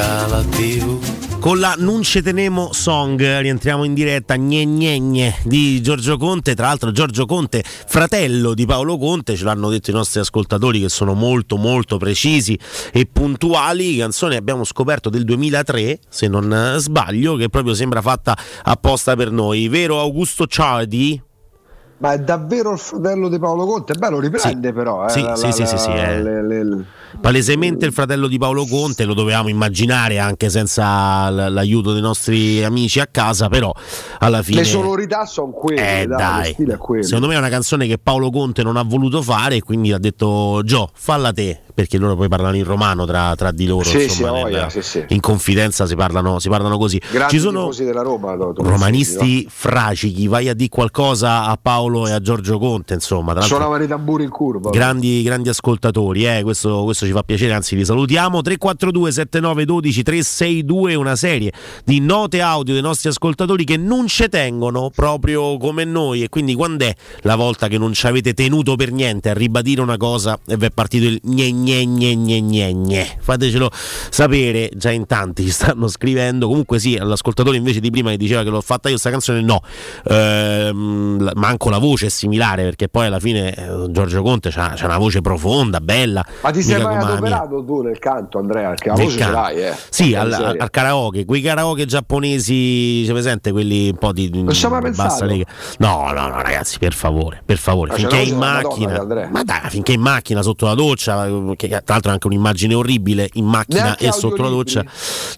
rivista alla tv Con la Non ce tenemo song rientriamo in diretta gne gne gne di Giorgio Conte, tra l'altro Giorgio Conte, fratello di Paolo Conte, ce l'hanno detto i nostri ascoltatori che sono molto molto precisi e puntuali, canzone abbiamo scoperto del 2003, se non eh, sbaglio, che proprio sembra fatta apposta per noi, vero Augusto Ciadi? Ma è davvero il fratello di Paolo Conte? Beh, lo riprende però. Eh, Sì, la- sì, la- sì, sì, sì, eh. le- le- Palesemente il fratello di Paolo Conte, lo dovevamo immaginare anche senza l'aiuto dei nostri amici a casa, però alla fine... Le sonorità sono quelle, Eh, dai, dai. quello. Secondo me è una canzone che Paolo Conte non ha voluto fare e quindi ha detto Gio, falla te, perché loro poi parlano in romano tra, tra di loro, Sì, insomma, sì, nel- voglia, sì, sì. in confidenza si parlano, si parlano così. Grandi Ci sono della Roma, do- romanisti fracichi, vai a dire qualcosa a Paolo e a Giorgio Conte, insomma, Suonavano i tamburi in curva. grandi, grandi ascoltatori, eh, questo, questo ci fa piacere, anzi li salutiamo. 342 7912 362, una serie di note audio dei nostri ascoltatori che non ci tengono proprio come noi. E quindi quando è la volta che non ci avete tenuto per niente a ribadire una cosa e vi è partito il gne gne gne gne gne gne? Fatecelo sapere, già in tanti ci stanno scrivendo. Comunque sì, all'ascoltatore invece di prima che diceva che l'ho fatta io sta canzone, no. Ehm, manco la voce è similare perché poi alla fine eh, Giorgio Conte c'ha, c'ha una voce profonda, bella. Ma ti sei mia. adoperato tu nel canto, Andrea? Che la voce ce l'hai, eh. Sì, al, al karaoke, quei karaoke giapponesi, c'è presente quelli un po' di hai mai bassa lega. No, no, no, ragazzi, per favore, per favore, Ma finché in macchina, Madonna, ma dai, finché in macchina sotto la doccia, che tra l'altro è anche un'immagine orribile in macchina Neanche e sotto la doccia.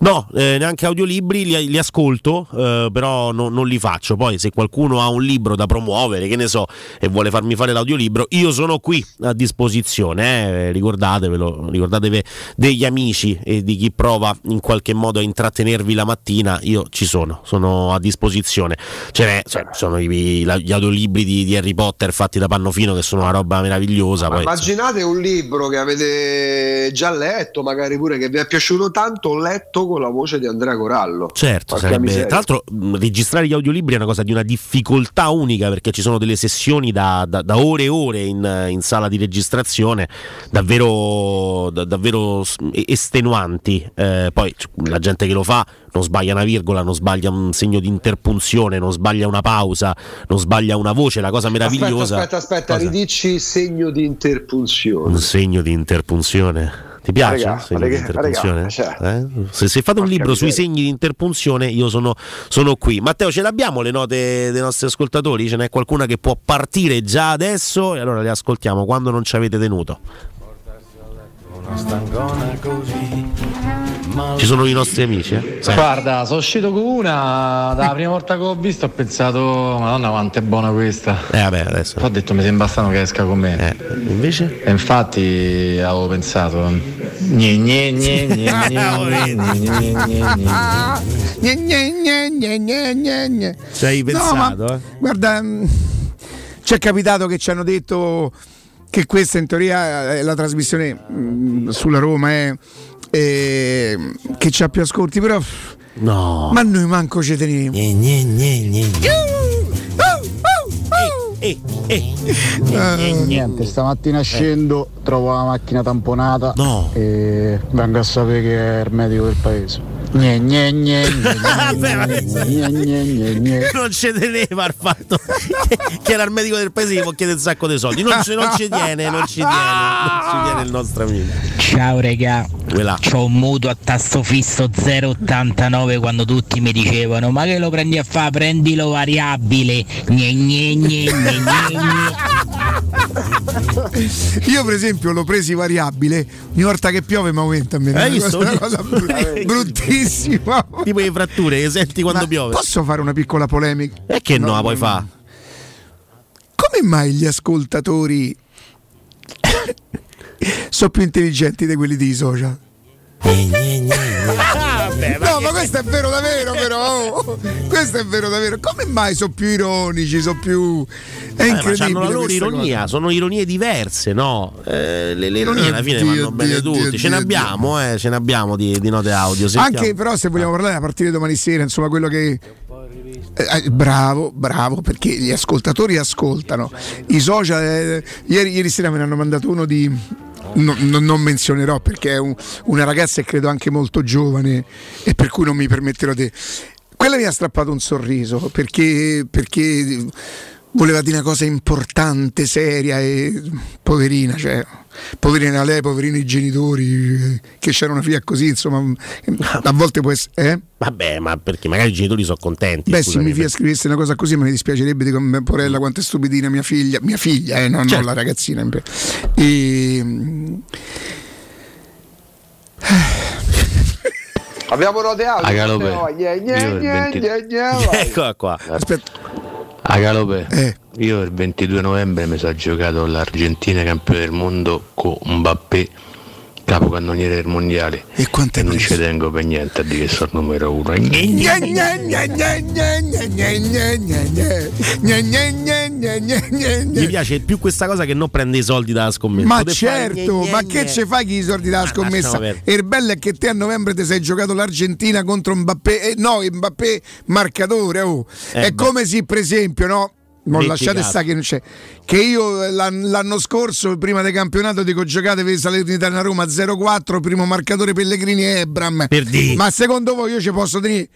No, eh, neanche audiolibri li, li ascolto, eh, però no- non li faccio. Poi se qualcuno ha un libro da promuovere, che ne so, e vuole farmi fare l'audiolibro, io sono qui a disposizione, eh, ricordatevelo, ricordatevi degli amici e di chi prova in qualche modo a intrattenervi la mattina, io ci sono, sono a disposizione. Cioè, sono i- la- gli audiolibri di, di Harry Potter fatti da Pannofino che sono una roba meravigliosa. Poi, immaginate un libro che avete già letto, magari pure che vi è piaciuto tanto, letto con la voce di Andrea Corallo. Certo, sarebbe, tra l'altro mh, registrare gli audiolibri è una cosa di una difficoltà unica perché ci sono delle sessioni da, da- da ore e ore in, in sala di registrazione davvero, da- davvero s- estenuanti. Eh, poi la gente che lo fa non sbaglia una virgola, non sbaglia un segno di interpunzione, non sbaglia una pausa, non sbaglia una voce, la cosa meravigliosa. Aspetta, aspetta, aspetta, ridici segno di interpunzione. Un segno di interpunzione. Ti piace? Segno di interpunzione? raga, cioè. Eh? Se, se fate un libro sui segni di interpunzione, io sono, sono qui. Matteo, ce l'abbiamo le note dei nostri ascoltatori? Ce n'è qualcuna che può partire già adesso? E allora le ascoltiamo quando non ci avete tenuto. Una stangona così. Ci sono i nostri amici? Eh? Sì. Guarda, sono uscito con una, dalla prima volta che ho visto ho pensato, madonna quanto è buona questa. Eh vabbè, adesso. Ho detto mi sembra strano che esca con me. Eh, invece? E infatti avevo pensato, gne gne gne gne gne gne gne gne gne. Gne, gne, gne, gne, gne, gne, gne. Ci hai No, ma pensato? eh? Guarda, mm, ci è capitato che ci hanno detto che questa in teoria è la trasmissione mm, sulla Roma è, è- che c'ha più ascolti, però No. ma noi manco ci teniamo. Eh, eh. Niente, stamattina scendo, trovo la macchina tamponata No. e vengo a sapere che è il medico del paese. Gne, gne, gne, non ci teneva al fatto che, che era il medico del paese che può chiedere un sacco di soldi. Non ci, non ci tiene, non ci tiene, non ci tiene il nostro amico. Ciao regà, Quella. c'ho un mutuo a tasto fisso 0,89 quando tutti mi dicevano ma che lo prendi a fare? Prendilo variabile. Gne, gne, gne, gne, gne, Io per esempio l'ho presi variabile, ogni volta che piove mi aumenta a me. Hai Questa visto? è una cosa bru- bruttissima. Tipo le fratture che senti quando Ma piove. Posso fare una piccola polemica? E che no, la puoi fa? Come mai gli ascoltatori sono più intelligenti di quelli di social? no, ma questo è vero davvero, però. oh. Questo è vero davvero. Come mai sono più ironici? Sono più. È Eh, ma incredibile. hanno la loro ironia, cosa. sono ironie diverse, no? Eh, le, le ironie alla fine vanno bene Dio, tutti. Ce ne abbiamo, eh, ce ne abbiamo di, di note audio. Sentiamo. Anche però se vogliamo parlare a partire domani sera, insomma, quello che. Eh, eh, bravo, bravo, perché gli ascoltatori ascoltano. I social. eh, ieri, ieri sera me ne hanno mandato uno di. no- no- non menzionerò perché è un- una ragazza e credo anche molto giovane e per cui non mi permetterò di. Quella mi ha strappato un sorriso perché, perché voleva dire una cosa importante, seria e poverina, cioè, poverina lei, poverini i genitori, che c'era una figlia così, insomma, a volte può essere... Eh? Vabbè, ma perché magari i genitori sono contenti. Beh, se scusami, mia figlia scrivesse una cosa così mi dispiacerebbe, dico, "Beh, porella, quanto è stupidina mia figlia, mia figlia, eh, no, Certo. non la ragazzina. E, Abbiamo note audio. A Galopè. No, gne, gne, Io il gne, 20 gne, gne, vai. Eccola qua. Aspetta. A Galopè, Eh. io il 22 novembre mi sono giocato l'Argentina campione del mondo con Mbappé, capocannoniere del mondiale e, e non ci tengo per niente a dire che sono numero uno mi piace più questa cosa che non prende i soldi dalla scommessa ma Pote certo fare... ma che ci fai che i soldi dalla scommessa e il bello è che te a novembre ti sei giocato l'Argentina contro Mbappé eh, no Mbappé marcatore oh. eh, è beh. come se per esempio no non lasciate stare che non c'è. Che io eh, l'an- l'anno scorso, prima del campionato, dico giocate per Salernitana Roma 0-4, primo marcatore Pellegrini e Ebram. Per dire. Ma secondo voi io ci posso tenere?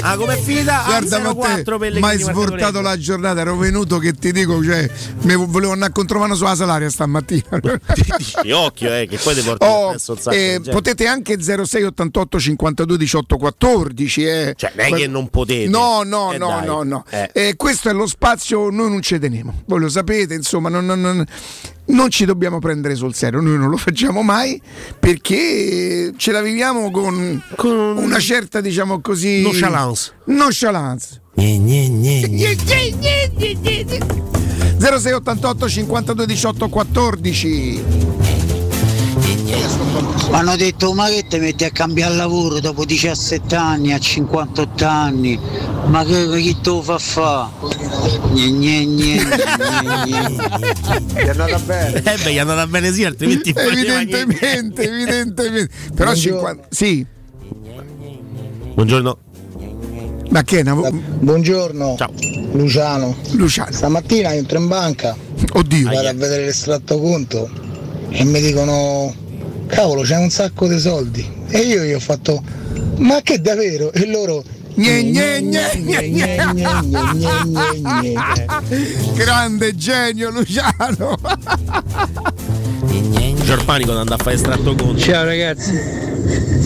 Ah, com'è finita? Ah, Guarda, ma 0-4 te Pellegrini, mai svoltato la giornata, ero venuto che ti dico, cioè, me volevo andare a contromano sulla salaria stamattina. Sì, occhio, eh, che poi ti porti Oh, un sacco eh, potete anche 06 88 52 18 14 eh. Cioè, non è che non potete. no no Eh, no dai. no no Eh. Eh, questo è lo spazio noi non ci teniamo voi lo sapete insomma non, non- non- non ci dobbiamo prendere sul serio noi non lo facciamo mai perché ce la viviamo con, una certa diciamo così Nonchalance. nonchalance Gne, gne, gne, gne. 06 88 52 18 14 Mi hanno detto ma che ti metti a cambiare lavoro dopo 17 anni, a 58 anni? Ma che, chi te lo fa fa? Gne, gne, gne, gne. È andata bene. Eh beh, gli è andata bene sì, altrimenti evidentemente evidentemente però Buongiorno. 50 sì Buongiorno. ma che è una... Buongiorno, Luciano. Luciano. Stamattina entro in banca, oddio vado a vedere l'estratto conto e mi dicono cavolo c'è un sacco di soldi. E io gli ho fatto ma che davvero? E loro Gne, gne, gne, grande genio Luciano Giorpani quando andava a fare estratto conto. Ciao ragazzi,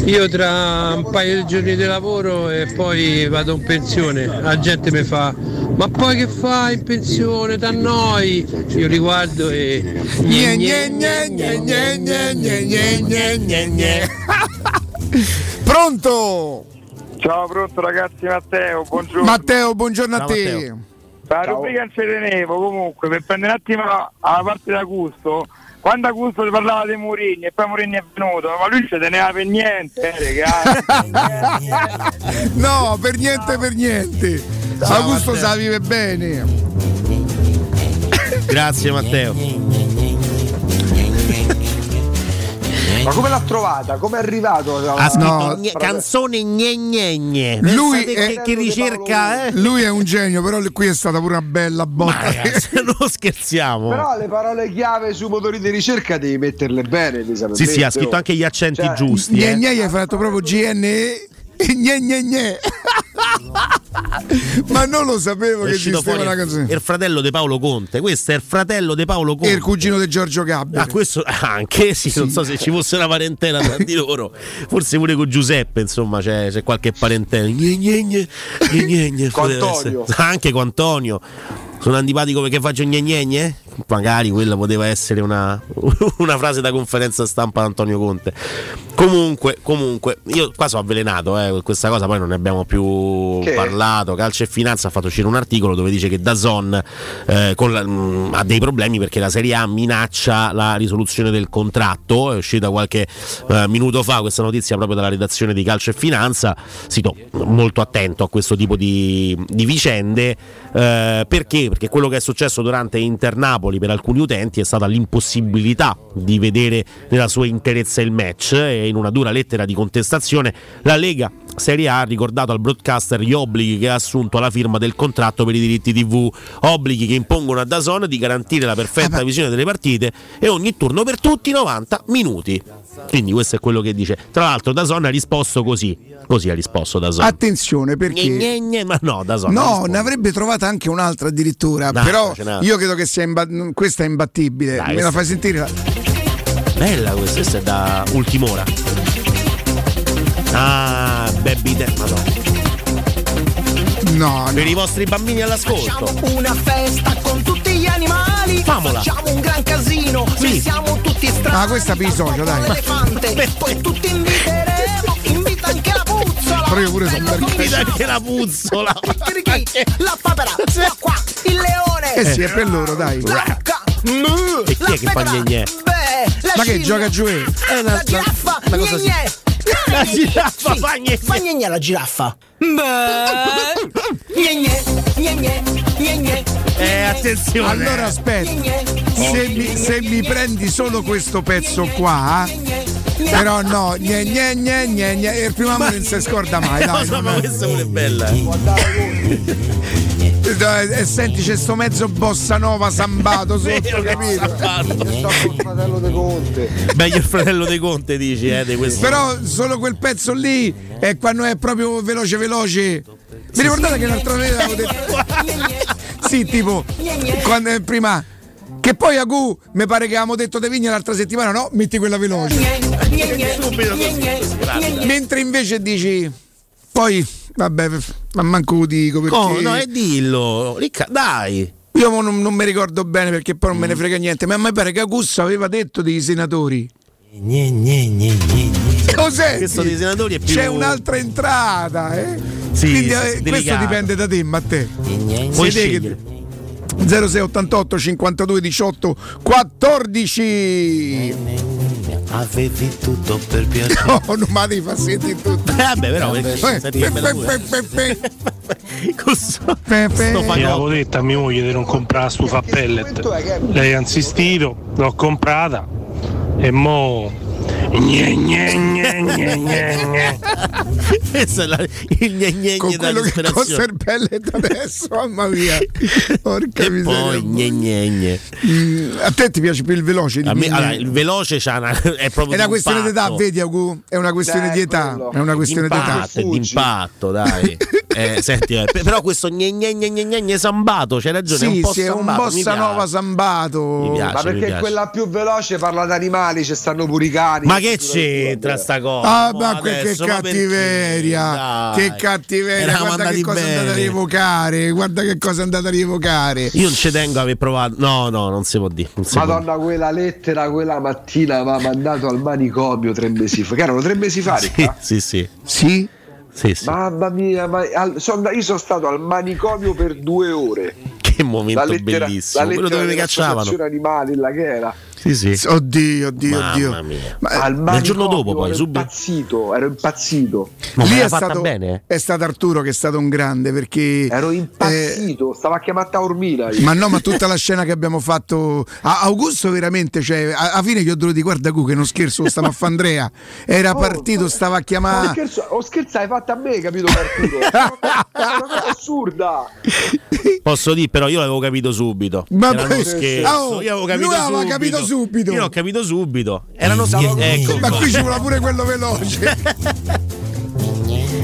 io tra un paio di giorni di lavoro e poi vado in pensione, la gente mi fa ma poi che fai in pensione da noi? Io li guardo e Gne, gne, gne, gne, gne, gne, gne, gne, gne, gne, gne. pronto Ciao, pronto ragazzi Matteo, buongiorno. Matteo buongiorno a Ciao, te Matteo. La rubrica non ci tenevo comunque per prendere un attimo alla parte d'Augusto. Quando Augusto ti parlava di Mourinho e poi Mourinho è venuto, ma lui ci teneva per niente, eh, ragazzi. no per niente per niente Ciao, Augusto Matteo. sa vive bene Grazie Matteo. Ma come l'ha trovata? Come è arrivato? Ha scritto No. gne- canzone gne gne gne. Lui Pensate è- che, che ricerca, eh? lui è un genio però qui è stata pure una bella botta Ragazzi, non scherziamo. Però le parole chiave sui motori di ricerca devi metterle bene, Elisa, Sì, sì, ha scritto anche gli accenti Cioè, giusti. Gne eh. gne gli hai fatto proprio GNE e gne gne gne ma non lo sapevo È che uscito esisteva fuori una canzone il fratello di Paolo Conte. Questo è il fratello di Paolo Conte. e il cugino di Giorgio Gabbia Ah, questo anche sì, non so se ci fosse una parentela tra di loro, forse pure con Giuseppe, insomma, c'è, c'è qualche parentela. Gne, gne, gne, gne, gne, gne. Anche con Antonio. Sono antipatico perché faccio gne gne gne? Magari quella poteva essere una, una frase da conferenza stampa di Antonio Conte. Comunque, comunque, io qua sono avvelenato, eh, questa cosa poi non ne abbiamo più Che? parlato. Calcio e Finanza ha fatto uscire un articolo dove dice che Dazon eh, la- mh, ha dei problemi perché la Serie A minaccia la risoluzione del contratto. È uscita qualche eh, minuto fa questa notizia proprio dalla redazione di Calcio e Finanza. Sito molto attento a questo tipo di, di vicende. eh, perché? Perché quello che è successo durante Inter Napoli per alcuni utenti è stata l'impossibilità di vedere nella sua interezza il match e in una dura lettera di contestazione la Lega Serie A ha ricordato al broadcaster gli obblighi che ha assunto alla firma del contratto per i diritti TV, obblighi che impongono a Dazon di garantire la perfetta visione delle partite e ogni turno per tutti 90 minuti. Quindi questo è quello che dice. Tra l'altro Dazon ha risposto così, così ha risposto Dazon. Attenzione perché Gne, gne, gne, ma no, Dazon. No, ne avrebbe trovata anche un'altra addirittura. Dai, però io credo che sia imba- questa è imbattibile. Dai, Me la fai sentire? Bella questa, questa è da ultim'ora. Ah, baby de- Madonna. No, Per i vostri bambini all'ascolto. Una festa con tutti gli animali. Famola. Facciamo un gran casino. Sì. Siamo tutti strani. Ah, questa vi socio, dai. Elefante. Poi tutti inviteremo. Invita anche la puzzola. Però io pure sono Invita anche la puzzola. La papera. Qua qua. Il leone. Eh sì, è per loro, dai. La E chi è che fa gne? Beh, la Ma che gioca giù? Eh, la giraffa. una cosa Gne. La giraffa Sì, fa gne gne. Fa gne la giraffa. Beh. Gne gne. Gne gne. Gne gne. Eh, attenzione. Allora aspetta, se mi, se mi prendi solo questo pezzo qua, però no, gne gne gne gne gne, il primo amore non si scorda mai, dai. Cosa, ma pure è bella. E senti c'è sto mezzo bossa nova sambato sotto, capito? fratello De Conte. Meglio il fratello De Conte dici, eh, di questo. Però solo quel pezzo lì è quando è proprio veloce veloce. Mi ricordate che l'altra volta avevo detto Sì, tipo quando è prima che poi a Gu mi pare che avevamo detto De Vigna l'altra settimana, no, metti quella veloce. Subito così. Mentre invece dici poi vabbè, ma manco lo dico perché Oh, no, e dillo. Ricca, dai. io non, non mi ricordo bene perché poi non me ne frega niente, ma a me pare che Agusso aveva detto dei senatori. Gne, gne, gne, gne, gne. Cos'è? Questo dei senatori è più C'è un'altra entrata, eh? Sì, Quindi eh, questo dipende da te. Puoi Siete che- scegliere. 0688 52 18 14 Avevi tutto per piacere. No, non mi devi far sentire tutto. Eh, vabbè, però Questo Io avevo detto a mia moglie di non comprare la stufa a pellet. Lei ha insistito, l'ho comprata e mo. Gne, gne, gne, gne, gne, gne. Questo è la- il gne gne Con quello che costa il pellet adesso, mamma mia. Porca E miseria. poi gne gne gne. Mm, a te ti piace più il veloce di A me, allora, il veloce c'ha una, è proprio È una questione d'impatto. d'età, vedi Agu? È una questione Eh, di età. quello. È una questione d'età. D'impatto, dai. Eh, senti, eh, pe- però questo gne gne gne gne gne gne sambato, c'hai ragione, è un Sì, po' sì, è un sambato, bossa nova sambato. Mi piace. Ma mi perché piace. quella più veloce parla d'animali, ci stanno pure i cani. Ma che c'entra sta cosa? Ah, ma que- che cattiveria! Che cattiveria! Eravamo Guarda che cosa è andata a bene. rievocare! Guarda che cosa è andata a rievocare! Io non ci tengo a aver provato. No, no, non si può dire. si può Madonna, quella lettera quella mattina mi ha mandato al manicomio tre mesi fa. Che erano tre mesi fa, dire. Ricca? Sì, sì, Sì? sì, sì. Mamma mia, ma al- sono- io sono stato al manicomio per due ore. Che momento La lettera, bellissimo. la Quello lettera dove mi cacciavano. animali, là che era. Sì, sì. Oddio, oddio, Mamma oddio. mia. Ma, Al Nel giorno dopo poi, ero subito. impazzito, ero impazzito. Ma lì è fatta stato, bene? è stato Arturo che è stato un grande perché. Ero eh, impazzito, stavo a chiamare Taormina. io. ma no, ma tutta la scena che abbiamo fatto a Augusto veramente, cioè, a- alla fine gli ho dovuto dire guarda Gu che non scherzo, stava a fa Andrea. Era Oh, partito, stava a Ma chiamare. scherzo, ho scherzato, hai fatto a me, capito Arturo? È una cosa assurda. Posso dire, però io l'avevo capito subito. Ma Era uno poi- scherzo. Oh, io avevo capito lui aveva subito. Subito. Io l'ho capito subito. Era uno scherzo. Ecco Ma qui ci vuole pure quello veloce.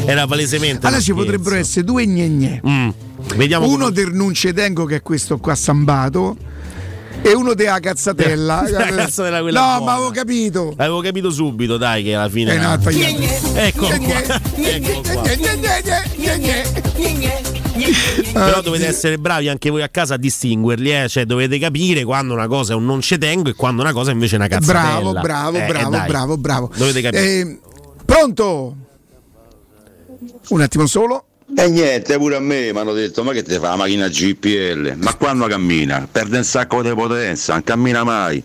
Era palesemente. Allora ci potrebbero essere due gnegne. Mm. Vediamo Uno come- del non ce tengo che è questo qua sambato e uno della cazzatella. La cazzatella quella no, buona. ma avevo capito. L'avevo capito subito, dai, che alla fine. Eh, no. Ecco qua. Ecco. Eh, Però dovete essere bravi anche voi a casa a distinguerli, eh? cioè dovete capire quando una cosa è un non ci tengo e quando una cosa invece è una cazzatella. Bravo, bravo, Eh, bravo, dai. bravo, bravo. Dovete capire. Eh, pronto? Un attimo solo. E niente, pure a me mi hanno detto: Ma che te fa la macchina GPL? Ma quando cammina? Perde un sacco di potenza, non cammina mai.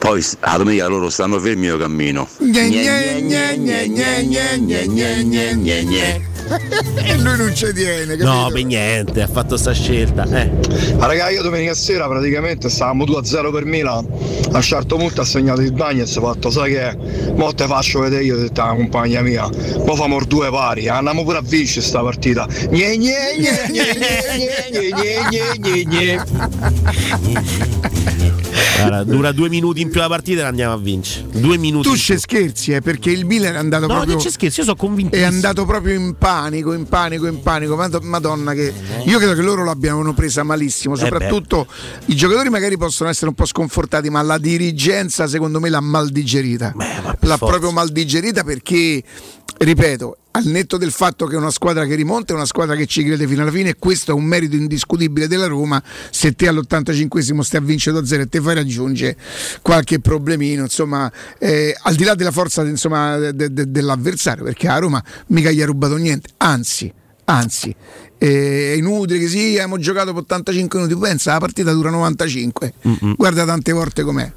Poi a domenica loro stanno fermi io cammino. E lui non ci tiene, capito? No, per niente, ha fatto sta scelta. Eh. Ma raga, io domenica sera praticamente stavamo 2-0 per Milan. A un certo punto ha segnato il bagno e si è fatto, sai che è? Mo te faccio vedere io, ho detto alla compagna mia. Mo famo due pari, andiamo pure a vincere sta partita. Gne gne gne gne gne gne gne gne gne Guarda, dura due minuti in più la partita e la andiamo a vincere. Due minuti. Tu ci scherzi, eh, perché il Milan è andato No, proprio. che ci scherzi, io sono convinto. È andato proprio in panico, in panico, in panico. Mad- Madonna, che io credo che loro l'abbiano presa malissimo. Eh Soprattutto i giocatori magari possono essere un po' sconfortati, ma la dirigenza, secondo me, l'ha mal digerita. L'ha forza. proprio mal digerita perché, ripeto, al netto del fatto che è una squadra che rimonta, è una squadra che ci crede fino alla fine, e questo è un merito indiscutibile della Roma. Se te all'85 stai a vincere 2-0 e te fai raggiungere qualche problemino, insomma, eh, al di là della forza insomma, de- de- dell'avversario, perché a Roma mica gli ha rubato niente, anzi, anzi. eh, È inutile che sì, abbiamo giocato per 85 minuti. Pensa, la partita dura 95. Guarda tante volte com'è.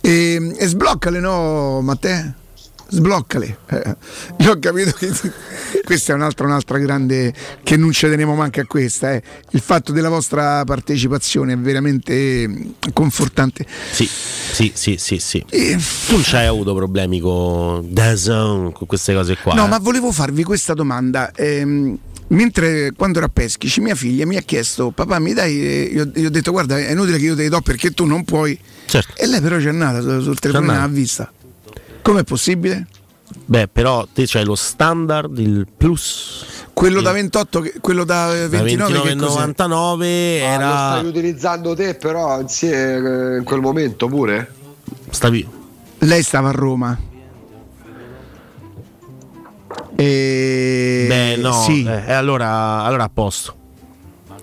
E, e sbloccale, no, Matteo? Sbloccale. Eh, io ho capito che questa è un'altra, un'altra grande che non ci teniamo manco a questa. eh. Il fatto della vostra partecipazione è veramente mm, confortante. Sì, sì, sì, sì, sì. Tu non c'hai avuto problemi con DAZN, con queste cose qua. No, eh? ma volevo farvi questa domanda. Ehm, mentre quando ero a Peschici, mia figlia mi ha chiesto: Papà, mi dai? eh, Io, io ho detto: Guarda, è inutile che io te li do perché tu non puoi. Certo. E lei però c'è andata sul, telefono e l'ha vista. Com'è possibile? Beh, però te c'hai lo standard, il plus. Quello da 28, che- quello da eh, Da 29, che cos'è? 29,99 Ah, lo era. stai utilizzando te però insieme eh, in quel momento pure? Stavi. Lei stava a Roma. E... Beh, no. Sì. eh, e allora, allora a posto.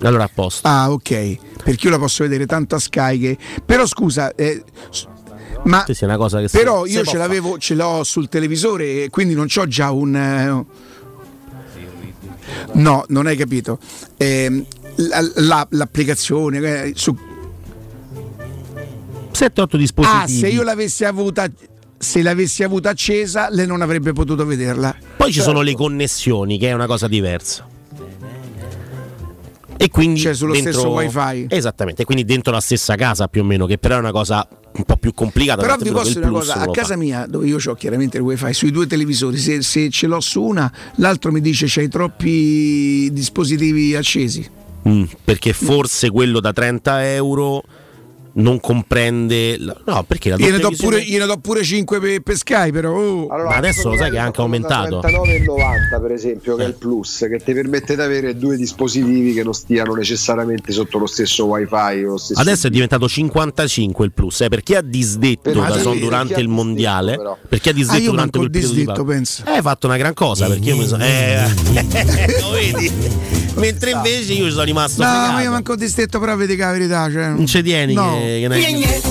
Allora a posto. Ah, ok. Perché io la posso vedere tanto a Sky che... Però scusa, eh, ma si- però si io può ce l'avevo, ce l'ho sul televisore e quindi non c'ho già un... eh, No, non hai capito. Ehm, la- la- l'applicazione eh, su... 7-8 dispositivi. Ah, se io l'avessi avuta se l'avessi avuta accesa, lei non avrebbe potuto vederla. Poi ci sono le connessioni, che è una cosa diversa. E quindi Cioè, sullo dentro- stesso wifi. Esattamente, quindi dentro la stessa casa più o meno, che però è una cosa un po' più complicata. Però vi posso dire una cosa, a casa fa. mia, dove io ho chiaramente il wifi, sui due televisori, se, se ce l'ho su una, l'altro mi dice c'hai troppi dispositivi accesi. Mm, perché forse quello da 30 euro non comprende. la- No, perché la Gliene do pure, gliene do pure 5 per, per Sky, però. oh. Ma adesso lo sai che è anche aumentato. 39,90 per esempio, che è il plus, che ti permette di avere due dispositivi che non stiano necessariamente sotto lo stesso wifi o lo stesso Adesso è diventato 55 il plus, eh, per chi ha disdetto Per- da son durante il mondiale, però? per chi ha disdetto Ah, io durante quel periodo di disdetto, pausa. penso. Eh, hai fatto una gran cosa perché io mi sono. Eh, lo vedi? Mentre invece io ci sono rimasto No, fregato. ma io manco distetto, però vedi che la verità. Cioè, Non ci tieni no. che, che ne-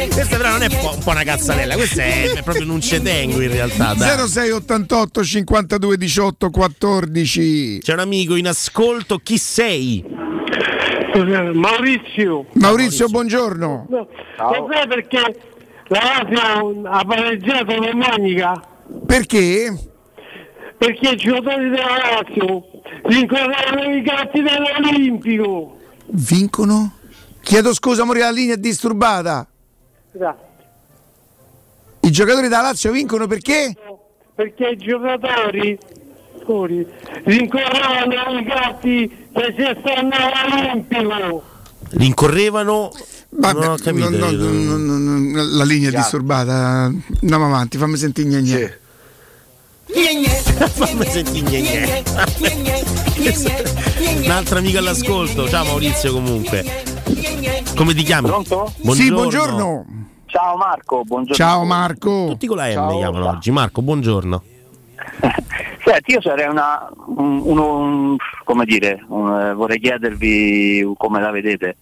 Questa però non è un po', un po' una cazzarella, questa è, è proprio non ci tengo in realtà. dai. 0688 52 18 14 C'è un amico in ascolto, chi sei? Maurizio. Maurizio, buongiorno. Lo sai perché la Lazio ha pareggiato domenica? Perché? Perché i giocatori della Lazio rincorrevano i gatti dell'Olimpico. Vincono? Chiedo scusa, amore, la linea è disturbata. I giocatori della Lazio vincono perché? Perché i giocatori scusi, rincorrevano i gatti che si stanno all'Olimpico. Rincorrevano. Vabbè, non ho capito. no, no, no, la linea è disturbata. Andiamo avanti, fammi sentire gne gne. Fammi sentire gne gne. Un'altra amica all'ascolto. Ciao Maurizio comunque. Come ti chiami? Pronto? Sì, buongiorno. Ciao Marco, buongiorno. Ciao Marco. Tutti con la M Ciao. chiamano oggi. Marco, buongiorno. Senti, io sarei una, un, uno- un- come dire, un- eh, vorrei chiedervi come la vedete,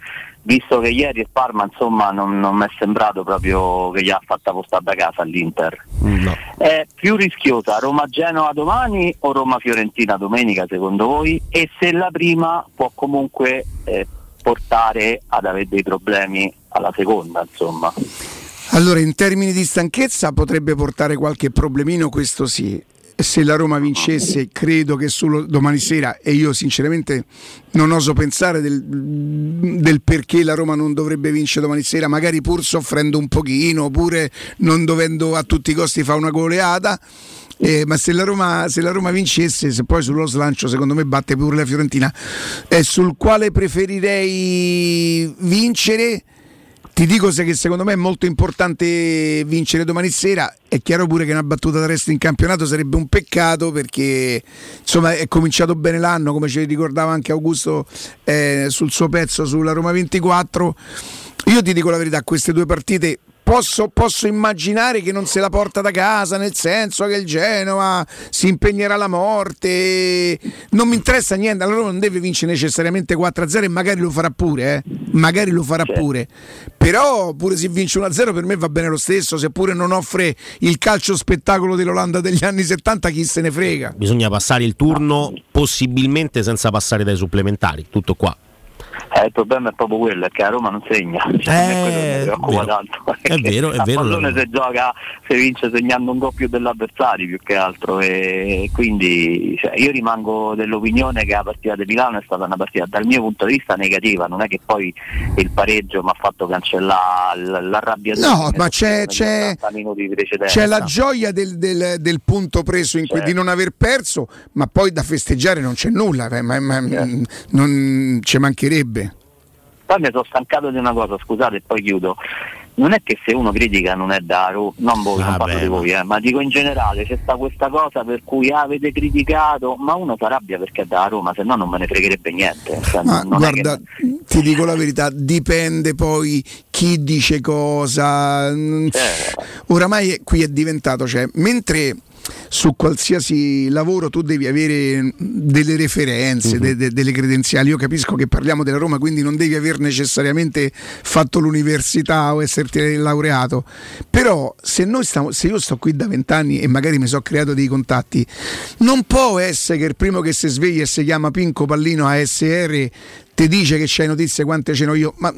visto che ieri il Parma insomma non, non mi è sembrato proprio che gli ha fatta postare da casa all'Inter. No. È più rischiosa Roma-Genoa domani o Roma-Fiorentina domenica secondo voi? E se la prima può comunque eh, portare ad avere dei problemi alla seconda, insomma. Allora, in termini di stanchezza potrebbe portare qualche problemino, questo sì. Se la Roma vincesse, credo che solo domani sera, e io sinceramente non oso pensare del, del perché la Roma non dovrebbe vincere domani sera, magari pur soffrendo un pochino, oppure non dovendo a tutti i costi fare una goleata. Eh, ma se la, Roma, se la Roma vincesse, se poi sullo slancio secondo me batte pure la Fiorentina, eh, sul quale preferirei vincere, ti dico se che secondo me è molto importante vincere domani sera. È chiaro pure che una battuta d'arresto in campionato sarebbe un peccato perché insomma è cominciato bene l'anno, come ci ricordava anche Augusto eh, sul suo pezzo sulla Roma 24. Io ti dico la verità, queste due partite Posso, posso, immaginare che non se la porta da casa, nel senso che il Genova si impegnerà alla morte. Non mi interessa niente, allora non deve vincere necessariamente 4-0 e magari lo farà pure, eh? magari lo farà Certo. pure. Però pure se vince 1-0 per me va bene lo stesso, seppure non offre il calcio spettacolo dell'Olanda degli anni 70, chi se ne frega. Bisogna passare il turno possibilmente senza passare dai supplementari, tutto qua. Eh, il problema è proprio quello, è che a Roma non segna. Cioè, non è quello che tanto. È vero, è vero. pallone se gioca, se vince segnando un doppio dell'avversario più che altro. E quindi cioè, io rimango dell'opinione che la partita di Milano è stata una partita dal mio punto di vista negativa, non è che poi il pareggio mi ha fatto cancellare l'arrabbiatura. No, ma c'è, c'è, c'è la gioia del, del- del punto preso in que- di non aver perso, ma poi da festeggiare non c'è nulla, eh, ma- ma- non ci mancherebbe. Poi mi sono stancato di una cosa, scusate, e poi chiudo. Non è che se uno critica non è da Ro- non voi, non parlo di voi, eh, ma dico in generale c'è sta questa cosa per cui ah, avete criticato, ma uno si arrabbia perché è da Roma, se no non me ne fregherebbe niente. Cioè, è che- guarda, ti dico la verità, dipende poi chi dice cosa. Mm, Oramai è- qui è diventato, cioè, mentre su qualsiasi lavoro tu devi avere delle referenze, de- de- delle credenziali. Io capisco che parliamo della Roma, quindi non devi aver necessariamente fatto l'università o esserti laureato. Però se, noi stiamo, se io sto qui da vent'anni e magari mi sono creato dei contatti, non può essere che il primo che si sveglia e si chiama Pinco Pallino ASR ti dice che c'hai notizie quante ce n'ho io. Ma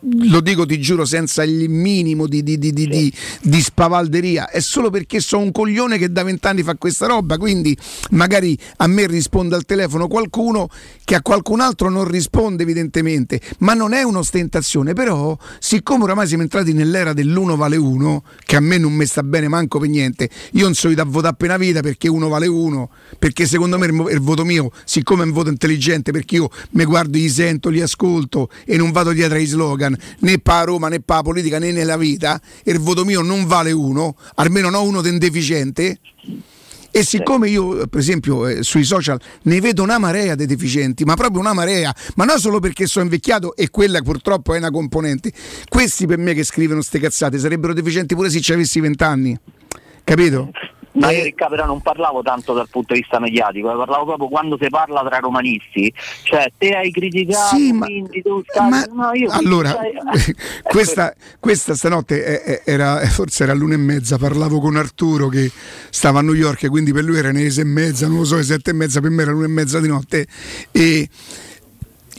lo dico ti giuro senza il minimo di, di- di- di- di- di spavalderia. È solo perché sono un coglione che da vent'anni fa questa roba quindi magari a me risponde al telefono qualcuno che a qualcun altro non risponde evidentemente ma non è un'ostentazione. Però siccome oramai siamo entrati nell'era dell'uno vale uno che a me non mi sta bene manco per niente io non sono da votare una vita perché uno vale uno perché secondo me il, voto mio siccome è un voto intelligente perché io mi guardo, li sento, li ascolto e non vado dietro ai slogan né la Roma né la politica né nella vita il voto mio non vale uno almeno no uno del deficiente e siccome io, per esempio, eh, sui social ne vedo una marea di deficienti, ma proprio una marea, ma non solo perché sono invecchiato e quella purtroppo è una componente. Questi per me che scrivono ste cazzate sarebbero deficienti pure se ci avessi vent'anni. Capito? Ma io Ricca però non parlavo tanto dal punto di vista mediatico, eh, parlavo proprio quando si parla tra romanisti, cioè te hai criticato, Sì, ma- stai... no, io Allora, questa, questa stanotte eh, eh, era, forse era l'una e mezza, parlavo con Arturo che stava a New York, quindi per lui era le sei e mezza, non lo so, le sette e mezza, per me era l'una e mezza di notte. E,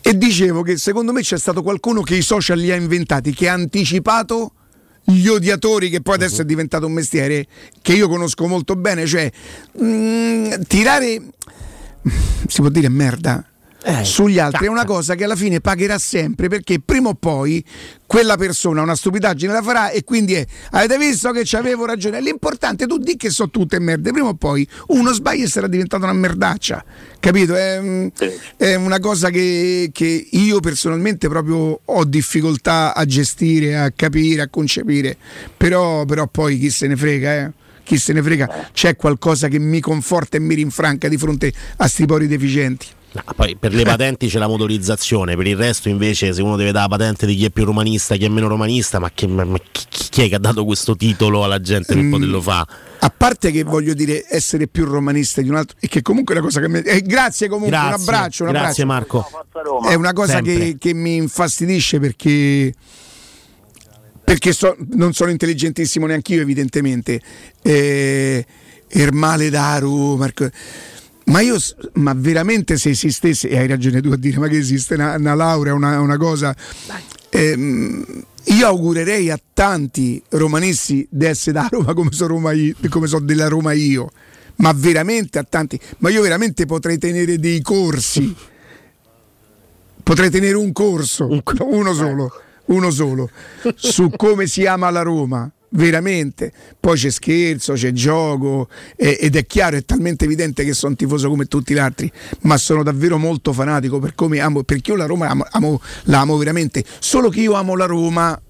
e dicevo che secondo me c'è stato qualcuno che i social li ha inventati, che ha anticipato gli odiatori, che poi adesso è diventato un mestiere che io conosco molto bene, cioè mm, tirare, si può dire merda, sugli altri. è una cosa che alla fine pagherà sempre perché prima o poi quella persona una stupidaggine la farà e quindi è avete visto che c'avevo ragione. L'importante tu di che so tutte merde. Prima o poi uno sbaglia e sarà diventata una merdaccia capito? È, mm, è una cosa che, che io personalmente proprio ho difficoltà a gestire a capire a concepire. Però, però poi chi se ne frega eh? Chi se ne frega? C'è qualcosa che mi conforta e mi rinfranca di fronte a sti pori deficienti No, poi per le patenti c'è la motorizzazione, per il resto invece se uno deve dare la patente di chi è più romanista, chi è meno romanista, ma, che, ma- ma chi, chi è che ha dato questo titolo alla gente per Mm. poterlo fare? A parte che voglio dire essere più romanista di un altro, e che comunque è una cosa che mi. eh, grazie comunque, Grazie, un abbraccio. Un grazie abbraccio. Marco. È una cosa che, che mi infastidisce perché. Perché so- non sono intelligentissimo neanche io, evidentemente. Eh, Ermale Daru, Marco. Ma io, ma veramente se esistesse, e hai ragione tu a dire, ma che esiste una, una laurea, una, una cosa. ehm, io augurerei a tanti romanisti di essere da Roma come sono Roma io- come so della Roma io. ma veramente a tanti, ma io veramente potrei tenere dei corsi. Potrei tenere un corso, uno solo, uno solo, su come si ama la Roma, veramente. Poi c'è scherzo, c'è gioco eh, ed è chiaro, è talmente evidente che sono tifoso come tutti gli altri, ma sono davvero molto fanatico per come amo, perché io la Roma amo, amo- la amo veramente, solo che io amo la Roma.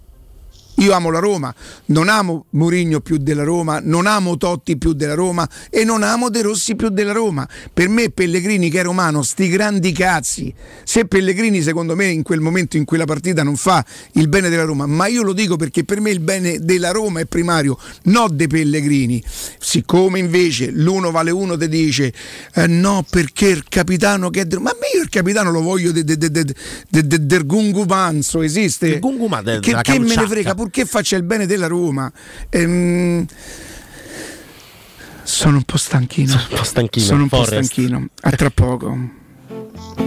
Io amo la Roma, non amo Mourinho più della Roma, non amo Totti più della Roma e non amo De Rossi più della Roma. Per me Pellegrini che è romano, sti grandi cazzi. Se Pellegrini secondo me in quel momento in quella partita non fa il bene della Roma, ma io lo dico perché per me il bene della Roma è primario, non dei Pellegrini. Siccome invece l'uno vale uno ti dice eh, no perché il capitano che è... de- Ma io il capitano lo voglio de- de- de- de- de- de- del Gungu Panzo, esiste? Il Gunguma de- che, che me ne frega, purché faccia il bene della Roma. Ehm, sono un po' stanchino. Sono un po' stanchino, Sono un po' stanchino. A tra poco.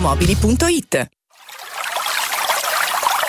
valentinoautomobili.it.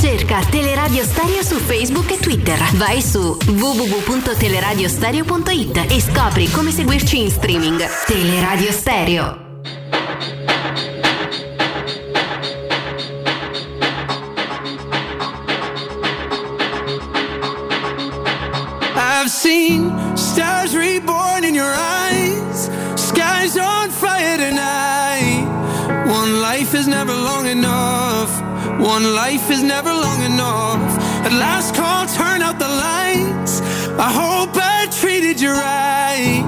Cerca Teleradio Stereo su Facebook e Twitter. Vai su www.teleradiostereo.it e scopri come seguirci in streaming. Teleradio Stereo. I've seen stars reborn in your eyes, skies on fire tonight. One life is never long enough. One life is never long enough. At last call, turn out the lights. I hope I treated you right.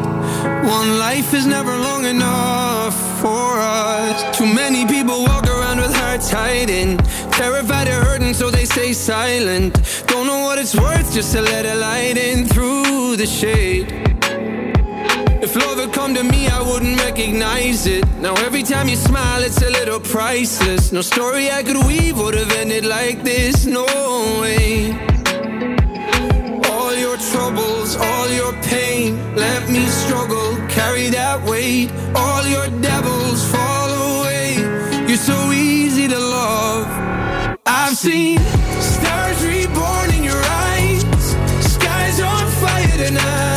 One life is never long enough for us. Too many people walk around with hearts hiding, terrified of hurting, so they stay silent. Don't know what it's worth just to let a light in through the shade. If love had come to me, I wouldn't recognize it. Now every time you smile, it's a little priceless. No story I could weave would have ended like this. No way. All your troubles, all your pain, let me struggle, carry that weight. All your devils fall away. You're so easy to love. I've seen stars reborn in your eyes, skies on fire tonight.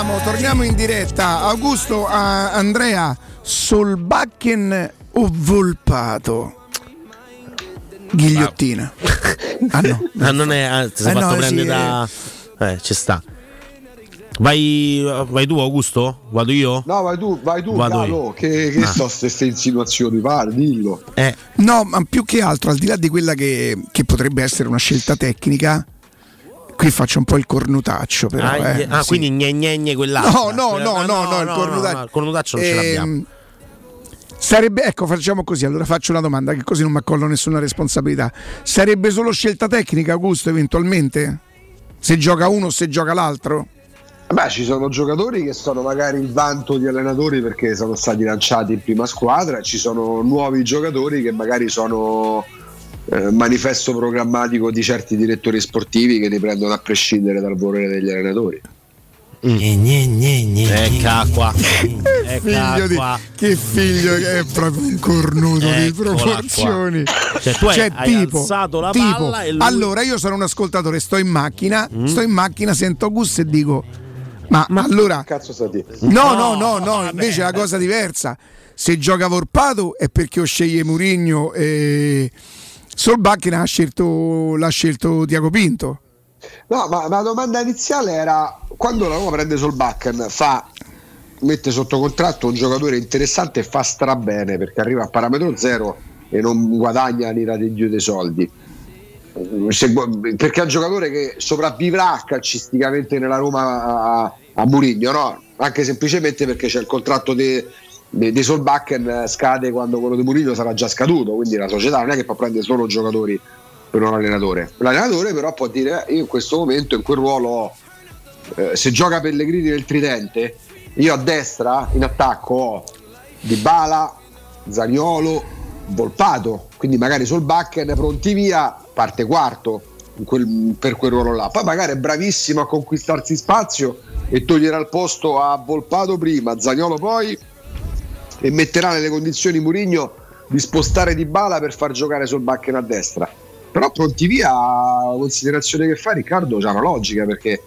Torniamo, torniamo in diretta. Augusto, a Andrea, Solbakken o Volpato? Ghigliottina. Ah no. Ah, non è, ah, ti sei Eh, fatto no, prendere sì, da. Eh, ci sta. Vai, vai tu, Augusto? Vado io? No, vai tu, vai tu, Vado Galo, io. che, che Ah. so queste insinuazioni, pare, dillo. Eh. No, ma più che altro, al di là di quella che, che potrebbe essere una scelta tecnica, qui faccio un po' il cornutaccio. Però, ah, eh, ah, sì. quindi gne gne gne quell'altra. No, no, no, ah, no, no, il cornutaccio. no, il cornutaccio non ce Ehm, l'abbiamo. Sarebbe, ecco, facciamo così. Allora faccio una domanda, che così non mi accollo nessuna responsabilità. Sarebbe solo scelta tecnica, Augusto, eventualmente? Se gioca uno o se gioca l'altro? Beh, ci sono giocatori che sono magari il vanto di allenatori perché sono stati lanciati in prima squadra, ci sono nuovi giocatori che magari sono eh, manifesto programmatico di certi direttori sportivi che li prendono a prescindere dal volere degli allenatori. Ecca qua. Figlio di- che figlio che è proprio un cornuto di Eccola proporzioni. qua. Cioè, tu hai- hai alzato la tipo, palla e lui- allora io sono un ascoltatore, sto in macchina, Mm. sto in macchina, sento Augusto e dico ma, allora Cazzo sta di? No, no, no, no, invece è una cosa diversa. Se gioca Vorpato è perché io sceglie Murigno e Solbakken ha scelto, l'ha scelto Tiago Pinto. No, ma la domanda iniziale era quando la Roma prende Solbakken fa mette sotto contratto un giocatore interessante e fa strabene perché arriva a parametro zero e non guadagna l'ira degli dei soldi. Se perché è un giocatore che sopravvivrà calcisticamente nella Roma a, a Murigno, no? Anche semplicemente perché c'è il contratto di di di Solbakken eh, scade quando quello di Murigno sarà già scaduto, quindi la società non è che può prendere solo giocatori per un allenatore. L'allenatore però può dire "Eh, io in questo momento in quel ruolo eh, se gioca Pellegrini nel tridente, io a destra in attacco ho Dybala, Zaniolo, Volpato, quindi magari Solbakken pronti via, parte quarto quel- per quel ruolo là. Poi magari è bravissimo a conquistarsi spazio e toglierà il posto a Volpato prima, a Zaniolo poi e metterà nelle condizioni Murigno di spostare Dybala per far giocare Solbakken a destra. Però pronti via, la considerazione che fa Riccardo c'ha una logica perché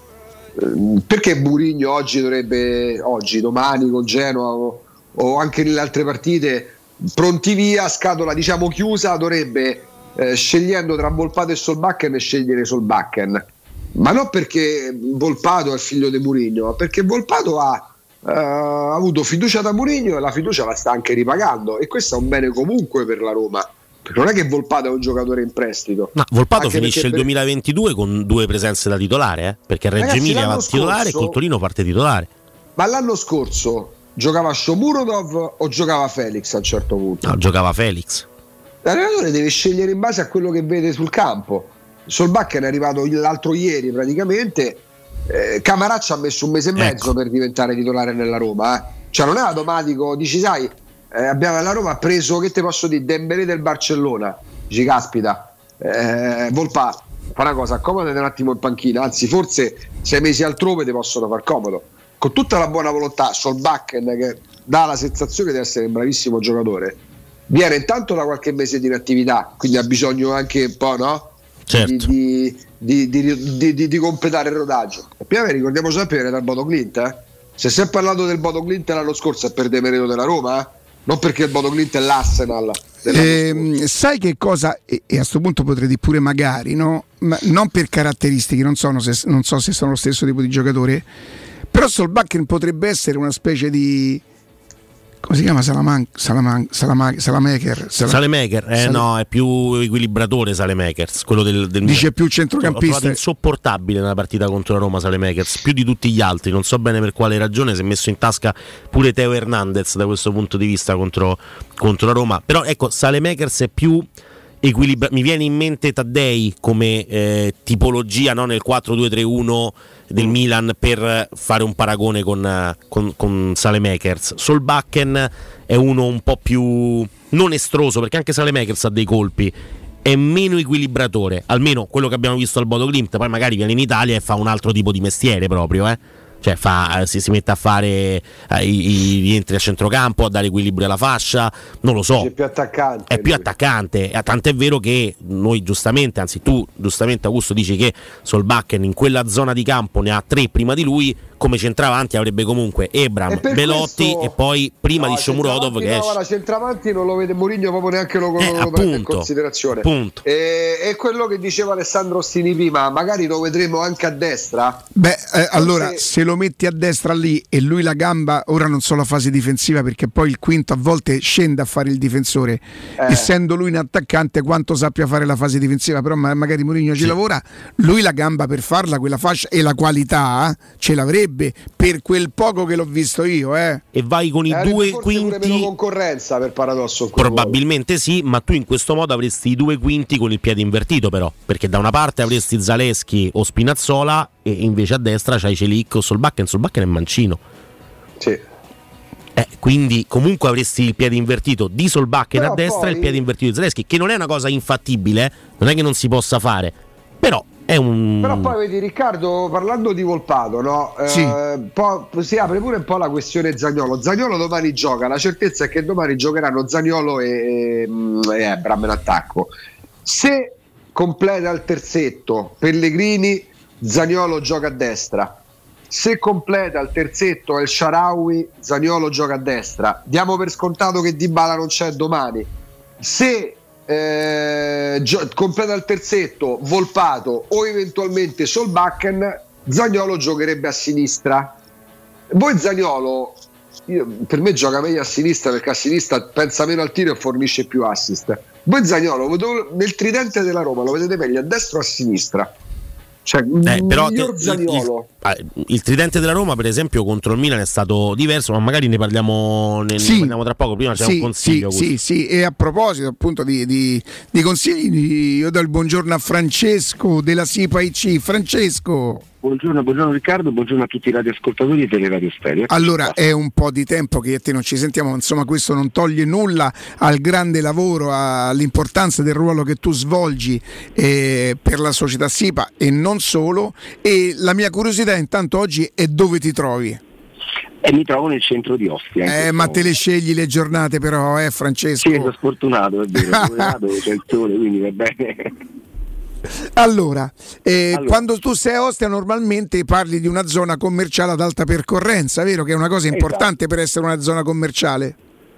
ehm, perché Murigno oggi dovrebbe oggi, domani con Genoa o, o anche nelle altre partite pronti via, scatola diciamo chiusa, dovrebbe eh, scegliendo tra Volpato e Solbakken scegliere Solbakken. Ma non perché Volpato è il figlio di Murigno, ma perché Volpato ha eh, ha avuto fiducia da Mourinho e la fiducia la sta anche ripagando e questo è un bene comunque per la Roma perché non è che Volpato è un giocatore in prestito No, Volpato Anche finisce il perché per- 2022 con due presenze da titolare, eh? perché Reggio Ragazzi, Emilia va l'anno titolare e scorso- Coltolino parte titolare. ma l'anno scorso Giocava Shomurodov o giocava Felix a un certo punto? No, giocava Felix. L'allenatore deve scegliere in base a quello che vede sul campo. Solbakken è arrivato l'altro ieri praticamente. Eh, Camaraccia ha messo un mese e mezzo Ecco. per diventare titolare nella Roma. eh. Cioè non è automatico, dici sai, eh, abbiamo la Roma ha preso, che te posso dire, Dembélé del Barcellona. Dici caspita, eh, Volpa, fa una cosa, accomodati un attimo in panchina, anzi forse sei mesi altrove ti possono far comodo. Con tutta la buona volontà, Solbakken che dà la sensazione di essere un bravissimo giocatore, viene intanto da qualche mese di inattività, quindi ha bisogno anche un po', no? Certo. Di, di- di- di- di- di completare il rodaggio. Prima ricordiamo sempre dal Bodo Clint, eh? Se si è parlato del Bodo Clint l'anno scorso è per demerito della Roma, eh? non perché il Bodo Clint è l'Arsenal. Ehm, sai che cosa, e, e a questo punto potrei dire pure magari, no? Ma non per caratteristiche, non, se- non so se sono lo stesso tipo di giocatore, però Solbakken potrebbe essere una specie di... come si chiama? Salaman, Salaman, Salama- Salamaker? Sala- Salemaker, eh Sale- no, è più equilibratore Salemakers, quello del, del Dice più centrocampista. trovato insopportabile nella partita contro la Roma Salemakers, più di tutti gli altri, non so bene per quale ragione, si è messo in tasca pure Teo Hernandez da questo punto di vista contro, contro la Roma, però ecco, Salemakers è più equilibrato, mi viene in mente Taddei come eh, tipologia no, nel 4-2-3-1 del Milan per fare un paragone con, eh, con, con Salemakers. Solbakken è uno un po' più non estroso, perché anche Salemakers ha dei colpi, è meno equilibratore, almeno quello che abbiamo visto al Bodo Glimt, poi magari viene in Italia e fa un altro tipo di mestiere proprio, eh. Cioè fa- eh, si, si mette a fare eh, i, i rientri a centrocampo, a dare equilibrio alla fascia, non lo so. È più attaccante. È più attaccante, eh, tant'è vero che noi giustamente, anzi tu giustamente Augusto dici che Solbakken in quella zona di campo ne ha tre prima di lui, come centravanti avrebbe comunque Ebram, E Belotti questo- e poi prima No, di Shomurodov che no, esce. guarda, centravanti non lo vede Mourinho proprio neanche lo, lo prende in appunto, considerazione. appunto. E, e quello che diceva Alessandro Ostini prima, magari lo vedremo anche a destra. Beh, eh, allora se lo metti a destra lì e lui la gamba, ora non so la fase difensiva perché poi il quinto a volte scende a fare il difensore, Eh. essendo lui un attaccante quanto sappia fare la fase difensiva, però ma- magari Mourinho ci lavora, lui la gamba per farla, quella fascia e la qualità eh, ce l'avrebbe per quel poco che l'ho visto io. Eh. E vai con i Avrebbe due forse pure meno quinti. concorrenza per paradosso. Probabilmente sì, ma tu in questo modo avresti i due quinti con il piede invertito, però. Perché da una parte avresti Zaleschi o Spinazzola, e invece a destra c'hai Celic o Solbakken. Solbakken è mancino. Sì. Eh, quindi comunque avresti il piede invertito di Solbakken Però a destra e il poi- piede invertito di Zaleschi, che non è una cosa infattibile, eh, non è che non si possa fare. Però è un. Però poi vedi Riccardo, parlando di Volpato, no? Eh, Sì. po- si apre pure un po' la questione Zagnolo. Zagnolo domani gioca, la certezza è che domani giocheranno Zagnolo e, e Ebram in attacco. Se completa il terzetto Pellegrini, Zagnolo gioca a destra. Se completa il terzetto El Sharawi, Zagnolo gioca a destra. Diamo per scontato che Dybala non c'è domani. Se eh, gio- completa il terzetto Volpato o eventualmente Solbakken, Zagnolo giocherebbe a sinistra. Voi Zagnolo, io- per me gioca meglio a sinistra perché a sinistra pensa meno al tiro e fornisce più assist. Voi Zagnolo lo- nel tridente della Roma lo vedete meglio a destra o a sinistra? Cioè, Eh, però te- il, Zaniolo. il- il tridente della Roma, per esempio, contro il Milan è stato diverso, ma magari ne parliamo, ne, ne Sì. parliamo tra poco. Prima c'è un consiglio. Sì, sì, sì, e a proposito appunto di, di- di consigli, io do il buongiorno a Francesco della SIPA IC. Francesco, Buongiorno, buongiorno Riccardo, buongiorno a tutti i radioascoltatori di Teleradio Stereo. allora è un po' di tempo che io e te non ci sentiamo, ma insomma questo non toglie nulla al grande lavoro, all'importanza del ruolo che tu svolgi eh, per la società SIPA e non solo. E la mia curiosità intanto oggi è dove ti trovi. E mi trovo nel centro di Ostia. Eh, ma te le scegli le giornate però, eh Francesco? Sì, sono sfortunato, è vero, dove c'è il sole, quindi va bene. Allora, eh, Allora. quando tu sei a Ostia normalmente parli di una zona commerciale ad alta percorrenza, vero? Che è una cosa Esatto. importante per essere una zona commerciale.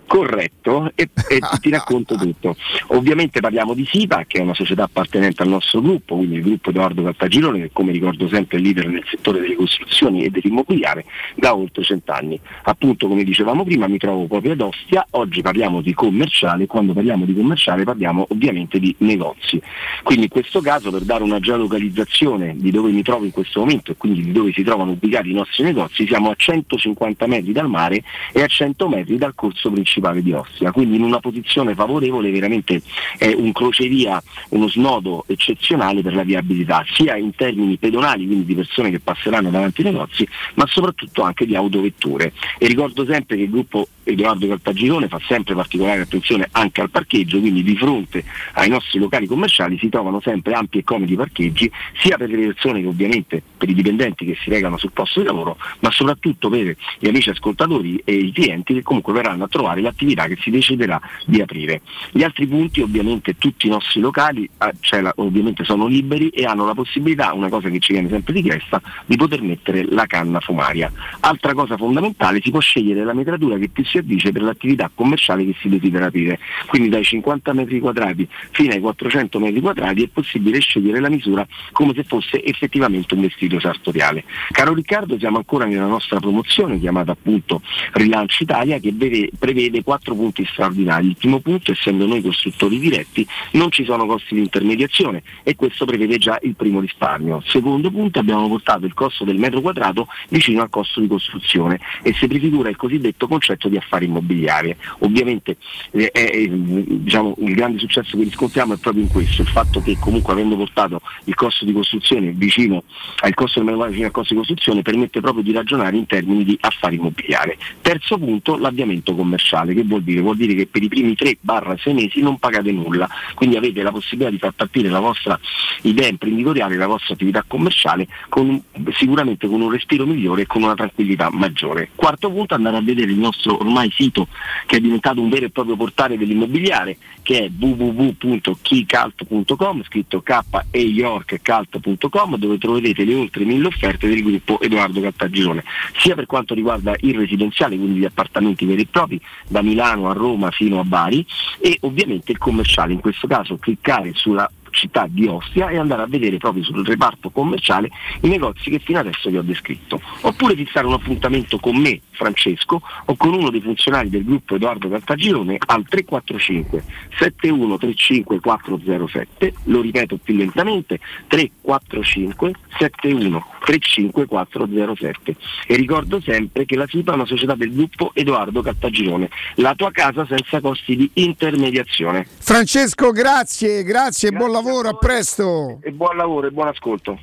Corretto, e, e ti racconto tutto. Ovviamente parliamo di SIPA, che è una società appartenente al nostro gruppo, quindi il gruppo Edoardo Caltagirone, che come ricordo sempre è leader nel settore delle costruzioni e dell'immobiliare da oltre cent'anni. Appunto, come dicevamo prima, mi trovo proprio ad Ostia, oggi parliamo di commerciale, quando parliamo di commerciale parliamo ovviamente di negozi. Quindi in questo caso per dare una geolocalizzazione di dove mi trovo in questo momento e quindi di dove si trovano ubicati i nostri negozi, siamo a 150 metri dal mare e a 100 metri dal corso principale di Ostia, quindi in una posizione favorevole veramente è un crocevia, uno snodo eccezionale per la viabilità, sia in termini pedonali, quindi di persone che passeranno davanti ai negozi, ma soprattutto anche di autovetture. E ricordo sempre che il gruppo Edoardo Caltagirone fa sempre particolare attenzione anche al parcheggio, quindi di fronte ai nostri locali commerciali si trovano sempre ampi e comodi parcheggi, sia per le persone che ovviamente per i dipendenti che si recano sul posto di lavoro, ma soprattutto per gli amici ascoltatori e i clienti che comunque verranno a trovare l'attività che si deciderà di aprire. Gli altri punti ovviamente tutti i nostri locali eh, cioè, ovviamente sono liberi e hanno la possibilità, una cosa che ci viene sempre richiesta, di poter mettere la canna fumaria. Altra cosa fondamentale, si può scegliere la metratura che più si addice per l'attività commerciale che si desidera aprire. Quindi dai 50 metri quadrati fino ai 400 metri quadrati è possibile scegliere la misura come se fosse effettivamente un vestito sartoriale. Caro Riccardo, siamo ancora nella nostra promozione chiamata appunto Rilancio Italia che vede, prevede quattro punti straordinari. Il primo punto, essendo noi costruttori diretti, non ci sono costi di intermediazione e questo prevede già il primo risparmio. Secondo punto, abbiamo portato il costo del metro quadrato vicino al costo di costruzione e si prefigura il cosiddetto concetto di affari immobiliari. Ovviamente eh, eh, diciamo, il grande successo che riscontriamo è proprio in questo, il fatto che comunque avendo portato il costo di costruzione vicino al costo del quadrato vicino al costo di costruzione permette proprio di ragionare in termini di affari immobiliari. Terzo punto, l'avviamento commerciale, che vuol dire? Vuol dire che per i primi 3-6 mesi non pagate nulla, quindi avete la possibilità di far partire la vostra idea imprenditoriale, la vostra attività commerciale con, sicuramente con un respiro migliore e con una tranquillità maggiore. Quarto punto, andare a vedere il nostro ormai sito che è diventato un vero e proprio portale dell'immobiliare che è www.keycult.com scritto k e yorkcult.com dove troverete le oltre mille offerte del gruppo Edoardo Caltagirone sia per quanto riguarda il residenziale quindi gli appartamenti veri e propri da Milano a Roma fino a Bari e ovviamente il commerciale in questo caso cliccare sulla città di Ostia e andare a vedere proprio sul reparto commerciale i negozi che fino adesso vi ho descritto. Oppure fissare un appuntamento con me, Francesco, o con uno dei funzionari del gruppo Edoardo Caltagirone al 345 7135 407, lo ripeto più lentamente, 345 71 35 407. E ricordo sempre che la SIPA è una società del gruppo Edoardo Caltagirone, la tua casa senza costi di intermediazione. Francesco, grazie, grazie, buon lavoro, a presto. E buon lavoro e buon ascolto.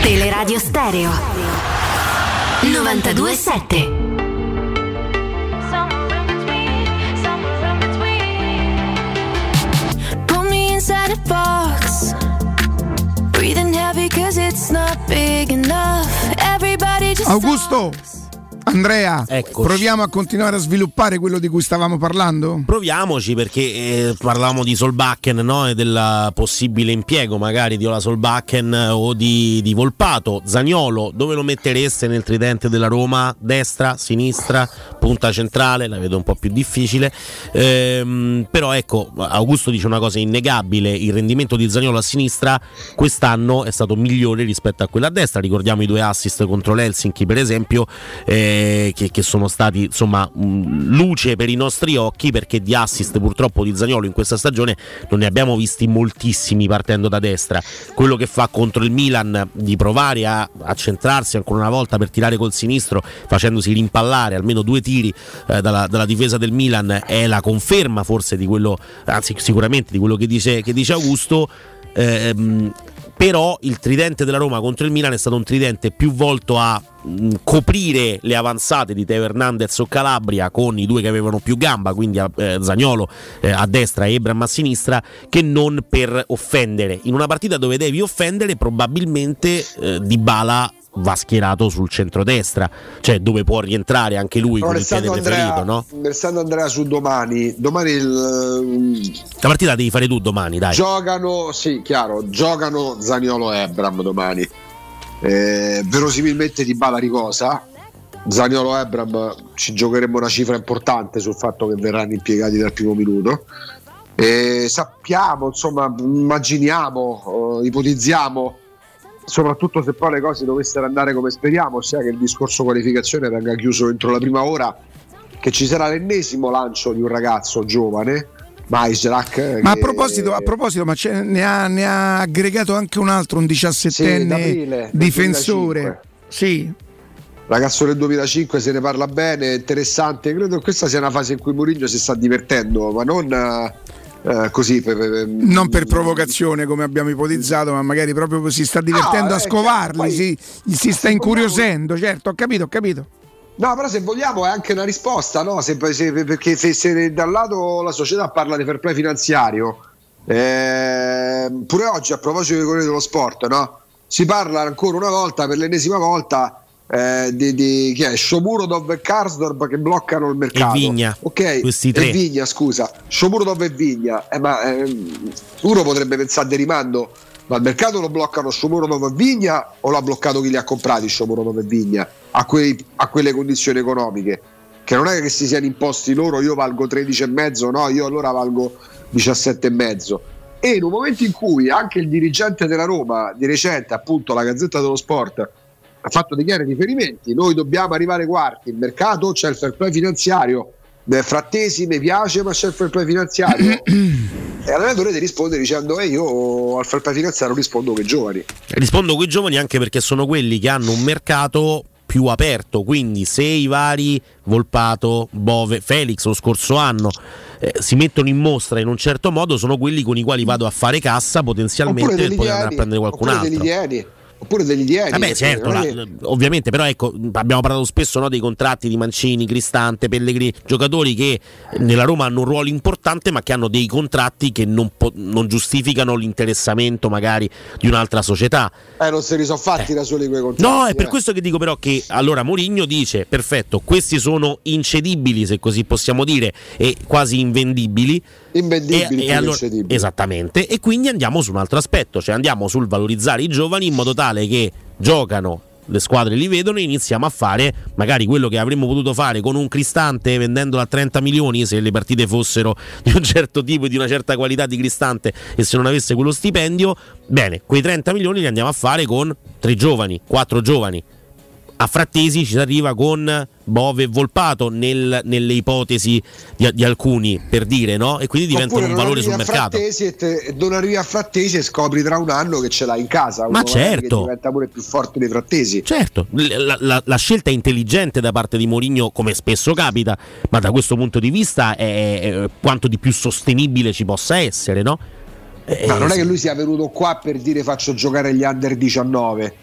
Teleradio Stereo 927 Put me inside a box. Augusto, Andrea, Eccoci. proviamo a continuare a sviluppare quello di cui stavamo parlando? Proviamoci perché eh, parlavamo di Solbakken no? e del possibile impiego magari di Ola Solbakken o di, di Volpato. Zagnolo, dove lo mettereste nel tridente della Roma? Destra, sinistra, punta centrale? La vedo un po' più difficile. Ehm, però ecco, Augusto dice una cosa innegabile, il rendimento di Zagnolo a sinistra quest'anno è stato migliore rispetto a quello a destra. Ricordiamo i due assist contro l'Helsinki per esempio. eh, che, che sono stati insomma mh, luce per i nostri occhi perché di assist purtroppo di Zagnolo in questa stagione non ne abbiamo visti moltissimi partendo da destra. Quello che fa contro il Milan di provare a, a centrarsi ancora una volta per tirare col sinistro facendosi rimpallare almeno due tiri eh, dalla, dalla difesa del Milan è la conferma forse di quello anzi sicuramente di quello che dice, che dice Augusto. Ehm, però il tridente della Roma contro il Milan è stato un tridente più volto a mh, coprire le avanzate di Teo Hernandez o Calabria con i due che avevano più gamba, quindi a, eh, Zagnolo eh, a destra e Ebram a sinistra, che non per offendere. In una partita dove devi offendere, probabilmente eh, Dybala va schierato sul centrodestra, cioè dove può rientrare anche lui Però con il piede preferito, Andrea, no? restando Andrea su domani, domani il, La partita devi fare tu domani, dai. giocano, sì, chiaro, giocano Zaniolo e Ebram domani. Eh, verosimilmente di Bala ricosa, Zaniolo Ebram ci giocheremo una cifra importante sul fatto che verranno impiegati dal primo minuto. E sappiamo, insomma, immaginiamo, eh, ipotizziamo, soprattutto se poi le cose dovessero andare come speriamo, ossia che il discorso qualificazione venga chiuso entro la prima ora, che ci sarà l'ennesimo lancio di un ragazzo giovane. Maisrak, Ma a proposito, a proposito ma ne, ha, ne ha aggregato anche un altro, un 17enne d'aprile, del difensore. 2005. Sì, ragazzo del 2005 se ne parla bene, interessante. Credo che questa sia una fase in cui Mourinho si sta divertendo, ma non eh, così. Per, per- non per provocazione come abbiamo ipotizzato, ma magari proprio si sta divertendo Ah, a eh, scovarli, poi- si, si sta incuriosendo, certo, ho capito, ho capito. No, però se vogliamo è anche una risposta, no? Se- se- perché se, se da un lato la società parla di fair play finanziario, eh, pure oggi a proposito dei Corriere dello Sport, no? si parla ancora una volta, per l'ennesima volta, eh, di, di chi è? Shomurodov e Karsdorp che bloccano il mercato. E Vigna. Ok, Questi tre. E Vigna, scusa. Shomurodov e Vigna. Eh, ma ehm, uno potrebbe pensare di rimando, ma il mercato lo bloccano Shomurodov e Vigna o l'ha bloccato chi li ha comprati Shomurodov e Vigna a, quei- a quelle condizioni economiche? Che non è che si siano imposti loro, io valgo 13,5, no, io allora valgo 17,5. E in un momento in cui anche il dirigente della Roma, di recente, appunto la Gazzetta dello Sport, ha fatto dei chiari riferimenti, noi dobbiamo arrivare quarti, il mercato c'è il fair play finanziario, eh, frattesi mi piace ma c'è il fair play finanziario. E l'allenatore ti risponde dicendo e io al fair play finanziario rispondo che giovani. Rispondo con i giovani anche perché sono quelli che hanno un mercato più aperto, quindi se i vari Volpato, Bove, Felix lo scorso anno eh, si mettono in mostra in un certo modo, sono quelli con i quali vado a fare cassa potenzialmente per poter andare a prendere qualcun altro. Oppure degli ieni Vabbè, certo, la- è- ovviamente, però ecco, abbiamo parlato spesso no, dei contratti di Mancini, Cristante, Pellegrini, giocatori che nella Roma hanno un ruolo importante ma che hanno dei contratti che non, po- non giustificano l'interessamento magari di un'altra società. eh, non se li sono fatti da soli quei contratti No, è per eh. questo che dico però che allora Mourinho dice, perfetto, questi sono incedibili se così possiamo dire e quasi invendibili. Invendibili più che allora- incedibili. esattamente, e quindi andiamo su un altro aspetto, cioè andiamo sul valorizzare i giovani in modo tale che giocano, le squadre li vedono e iniziamo a fare magari quello che avremmo potuto fare con un Cristante vendendolo a 30 milioni se le partite fossero di un certo tipo e di una certa qualità di Cristante e se non avesse quello stipendio, bene, quei 30 milioni li andiamo a fare con tre giovani, quattro giovani. A Frattesi ci si arriva con Bove e Volpato nel- nelle ipotesi di, di alcuni per dire, no? E quindi diventano Oppure un valore sul mercato. E, te- non arrivi a Frattesi e scopri tra un anno che ce l'hai in casa uno magari certo. che diventa pure più forte dei Frattesi Certo, la, la- la scelta è intelligente da parte di Mourinho, come spesso capita, ma da questo punto di vista è, è quanto di più sostenibile ci possa essere, no? Eh, Ma non è che lui sia venuto qua per dire faccio giocare gli under 19.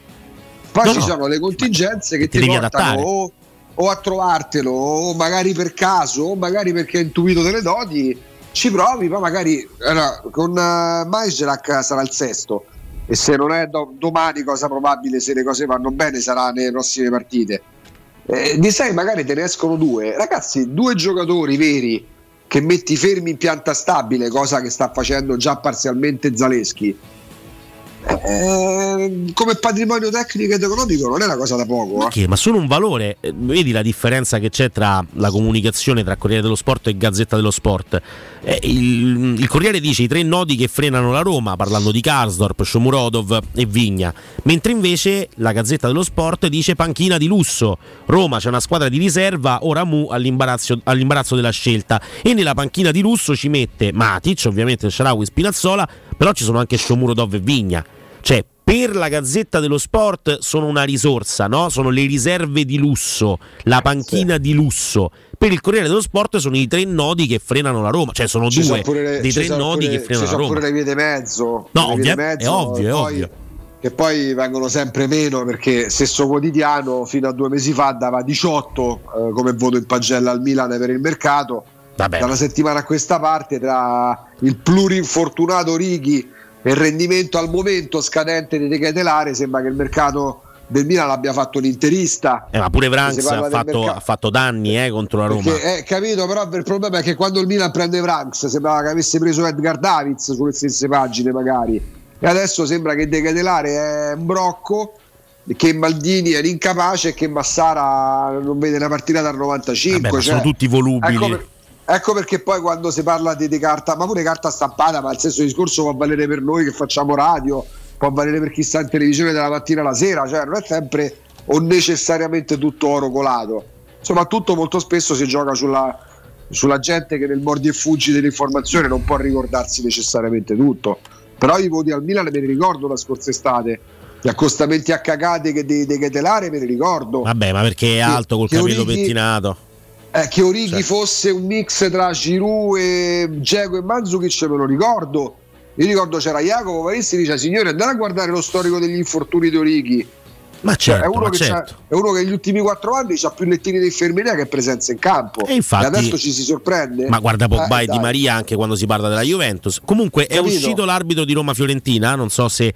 Poi No, ci no. sono le contingenze che ti ti, devi portano o, o a trovartelo, o magari per caso, o magari perché hai intuito delle doti. Ci provi, poi magari allora, con uh, Majrak sarà il sesto. E se non è do- domani, cosa probabile, se le cose vanno bene, sarà nelle prossime partite. Eh, di sei magari te ne escono due. Ragazzi, due giocatori veri che metti fermi in pianta stabile, cosa che sta facendo già parzialmente Zaleschi. Eh, come patrimonio tecnico ed economico non è una cosa da poco. Ma eh. Ma sono un valore. Eh, Vedi la differenza che c'è tra la comunicazione tra Corriere dello Sport e Gazzetta dello Sport. Eh, il, il Corriere dice i tre nodi che frenano la Roma, parlando di Karsdorp, Shomurodov e Vigna. Mentre invece la Gazzetta dello Sport dice panchina di lusso. Roma c'è una squadra di riserva, ora Mu all'imbarazzo, all'imbarazzo della scelta. E nella panchina di lusso ci mette Matic, ovviamente Sharawi Spinazzola, però ci sono anche Shomurodov e Vigna. Cioè, per la Gazzetta dello Sport sono una risorsa, no? Sono le riserve di lusso, la panchina di lusso. Per il Corriere dello Sport sono i tre nodi che frenano la Roma, cioè sono Ci due sono le- dei ci tre sono nodi pure- che frenano ci la sono Roma. pure le vie di mezzo, No, ovvia- di mezzo, è ovvio, è poi- ovvio. Che poi vengono sempre meno perché stesso quotidiano fino a due mesi fa dava 18 eh, come voto in pagella al Milan per il mercato. Da una settimana a questa parte tra il plurinfortunato Righi e il rendimento al momento scadente di De Ketelare sembra che il mercato del Milan l'abbia fatto l'interista. Eh, ma pure parla ha fatto, mercato. ha fatto danni eh, contro la Roma. Perché, eh, capito, però il problema è che quando il Milan prende Franks sembrava che avesse preso Edgar Davids sulle stesse pagine magari e adesso sembra che De Ketelare è un brocco che Maldini era incapace e che Massara non vede una partita dal 95. Vabbè, cioè, sono tutti volubili. Ecco, per- ecco perché poi quando si parla di, di carta, ma pure carta stampata, ma il stesso discorso può valere per noi che facciamo radio, può valere per chi sta in televisione dalla mattina alla sera, cioè non è sempre o necessariamente tutto oro colato. Soprattutto molto spesso si gioca sulla, sulla gente che nel mordi e fuggi dell'informazione non può ricordarsi necessariamente tutto. Però i voti al Milan me li ricordo la scorsa estate. Gli accostamenti a cagate che di, di Ketelare me li ricordo. Vabbè, ma perché è alto col capello pettinato? Eh, che Orighi Cioè. fosse un mix tra Giroud e Dzeko e Mandzukic me lo ricordo. Io ricordo c'era Jacopo Parissi dice signore andate a guardare lo storico degli infortuni di Orighi. Ma Cioè, certo, è, uno ma certo. è uno che negli ultimi quattro anni ha più lettini di infermeria che presenza in campo. E infatti- adesso ci si sorprende. Ma guarda Pogba Eh, e Di. Maria anche quando si parla della Juventus. Comunque è Capito? uscito l'arbitro di Roma-Fiorentina, non so se,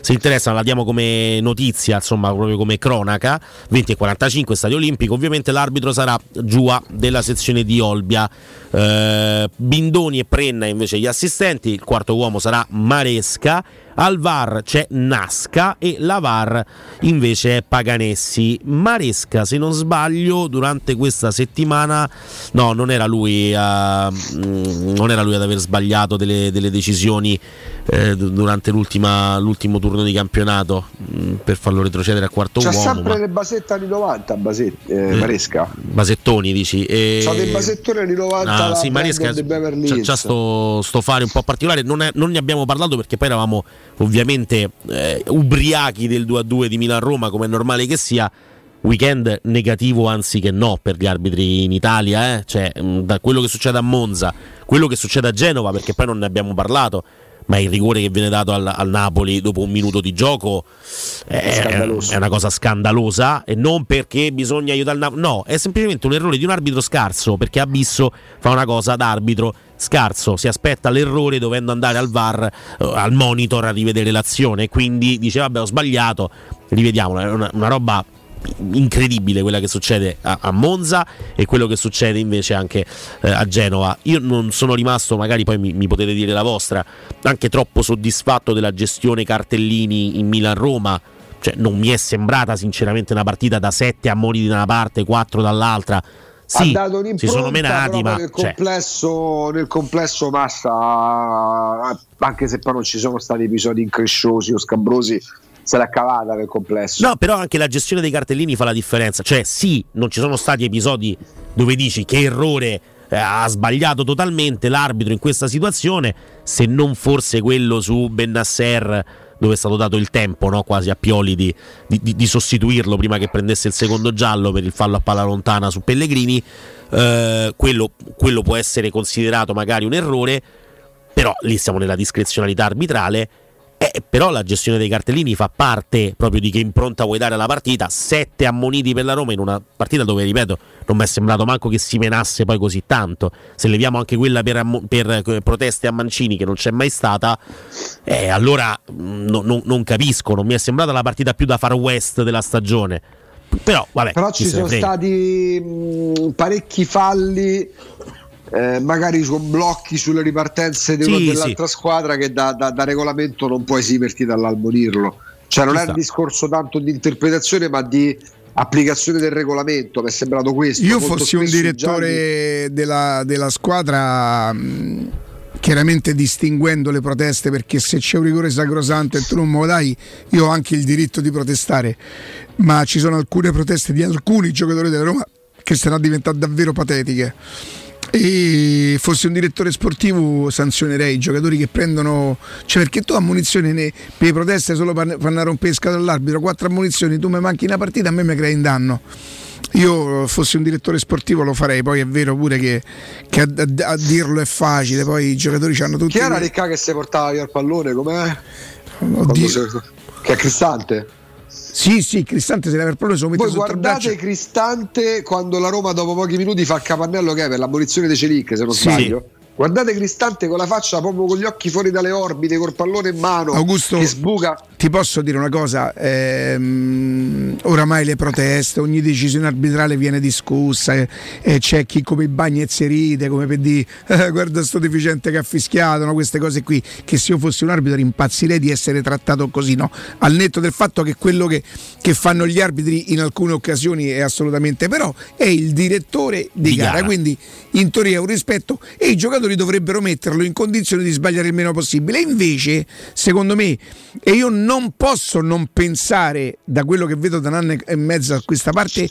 se interessa, la diamo come notizia, insomma proprio come cronaca, 20 e 45 Stadio Olimpico, ovviamente l'arbitro sarà Giua della sezione di Olbia, Eh, Bindoni e Prenna invece gli assistenti, il quarto uomo sarà Maresca, al VAR c'è Nasca e la VAR invece è Paganessi. Maresca, se non sbaglio, durante questa settimana, no, non era lui, a, mm, non era lui ad aver sbagliato delle, delle decisioni eh, du- durante l'ultima- l'ultimo turno di campionato mm, per farlo retrocedere al quarto C'ha uomo. sempre ma- le basette anni 90 Basetti, eh, Eh, Maresca. Basettoni dici? E... C'ha dei basettoni anni 90 Ah, sì, Maresca c'ha, c'ha sto, sto fare un po' particolare. Non, è- non ne abbiamo parlato perché poi eravamo ovviamente eh, ubriachi del 2-2 di Milan-Roma, come è normale che sia. Weekend negativo, anzi che no, per gli arbitri in Italia, eh. cioè, mh, da quello che succede a Monza, quello che succede a Genova, perché poi non ne abbiamo parlato, ma il rigore che viene dato al, al Napoli dopo un minuto di gioco è, è una cosa scandalosa e non perché bisogna aiutare il Napoli, no, è semplicemente un errore di un arbitro scarso perché Abisso fa una cosa da arbitro scarso, si aspetta l'errore dovendo andare al VAR, eh, al monitor a rivedere l'azione quindi dice vabbè ho sbagliato, rivediamolo, è una, una roba incredibile quella che succede a, a Monza e quello che succede invece anche eh, a Genova. Io non sono rimasto, magari poi mi, mi potete dire la vostra, anche troppo soddisfatto della gestione cartellini in Milan-Roma. Cioè, non mi è sembrata sinceramente una partita da 7 ammoniti da una parte, 4 dall'altra. Sì, si sono menati, ma nel, cioè, complesso, nel complesso Massa, anche se poi non ci sono stati episodi incresciosi o scabrosi, se l'ha cavata nel complesso. No, però anche la gestione dei cartellini fa la differenza. Cioè, sì, non ci sono stati episodi dove dici che errore eh, ha sbagliato totalmente l'arbitro in questa situazione, se non forse quello su Bennasser dove è stato dato il tempo no, quasi a Pioli di, di- di- sostituirlo prima che prendesse il secondo giallo per il fallo a palla lontana su Pellegrini, eh, quello, quello può essere considerato magari un errore, però lì siamo nella discrezionalità arbitrale. Eh, però la gestione dei cartellini fa parte proprio di che impronta vuoi dare alla partita. Sette ammoniti per la Roma in una partita dove, ripeto, non mi è sembrato manco che si menasse poi così tanto. Se leviamo anche quella per, per, eh, proteste a Mancini, che non c'è mai stata, eh, allora mh, no- no- non capisco. Non mi è sembrata la partita più da far west della stagione. Però, vabbè, Però ci sono frega. stati mh, parecchi falli, eh, magari con blocchi sulle ripartenze di una Sì, dell'altra squadra che da, da- da regolamento non puoi esimerti dall'almonirlo. Cioè non Ci è sta. un discorso tanto di interpretazione ma di applicazione del regolamento, mi è sembrato questo. Io fossi un direttore della, della squadra, mh, chiaramente distinguendo le proteste, perché se c'è un rigore sacrosanto e tu non me lo dai, io ho anche il diritto di protestare. Ma ci sono alcune proteste di alcuni giocatori della Roma che stanno diventando davvero patetiche. E fossi un direttore sportivo sanzionerei i giocatori che prendono cioè perché tu ammonizioni ne, per le proteste solo per fanno rompere scatola all'arbitro quattro ammonizioni tu mi manchi una partita a me mi crei in danno io fossi un direttore sportivo lo farei, poi è vero pure che, che a, a- a dirlo è facile, poi i giocatori hanno tutti... Chi era Ricca che si portava via il pallone? Com'è? Oddio. Che è Cristante? Sì, sì, Cristante se se lo mette Voi sotto guardate Cristante quando la Roma dopo pochi minuti fa il capannello che è per l'abolizione dei Celic, se non Sì. sbaglio. Guardate Cristante con la faccia proprio con gli occhi fuori dalle orbite, col pallone in mano, Augusto, che sbuca. ti posso dire una cosa? Ehm, oramai le proteste, ogni decisione arbitrale viene discussa, e, e c'è chi come i Bagnez ride, come per dire "Eh, guarda sto deficiente che ha fischiato, no? queste cose qui, che se io fossi un arbitro impazzirei di essere trattato così, no? Al netto del fatto che quello che, che fanno gli arbitri in alcune occasioni è assolutamente, però è il direttore di, Di gara, gara. quindi in teoria è un rispetto e i giocatori dovrebbero metterlo in condizione di sbagliare il meno possibile. Invece, secondo me, e io non posso non pensare da quello che vedo da un anno e mezzo a questa parte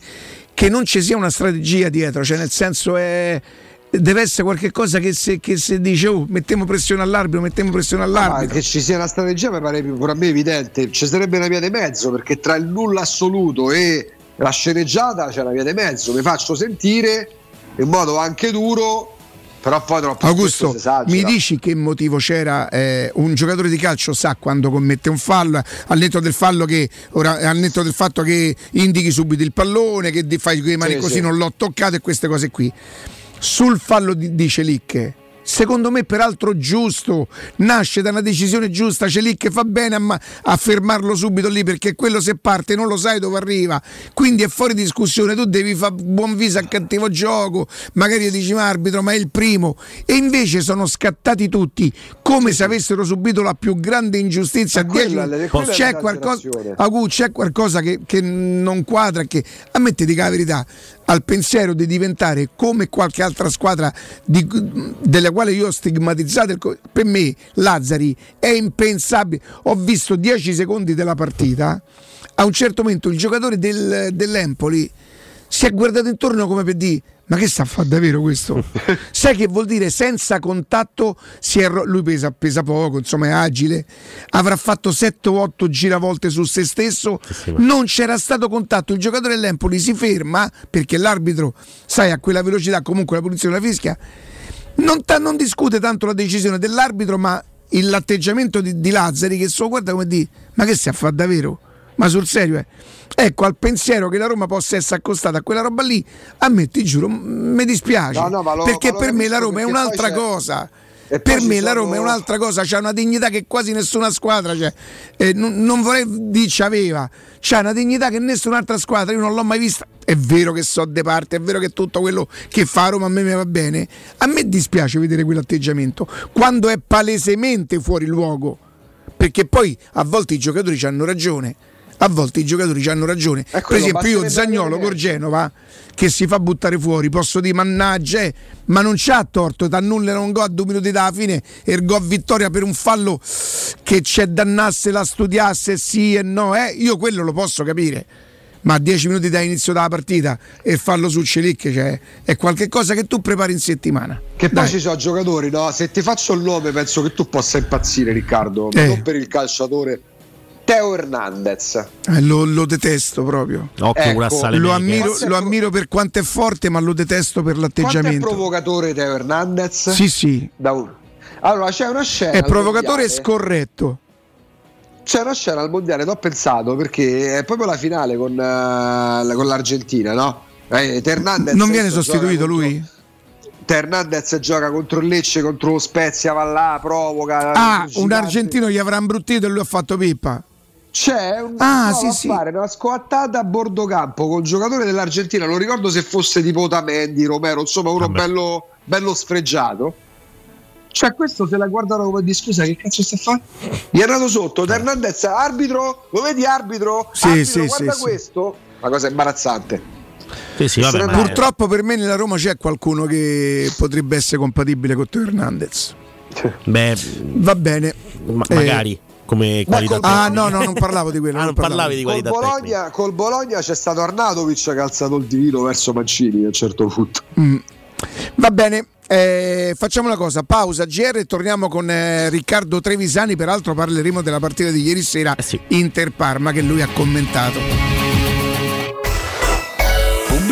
che non ci sia una strategia dietro, cioè nel senso è deve essere qualcosa che se, che se dice oh, mettiamo pressione all'arbitro, mettiamo pressione Ma all'arbitro. che ci sia una strategia mi pare pure a me evidente, ci sarebbe una via di mezzo perché tra il nulla assoluto e la sceneggiata c'è una via di mezzo, mi faccio sentire in modo anche duro, però poi troppo Augusto, mi dici che motivo c'era? eh, un giocatore di calcio sa quando commette un fallo, al netto del fallo che ora, al netto del fatto che indichi subito il pallone, che fai quei mani Sì, così sì. non l'ho toccato e queste cose qui. Sul fallo di, di Celicche. Secondo me, peraltro, giusto, nasce da una decisione giusta. Celicche fa bene a, a fermarlo subito lì perché quello se parte non lo sai dove arriva, quindi è fuori discussione. Tu devi fare buon viso a cattivo gioco, magari dici ma arbitro, ma è il primo. E invece sono scattati tutti come se avessero subito la più grande ingiustizia. quella- minuti. quella c'è, qualcosa. Agu, c'è qualcosa che, che non quadra, che a me ti dica la verità, al pensiero di diventare come qualche altra squadra di- della quale io ho stigmatizzato, il per me Lazzari è impensabile. Ho visto 10 secondi della partita, a un certo momento il giocatore del- dell'Empoli si è guardato intorno come per dire ma che sta a fare davvero questo? Sai che vuol dire senza contatto si è ro- lui pesa, pesa poco, insomma è agile, avrà fatto 7 o 8 giravolte su se stesso, non c'era stato contatto, il giocatore dell'Empoli si ferma perché l'arbitro, sai, a quella velocità comunque la punizione la fischia, non, ta- non discute tanto la decisione dell'arbitro, ma il- l'atteggiamento di, di Lazzari che so guarda come di ma che si fa davvero? Ma sul serio, eh? ecco al pensiero che la Roma possa essere accostata a quella roba lì, a me ti giuro, mi dispiace No, no, lo- perché per me la Roma è un'altra c'è- cosa. E Per me la sono- Roma è un'altra cosa, c'ha una dignità che quasi nessuna squadra c'è. Eh, non, non vorrei dire c'aveva, c'ha una dignità che nessun'altra squadra, io non l'ho mai vista. È vero che so de parte, è vero che tutto quello che fa Roma a me mi va bene. A me dispiace vedere quell'atteggiamento quando è palesemente fuori luogo. Perché poi a volte i giocatori hanno ragione. A volte i giocatori hanno ragione. per quello, esempio, io Zagnolo col Genova che si fa buttare fuori, posso dire mannaggia, eh, ma non c'ha torto, t'annullano un gol a due minuti dalla fine e gol vittoria per un fallo che c'è dannasse, la studiasse, sì e no, eh, io quello lo posso capire. Ma a 10 minuti da inizio della partita e farlo su Celic cioè, è qualcosa che tu prepari in settimana. Che poi Dai. ci sono giocatori, no? Se ti faccio il nome penso che tu possa impazzire Riccardo, ma Eh. non per il calciatore. Teo Hernandez. Eh, lo, lo detesto proprio. Occhio Ecco. Lo ammiro, lo ammiro per quanto è forte, ma lo detesto per Quanto è l'atteggiamento. provocatore Teo Hernandez? Sì, sì. Da un- Allora c'è una scena. È provocatore e mondiale. scorretto. C'è una scena al mondiale, ti ho pensato perché è proprio la finale con, eh, con l'Argentina, no? Eh, Hernandez Non viene sostituito contro- lui? Teo Hernandez gioca contro il Lecce, contro lo Spezia, va là, provoca. Ah, un argentino gli avrà imbruttito e lui ha fatto pippa. C'è un Ah, sì, sì. fare una scoattata a bordo campo con un giocatore dell'Argentina. Non ricordo se fosse tipo Otamendi, Romero, insomma, uno Vabbè. bello, bello sfregiato. Cioè, questo se la guardano come di scusa, che cazzo sta a fare? Gli è andato sotto. Hernandez, arbitro, lo vedi arbitro? Sì, arbitro, sì, guarda sì, sì. questo. Una cosa imbarazzante. Sì, sì, vabbè, Purtroppo per me nella Roma c'è qualcuno che potrebbe essere compatibile con Teo Hernandez. Beh, Va bene. ma- Eh, magari come qualità. Ah no, no, non parlavo di quello. Ah, non parlavi di Col qualità tecnica. Bologna, col Bologna c'è stato Arnautovic che ha alzato il divino verso Mancini a un certo punto. Mm. Va bene. eh, facciamo una cosa, pausa GR e torniamo con eh, Riccardo Trevisani, peraltro parleremo della partita di ieri sera Eh sì. Inter Parma che lui ha commentato.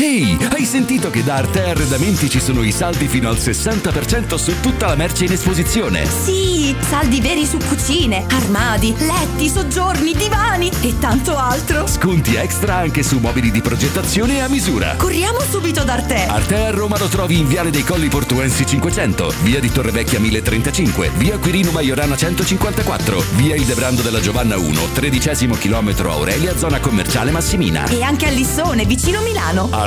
Ehi, hai sentito che da Arte Arredamenti ci sono i saldi fino al 60% su tutta la merce in esposizione? Sì, saldi veri su cucine, armadi, letti, soggiorni, divani e tanto altro. Sconti extra anche su mobili di progettazione a misura. Corriamo subito da Arte. Arte a Roma lo trovi in Viale dei Colli Portuensi 500, Via di Torrevecchia 1035, Via Quirino Maiorana 154, Via Ildebrando della Giovanna 1, tredicesimo chilometro Aurelia, zona commerciale Massimina. E anche a Lissone, vicino Milano.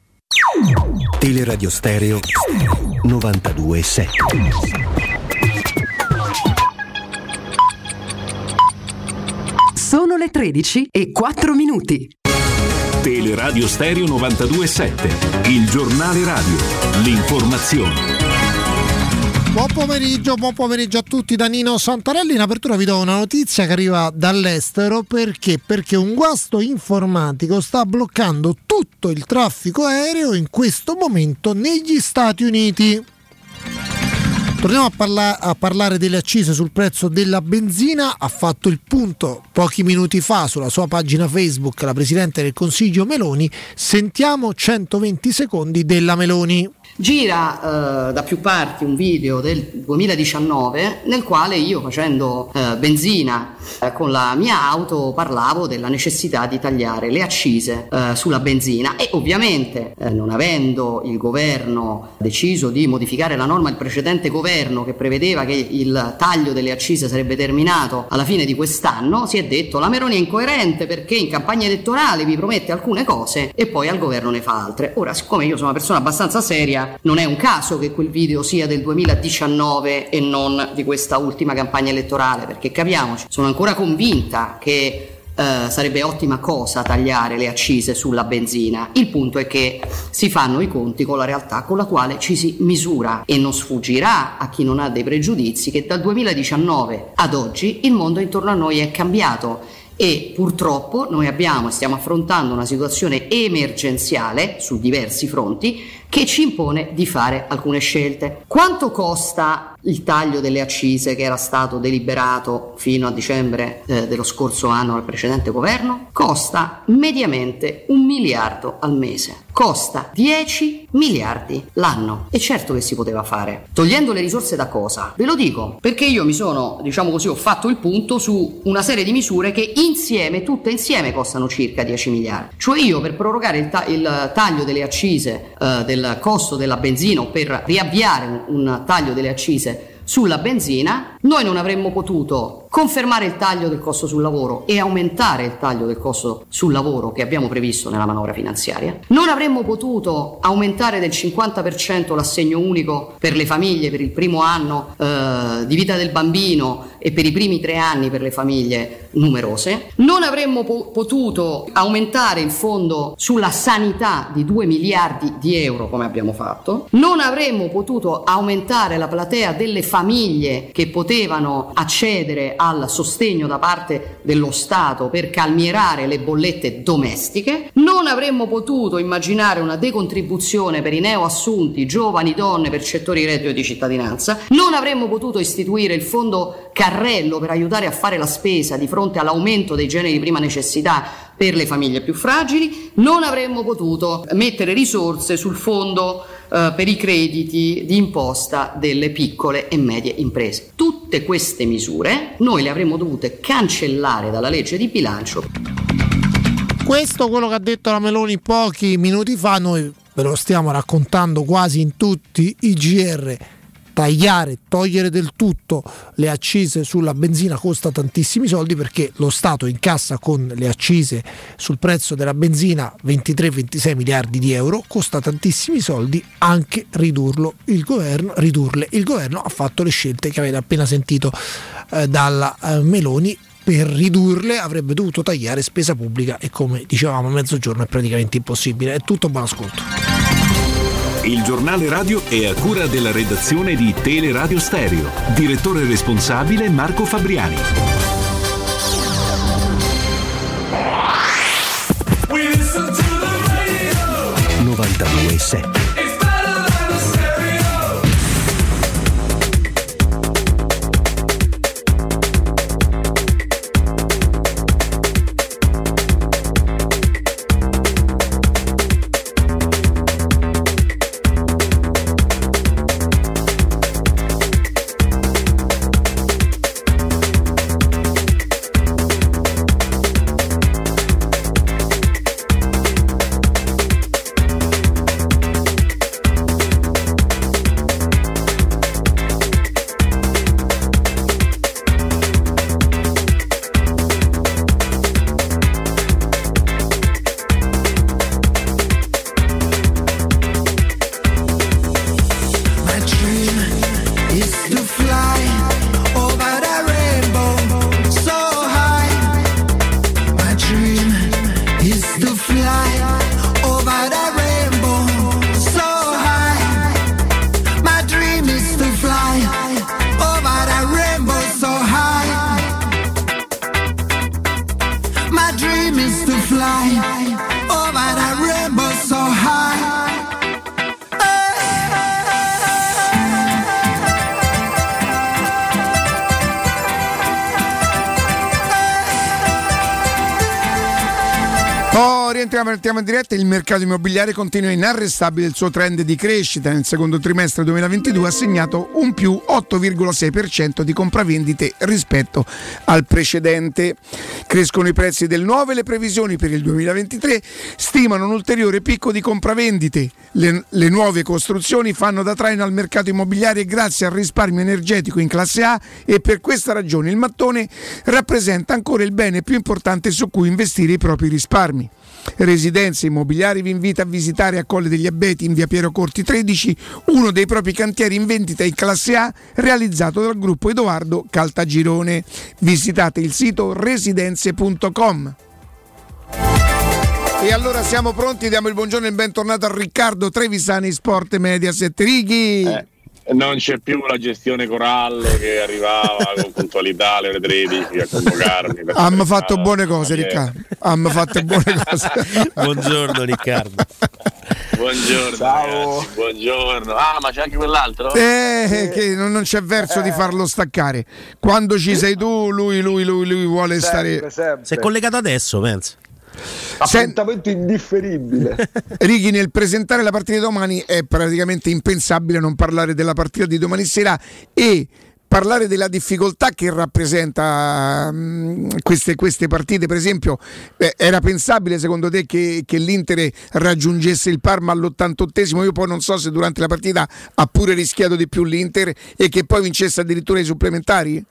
Teleradio Stereo 92.7 Sono le 13 e 4 minuti. Teleradio Stereo 92.7, il giornale radio, l'informazione. Buon pomeriggio, buon pomeriggio a tutti da Nino Santarelli. In apertura vi do una notizia che arriva dall'estero perché? Perché un guasto informatico sta bloccando tutto il traffico aereo in questo momento negli Stati Uniti. Torniamo a, parla- a, parlare delle accise sul prezzo della benzina. Ha fatto il punto pochi minuti fa sulla sua pagina Facebook la Presidente del Consiglio Meloni. Sentiamo 120 secondi della Meloni. Gira eh, da più parti un video del 2019 nel quale io facendo eh, benzina eh, con la mia auto parlavo della necessità di tagliare le accise eh, sulla benzina e ovviamente eh, non avendo il governo deciso di modificare la norma del precedente governo che prevedeva che il taglio delle accise sarebbe terminato alla fine di quest'anno si è detto la Meroni è incoerente perché in campagna elettorale vi promette alcune cose e poi al governo ne fa altre. Ora, siccome io sono una persona abbastanza seria, non è un caso che quel video sia del 2019 e non di questa ultima campagna elettorale, perché capiamoci, sono ancora convinta che eh, sarebbe ottima cosa tagliare le accise sulla benzina. Il punto è che si fanno i conti con la realtà con la quale ci si misura e non sfuggirà a chi non ha dei pregiudizi che dal 2019 ad oggi il mondo intorno a noi è cambiato e purtroppo noi abbiamo e stiamo affrontando una situazione emergenziale su diversi fronti che ci impone di fare alcune scelte. Quanto costa il taglio delle accise che era stato deliberato fino a dicembre eh, dello scorso anno dal precedente governo? Costa mediamente un miliardo al mese. Costa 10 miliardi l'anno. E certo che si poteva fare. Togliendo le risorse da cosa? Ve lo dico, perché io mi sono, diciamo così, ho fatto il punto su una serie di misure che insieme, tutte insieme, costano circa 10 miliardi. Cioè io per prorogare il, ta- il taglio delle accise eh, del del costo della benzina o per riavviare un taglio delle accise sulla benzina, noi non avremmo potuto confermare il taglio del costo sul lavoro e aumentare il taglio del costo sul lavoro che abbiamo previsto nella manovra finanziaria. Non avremmo potuto aumentare del 50% l'assegno unico per le famiglie per il primo anno eh, di vita del bambino e per i primi tre anni per le famiglie numerose. Non avremmo po- potuto aumentare il fondo sulla sanità di 2 miliardi di euro come abbiamo fatto. Non avremmo potuto aumentare la platea delle famiglie che potevano accedere al sostegno da parte dello Stato per calmierare le bollette domestiche. Non avremmo potuto immaginare una decontribuzione per i neoassunti, giovani, donne, percettori di reddito di cittadinanza. Non avremmo potuto istituire il fondo carrello per aiutare a fare la spesa di fronte all'aumento dei generi di prima necessità per le famiglie più fragili. Non avremmo potuto mettere risorse sul fondo eh, per i crediti di imposta delle piccole e medie imprese. Tutte queste misure noi le avremmo dovute cancellare dalla legge di bilancio. Questo quello che ha detto la Meloni pochi minuti fa, noi ve lo stiamo raccontando quasi in tutti i GR tagliare, togliere del tutto le accise sulla benzina costa tantissimi soldi perché lo Stato incassa con le accise sul prezzo della benzina 23-26 miliardi di euro, costa tantissimi soldi anche ridurlo il governo, ridurle. Il governo ha fatto le scelte che avete appena sentito eh, dalla eh, Meloni per ridurle avrebbe dovuto tagliare spesa pubblica e come dicevamo a mezzogiorno è praticamente impossibile. È tutto buon ascolto. Il giornale radio è a cura della redazione di Teleradio Stereo. Direttore responsabile Marco Fabriani. We listen to the radio. 92.7 Oh. Rientriamo, rientriamo in diretta. Il mercato immobiliare continua inarrestabile il suo trend di crescita. Nel secondo trimestre 2022 ha segnato un più 8,6% di compravendite rispetto al precedente. Crescono i prezzi del nuovo e le previsioni per il 2023 stimano un ulteriore picco di compravendite. Le, le nuove costruzioni fanno da traino al mercato immobiliare grazie al risparmio energetico in classe A e per questa ragione il mattone rappresenta ancora il bene più importante su cui investire i propri risparmi. Residenze Immobiliari vi invita a visitare a Colle degli Abeti in via Piero Corti 13 uno dei propri cantieri in vendita in classe A realizzato dal gruppo Edoardo Caltagirone. Visitate il sito residenze.com. E allora siamo pronti, diamo il buongiorno e il bentornato a Riccardo Trevisani Sport Mediaset Righi. Eh, non c'è più la gestione Corallo che arrivava con puntualità alle ore 13 a convocarmi. Hanno fatto buone cose, Riccardo. Hanno fatto buone cose. Buongiorno Riccardo. Buongiorno, ragazzi, buongiorno. Ah, ma c'è anche quell'altro? Eh, che non, non c'è verso di farlo staccare. Quando ci sei tu, lui, lui, lui, lui vuole stare. Si è collegato adesso, penso. Appuntamento indifferibile. Righi, nel presentare la partita di domani è praticamente impensabile non parlare della partita di domani sera e parlare della difficoltà che rappresenta mm, queste, queste partite. Per esempio, eh, era pensabile secondo te che, che l'Inter raggiungesse il Parma all'88esimo? Io poi non so se durante la partita ha pure rischiato di più l'Inter e che poi vincesse addirittura i supplementari?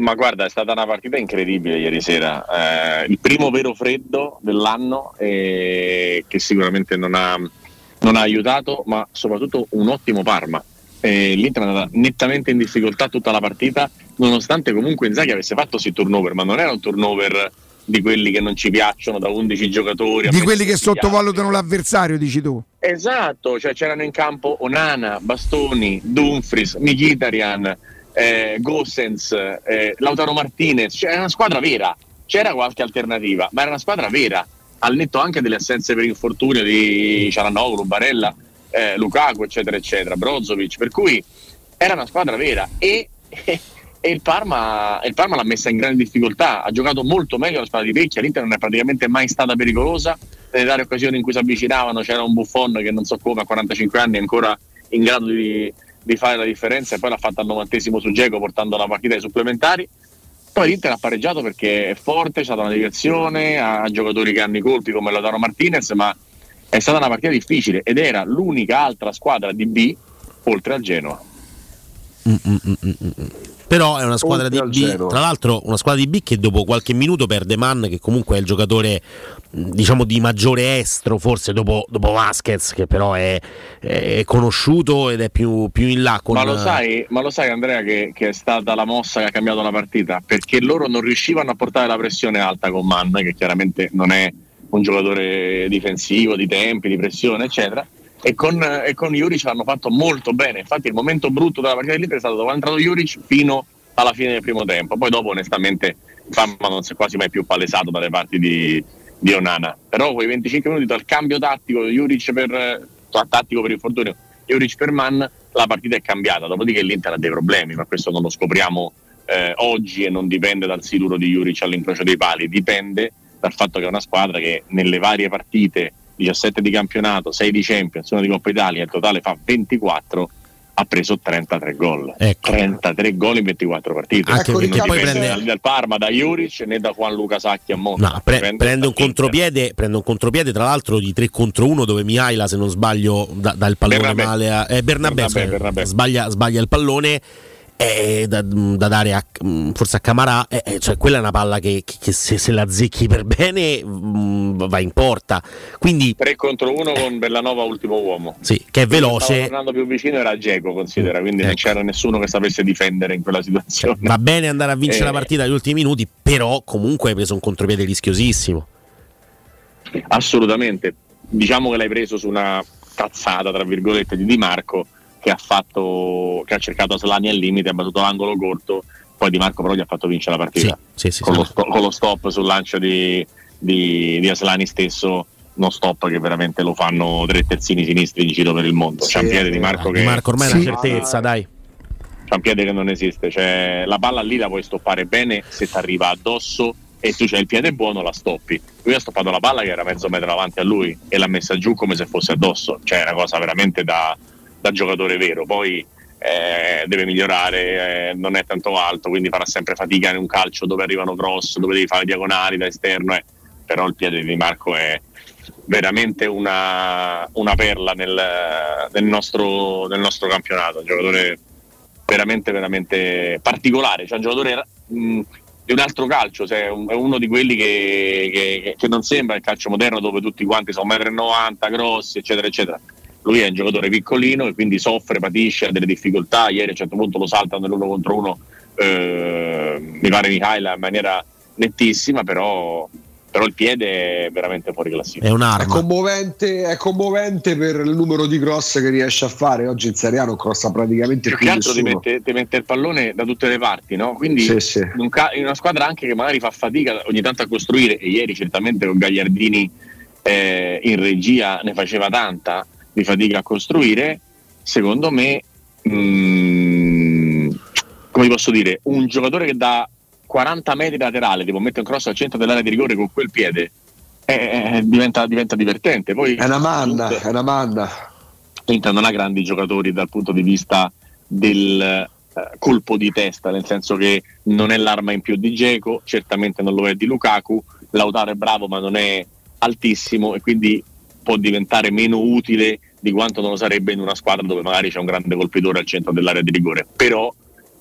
Ma guarda, è stata una partita incredibile ieri sera. Eh, il primo vero freddo dell'anno eh, che sicuramente non ha, non ha aiutato, ma soprattutto un ottimo Parma. Eh, L'Inter è andata nettamente in difficoltà tutta la partita, nonostante comunque Inzaghi avesse fatto sì turnover, ma non era un turnover di quelli che non ci piacciono da 11 giocatori. Di quelli che sottovalutano l'avversario, dici tu? Esatto, cioè c'erano in campo Onana, Bastoni, Dumfries, Mkhitaryan, eh, Gossens, eh, Lautaro Martinez, cioè era una squadra vera, c'era qualche alternativa, ma era una squadra vera, al netto anche delle assenze per infortunio di Cialanoglu, Barella, eh, Lukaku, eccetera, eccetera, Brozovic, per cui era una squadra vera. E, e il, Parma, il Parma l'ha messa in grande difficoltà, ha giocato molto meglio la squadra di Vecchia, l'Inter non è praticamente mai stata pericolosa, nelle varie occasioni in cui si avvicinavano c'era un Buffon che non so come a 45 anni è ancora in grado di, di fare la differenza e poi l'ha fatta al novantesimo su Geco portando la partita ai supplementari. Poi l'Inter ha pareggiato perché è forte, c'è stata una direzione, ha giocatori che hanno i colpi come Lautaro Martinez, ma è stata una partita difficile ed era l'unica altra squadra di B oltre al Genoa. Mm, mm, mm, mm, mm. Però è una squadra Oltre di B, tra l'altro una squadra di B che dopo qualche minuto perde Mann, che comunque è il giocatore diciamo di maggiore estro, forse dopo, dopo Vasquez, che però è, è conosciuto ed è più, più in là con Ma lo sai, ma lo sai Andrea che, che è stata la mossa che ha cambiato la partita? Perché loro non riuscivano a portare la pressione alta con Mann, che chiaramente non è un giocatore difensivo, di tempi, di pressione, eccetera. E con, e con Juric l'hanno fatto molto bene. Infatti, il momento brutto della partita dell'Inter è stato dopo è entrato Juric fino alla fine del primo tempo. Poi, dopo, onestamente, Parma non si è quasi mai più palesato dalle parti di, di Onana. Però, quei 25 minuti dal cambio tattico Juric per tattico per infortunio, Juric per Mann, la partita è cambiata. Dopodiché l'Inter ha dei problemi, ma questo non lo scopriamo eh, oggi e non dipende dal siluro di Juric all'incrocio dei pali, dipende dal fatto che è una squadra che nelle varie partite 17 di campionato, 6 di Champions, 1 di Coppa Italia, il totale fa 24, ha preso 33 gol. 33 gol in 24 partite. Anche Quindi perché non poi prende- dal, dal Parma, da Juric né da Juan Luca Sacchi a Monza. No, pre- Dipende prende, un prende un contropiede, tra l'altro di 3 contro 1 dove Mihaila, se non sbaglio, dà, dà il pallone Bernabé. male a eh, Bernabé, Bernabé, scusa, Bernabé. Sbaglia, sbaglia il pallone eh, da, da dare a, forse a Camarà, eh, cioè quella è una palla che, che- se, se la zecchi per bene mm, va in porta. Quindi 3 contro 1 con Bellanova ultimo uomo. sì, che è veloce, tornando più vicino era Geco, considera, quindi non c'era nessuno che sapesse difendere in quella situazione. va bene andare a vincere Eh. la partita agli ultimi minuti, però comunque hai preso un contropiede rischiosissimo. Assolutamente. Diciamo che l'hai preso su una cazzata, tra virgolette, di Di Marco che ha, fatto, che ha cercato Aslani al limite, ha battuto l'angolo corto, poi Di Marco però gli ha fatto vincere la partita. Sì, sì, con, sì. Lo sto- con lo stop sul lancio di, di, di Aslani stesso, uno stop che veramente lo fanno tre terzini sinistri in giro per il mondo. C'è un piede di Marco che... Di Marco ormai è Sì. una certezza, dai. C'è un piede che non esiste, cioè, la palla lì la puoi stoppare bene se ti arriva addosso e tu c'hai il piede buono, la stoppi. Lui ha stoppato la palla che era mezzo metro avanti a lui e l'ha messa giù come se fosse addosso, cioè è una cosa veramente da, da giocatore vero. Poi eh, deve migliorare, eh, non è tanto alto, quindi farà sempre fatica in un calcio dove arrivano cross, dove devi fare diagonali da esterno, eh. però il piede di Marco è veramente una, una perla nel, nel, nostro, nel, nostro, campionato, un giocatore veramente, veramente particolare, cioè un giocatore mh, di un altro calcio, cioè è uno di quelli che, che, che, non sembra il calcio moderno dove tutti quanti sono 1,90 m, grossi, eccetera, eccetera. Lui è un giocatore piccolino e quindi soffre, patisce, ha delle difficoltà. Ieri a un certo punto lo saltano nell'uno contro uno, eh, mi pare Mihaila in maniera nettissima, però però il piede è veramente fuori classifica. È un'arma. È commovente, è commovente per il numero di cross che riesce a fare. Oggi in Serie A non crossa praticamente più, più che altro ti mette, ti mette, il pallone da tutte le parti, no? Quindi sì, sì. In, in, una squadra anche che magari fa fatica ogni tanto a costruire, e ieri certamente con Gagliardini eh, in regia ne faceva tanta di fatica a costruire, secondo me, mh, mm, come posso dire, un giocatore che dà 40 metri laterale, tipo mette un cross al centro dell'area di rigore con quel piede, eh, diventa, diventa, divertente. Poi, è una manna, è una manna. L'Inter non ha grandi giocatori dal punto di vista del eh, colpo di testa, nel senso che non è l'arma in più di Geco, certamente non lo è di Lukaku, Lautaro è bravo ma non è altissimo e quindi può diventare meno utile di quanto non lo sarebbe in una squadra dove magari c'è un grande colpitore al centro dell'area di rigore. Però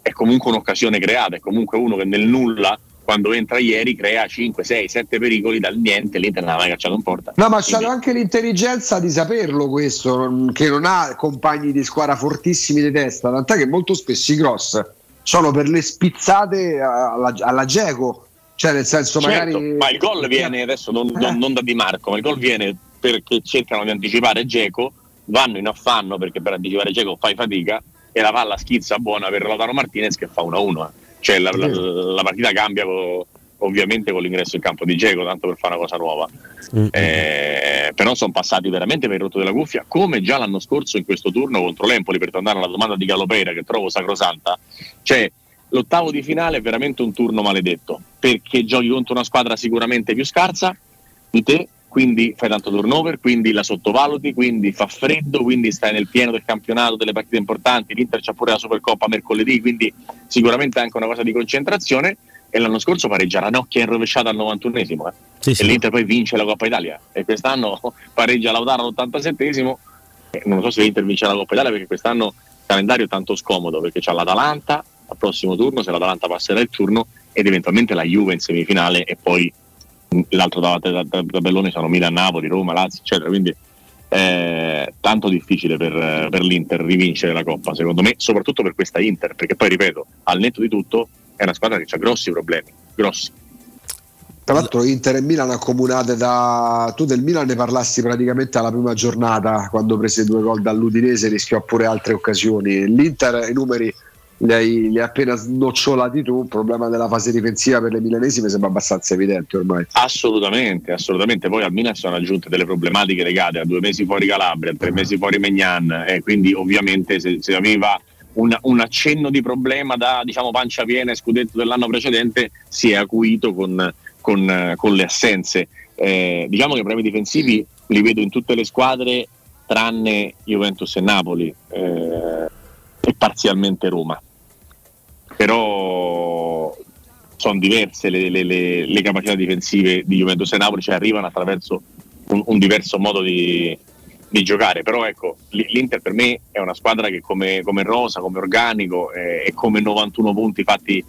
è comunque un'occasione creata, è comunque uno che nel nulla quando entra ieri crea 5, 6, 7 pericoli dal niente, l'Inter non ha mai cacciato in porta. No, ma Quindi... c'ha anche l'intelligenza di saperlo questo, che non ha compagni di squadra fortissimi di testa, tant'è che molto spesso i cross sono per le spizzate alla, alla Geco, cioè nel senso certo, magari... Ma il gol viene adesso non, non, non, da Di Marco, ma il gol viene perché cercano di anticipare Geco, vanno in affanno perché per anticipare Geco fai fatica e la palla schizza buona per Lautaro Martinez che fa 1-1. Eh. Cioè la, la, la, partita cambia con, ovviamente con l'ingresso in campo di Geco, tanto per fare una cosa nuova. Mm-hmm. Eh, però sono passati veramente per il rotto della cuffia, come già l'anno scorso in questo turno contro l'Empoli, per tornare alla domanda di Galopera che trovo sacrosanta. Cioè, l'ottavo di finale è veramente un turno maledetto, perché giochi contro una squadra sicuramente più scarsa di te, quindi fai tanto turnover, quindi la sottovaluti, quindi fa freddo, quindi stai nel pieno del campionato, delle partite importanti, l'Inter c'ha pure la Supercoppa mercoledì, quindi sicuramente anche una cosa di concentrazione e l'anno scorso pareggia Ranocchia in rovesciata al 91esimo eh. sì, sì. e l'Inter poi vince la Coppa Italia e quest'anno pareggia Lautaro all'87esimo e non so se l'Inter vince la Coppa Italia perché quest'anno il calendario è tanto scomodo perché c'è l'Atalanta al prossimo turno, se l'Atalanta passerà il turno ed eventualmente la Juve in semifinale e poi l'altro tabellone sono Milan, Napoli, Roma, Lazio, eccetera. Quindi è tanto difficile per, per, l'Inter rivincere la Coppa, secondo me, soprattutto per questa Inter, perché poi ripeto, al netto di tutto è una squadra che ha grossi problemi, grossi. Tra l'altro Inter e Milan accomunate da... Tu del Milan ne parlassi praticamente alla prima giornata quando prese due gol dall'Udinese, rischiò pure altre occasioni. L'Inter i numeri li hai, appena snocciolati tu, il problema della fase difensiva per le milanesi mi sembra abbastanza evidente ormai. Assolutamente, assolutamente. Poi al Milan sono aggiunte delle problematiche legate a due mesi fuori Calabria, a tre mesi fuori Megnan e quindi ovviamente se, se aveva un, un, accenno di problema da diciamo pancia piena e scudetto dell'anno precedente si è acuito con, con, con le assenze. Eh, diciamo che i problemi difensivi li vedo in tutte le squadre tranne Juventus e Napoli eh, e parzialmente Roma però sono diverse le, le, le, le, capacità difensive di Juventus e Napoli, cioè arrivano attraverso un, un diverso modo di, di, giocare, però ecco, l'Inter per me è una squadra che come, come rosa, come organico eh, e come 91 punti fatti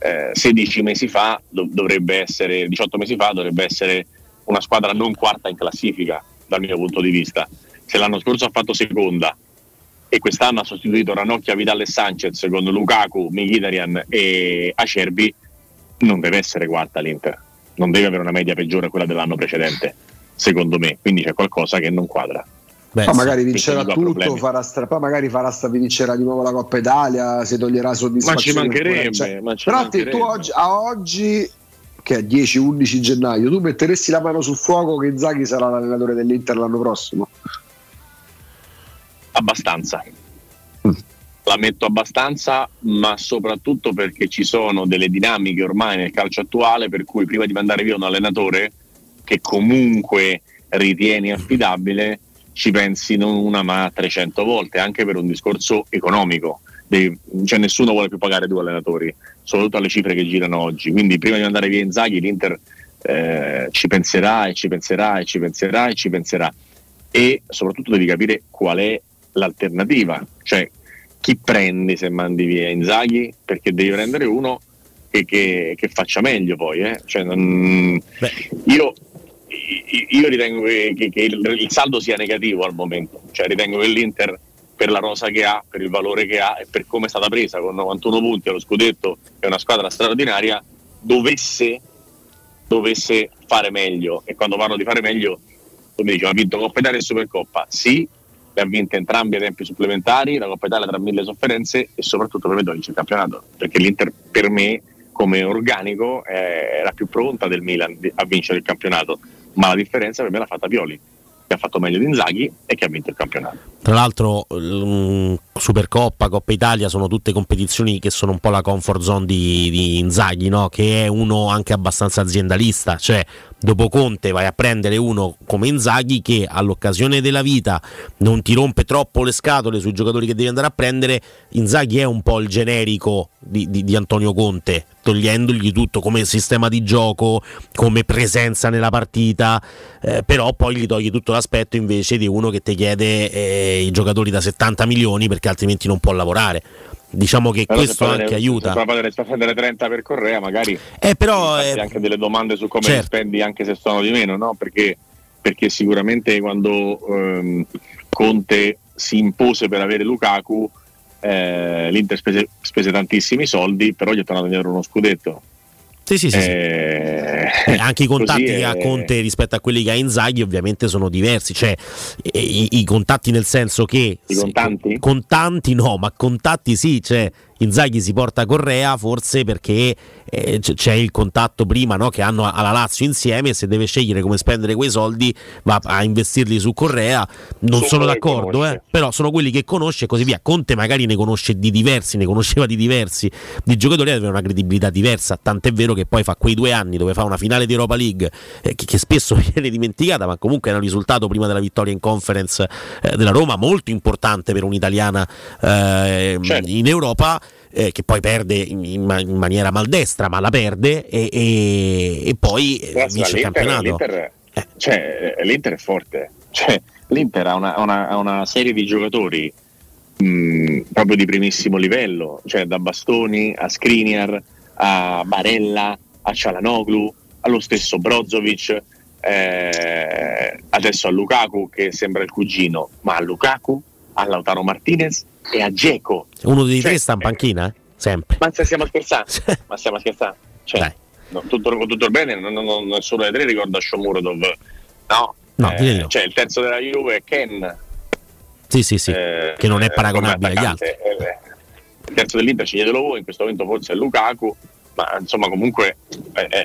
eh, 16 mesi fa, do, dovrebbe essere, 18 mesi fa, dovrebbe essere una squadra non quarta in classifica dal mio punto di vista. Se l'anno scorso ha fatto seconda e quest'anno ha sostituito Ranocchia, Vidal e Sanchez con Lukaku, Mkhitaryan e Acerbi, non deve essere quarta l'Inter, non deve avere una media peggiore a quella dell'anno precedente, secondo me, quindi c'è qualcosa che non quadra. Beh, poi magari vincerà tutto, farà stra- poi magari farà sta- vincerà di nuovo la Coppa Italia, si toglierà soddisfazione. Ma ci mancherebbe. Cioè, ma ci però mancherebbe. tu oggi, a oggi, che è 10-11 gennaio, tu metteresti la mano sul fuoco che Zaghi sarà l'allenatore dell'Inter l'anno prossimo? Abbastanza. la metto abbastanza, ma soprattutto perché ci sono delle dinamiche ormai nel calcio attuale per cui prima di mandare via un allenatore che comunque ritieni affidabile, ci pensi non una ma 300 volte, anche per un discorso economico. Devi- cioè nessuno vuole più pagare due allenatori, soprattutto alle cifre che girano oggi. Quindi prima di mandare via Inzaghi l'Inter eh, ci penserà e ci penserà e ci penserà e ci penserà. E soprattutto devi capire qual è l'alternativa, cioè chi prendi se mandi via Inzaghi, perché devi prendere uno che, che- che faccia meglio poi. eh. Cioè, non- io, io ritengo che, che- il, il saldo sia negativo al momento, cioè ritengo che l'Inter per la rosa che ha, per il valore che ha e per come è stata presa con 91 punti allo scudetto è una squadra straordinaria, dovesse, dovesse fare meglio. E quando parlo di fare meglio, tu mi dici, ha vinto Coppa Italia e Supercoppa? Sì, le ha vinte entrambi ai tempi supplementari, la Coppa Italia tra mille sofferenze e soprattutto per me il campionato, perché l'Inter per me come organico era più pronta del Milan a vincere il campionato, ma la differenza per me l'ha fatta Pioli, che ha fatto meglio di Inzaghi e che ha vinto il campionato. Tra l'altro, mm, Supercoppa, Coppa Italia sono tutte competizioni che sono un po' la comfort zone di, di Inzaghi, no? che è uno anche abbastanza aziendalista. Cioè, dopo Conte vai a prendere uno come Inzaghi che all'occasione della vita non ti rompe troppo le scatole sui giocatori che devi andare a prendere. Inzaghi è un po' il generico di, di- di Antonio Conte, togliendogli tutto come sistema di gioco, come presenza nella partita, eh, però poi gli togli tutto l'aspetto invece di uno che ti chiede eh, i giocatori da 70 milioni perché altrimenti non può lavorare. Diciamo che se questo anche ne- aiuta. Se a prendere 30 per Correa, magari Eh, però, eh, anche delle domande su come certo. spendi, anche se sono di meno, no? Perché, perché sicuramente quando ehm, Conte si impose per avere Lukaku, eh, l'Inter spese, spese tantissimi soldi, però gli è tornato indietro uno scudetto. Sì, sì, sì, sì. Eh, Eh, anche i contatti che ha Conte rispetto a quelli che ha Inzaghi ovviamente sono diversi, cioè i, i contatti nel senso che I contanti? contanti no, ma contatti sì, cioè Inzaghi si porta Correa forse perché eh, c'è il contatto prima no, che hanno alla Lazio insieme e se deve scegliere come spendere quei soldi va a investirli su Correa, non Sono sono d'accordo, eh, però sono quelli che conosce e così via. Conte magari ne conosce di diversi, ne conosceva di diversi, di giocatori aveva una credibilità diversa, tant'è vero che poi fa quei due anni dove fa una finale di Europa League eh, che, che spesso viene dimenticata, ma comunque era un risultato prima della vittoria in conference eh, della Roma molto importante per un'italiana eh, Certo. in Europa. Eh, che poi perde in, in ma- in maniera maldestra, ma la perde e, e- e poi eh, Grazie vince il campionato. l'Inter, cioè, eh, l'Inter è forte. Cioè, L'Inter ha una, una- una serie di giocatori mh, proprio di primissimo livello, cioè da Bastoni a Skriniar a Barella a Cialanoglu, allo stesso Brozovic, eh, adesso a Lukaku che sembra il cugino, ma a Lukaku, a Lautaro Martinez e a Geco. Uno dei Cioè, tre sta in panchina, sempre. Ma stiamo scherzando? Ma stiamo scherzando? Cioè, no, tutto, tutto bene, non, non, nessuno dei tre ricorda Shomurodov. No, No, Eh, no. cioè il terzo della Juve è Ken. Sì, sì, sì, eh, che non è eh, paragonabile agli altri. Eh, il terzo dell'Inter sceglietelo voi, in questo momento forse è Lukaku, ma insomma comunque è, è-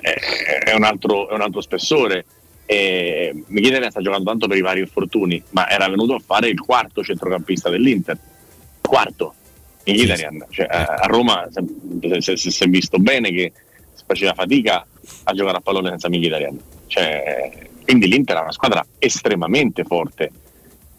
è- un, altro, è un altro spessore. E Mkhitaryan sta giocando tanto per i vari infortuni, ma era venuto a fare il quarto centrocampista dell'Inter. Quarto. Mkhitaryan. Cioè, a Roma si- si si- si è visto bene che faceva fatica a giocare a pallone senza Mkhitaryan. Cioè, quindi l'Inter ha una squadra estremamente forte.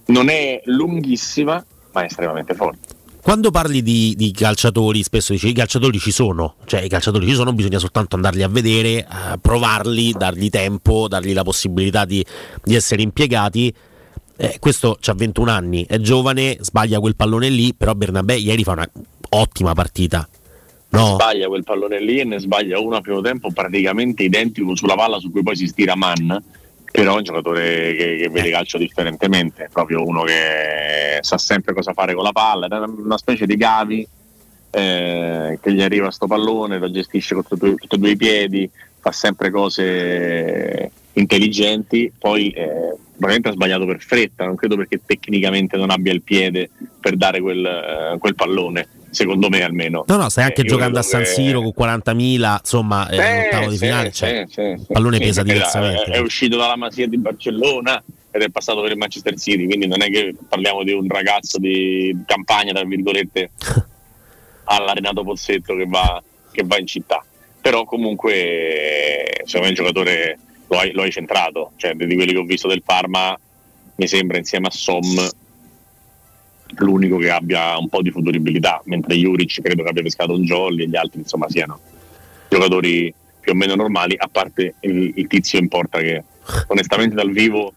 Non è lunghissima, ma è estremamente forte. Quando parli di, di calciatori, spesso dici i calciatori ci sono, cioè i calciatori ci sono, bisogna soltanto andarli a vedere, eh, provarli, dargli tempo, dargli la possibilità di, di essere impiegati. Eh, questo ha 21 anni, è giovane, sbaglia quel pallone lì, però Bernabé ieri fa una ottima partita. No? Sbaglia quel pallone lì e ne sbaglia uno a primo tempo praticamente identico sulla palla su cui poi si stira Mann. Però è un giocatore che, che vede calcio differentemente, proprio uno che sa sempre cosa fare con la palla, è una specie di Gavi eh, che gli arriva sto pallone, lo gestisce con tutti tutti e due i piedi, fa sempre cose intelligenti, poi eh, probabilmente ha sbagliato per fretta, non credo perché tecnicamente non abbia il piede per dare quel, eh, quel pallone, secondo me almeno. No, no, stai anche Eh, io giocando a San che- Siro con 40.000, insomma, è Eh, un ottavo di finale, sì, cioè, sì, il pallone Sì, pesa diversamente. È, è uscito dalla Masia di Barcellona, ed è passato per il Manchester City, quindi non è che parliamo di un ragazzo di campagna, tra virgolette, alla Renato Pozzetto che va, che va in città. Però comunque secondo me il giocatore lo hai, lo hai centrato, cioè di quelli che ho visto del Parma mi sembra insieme a Som l'unico che abbia un po' di futuribilità, mentre Juric credo che abbia pescato un jolly e gli altri insomma siano giocatori più o meno normali, a parte il, il tizio in porta che onestamente dal vivo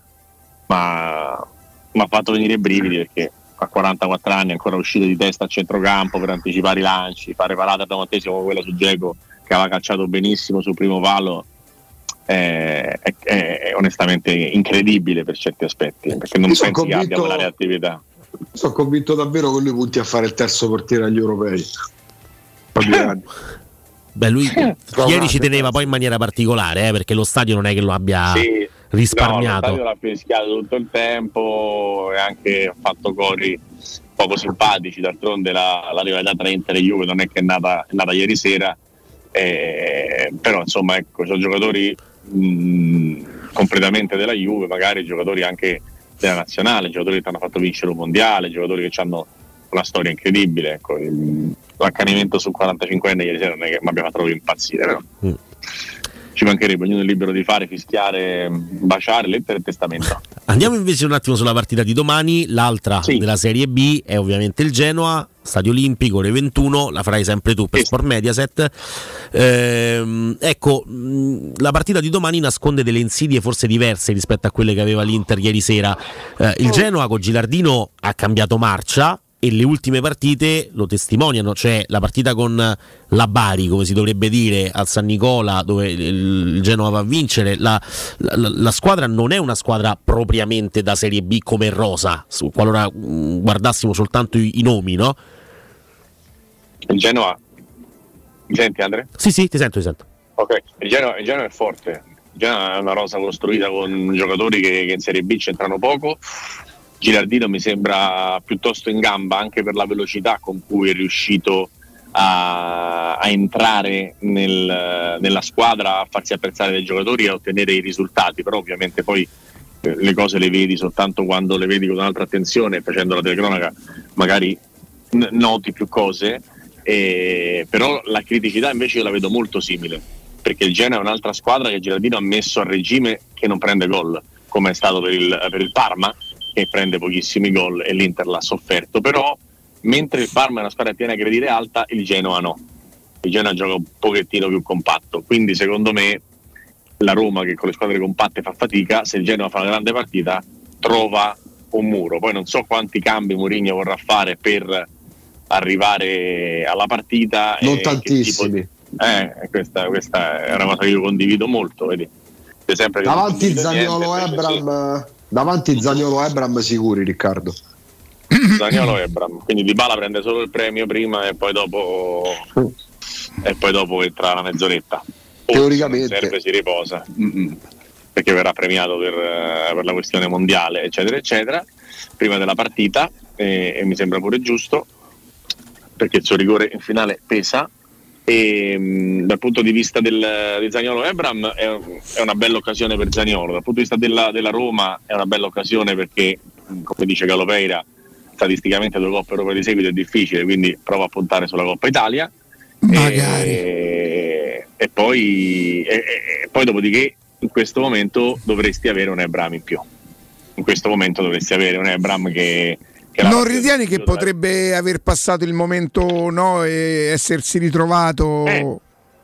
mi ha fatto venire i brividi perché a 44 anni ancora uscire di testa a centrocampo per anticipare i lanci, fare parate al davanteggio come quella su Geco che aveva calciato benissimo sul primo palo è, è, è onestamente incredibile per certi aspetti perché non Io pensi che abbia convinto- quella reattività Sono convinto davvero che lui punti a fare il terzo portiere agli europei. Beh, lui ieri ci teneva poi in maniera particolare, eh, perché lo stadio non è che lo abbia Sì, risparmiato. No, lo stadio l'ha fischiato tutto il tempo e anche ha fatto cori poco simpatici. D'altronde la, la rivalità tra Inter e Juve non è che è nata, è nata ieri sera, eh, però insomma ecco, sono giocatori mh, completamente della Juve, magari giocatori anche della nazionale, giocatori che ti hanno fatto vincere un mondiale, giocatori che hanno una storia incredibile. Ecco, l'accanimento sul 45enne ieri sera non è che mi abbia fatto impazzire, però Mm. Ci mancherebbe, ognuno è libero di fare, fischiare, baciare, lettera e testamento. Andiamo invece un attimo sulla partita di domani, l'altra della Serie B è ovviamente il Genoa, Stadio Olimpico, ore 21, la farai sempre tu per Sport Mediaset. Ehm, ecco, la partita di domani nasconde delle insidie forse diverse rispetto a quelle che aveva l'Inter ieri sera. Eh, il Genoa con Gilardino ha cambiato marcia e le ultime partite lo testimoniano, cioè la partita con la Bari, come si dovrebbe dire, al San Nicola, dove il Genoa va a vincere, la, la- la squadra non è una squadra propriamente da Serie B come Rosa, su- qualora mm, guardassimo soltanto i, i nomi, no? Il Genoa, mi senti Andre? Sì, sì, ti sento, ti sento. Ok, il Genoa, il Genoa è forte, Genoa è una rosa costruita con giocatori che, che in Serie B c'entrano poco. Gilardino mi sembra piuttosto in gamba anche per la velocità con cui è riuscito a, a entrare nel- nella squadra, a farsi apprezzare dai giocatori e a ottenere i risultati, però ovviamente poi eh, le cose le vedi soltanto quando le vedi con un'altra attenzione, facendo la telecronaca magari n- noti più cose, e- però la criticità invece io la vedo molto simile, perché il Genoa è un'altra squadra che Gilardino ha messo a regime che non prende gol, come è stato per il, per il Parma, che prende pochissimi gol e l'Inter l'ha sofferto, però mentre il Parma è una squadra che tiene a credire alta, il Genoa no. Il Genoa gioca un pochettino più compatto, quindi secondo me la Roma che con le squadre compatte fa fatica, se il Genoa fa una grande partita trova un muro. Poi non so quanti cambi Mourinho vorrà fare per arrivare alla partita. Non tantissimi. tipo- eh, questa, questa è una cosa che io condivido molto, vedi. Davanti invece Ebram, davanti Zagnolo Ebram sicuri Riccardo. Zagnolo Ebram. Quindi Di Bala prende solo il premio prima e poi dopo e poi dopo entra la mezz'oretta. O Teoricamente. serve si riposa. Mm-mm. Perché verrà premiato per, per la questione mondiale, eccetera, eccetera, prima della partita, e, e mi sembra pure giusto, perché il suo rigore in finale pesa. E mh, dal punto di vista del, di Zagnolo Ebram è, è una bella occasione per Zagnolo, dal punto di vista della, della Roma è una bella occasione perché, mh, come dice Galopeira, statisticamente due coppe europee di seguito è difficile, quindi prova a puntare sulla Coppa Italia. E, e poi, e- e poi dopodiché in questo momento dovresti avere un Ebram in più. In questo momento dovresti avere un Ebram che... Non ritieni che potrebbe aver passato il momento no, e essersi ritrovato? Eh,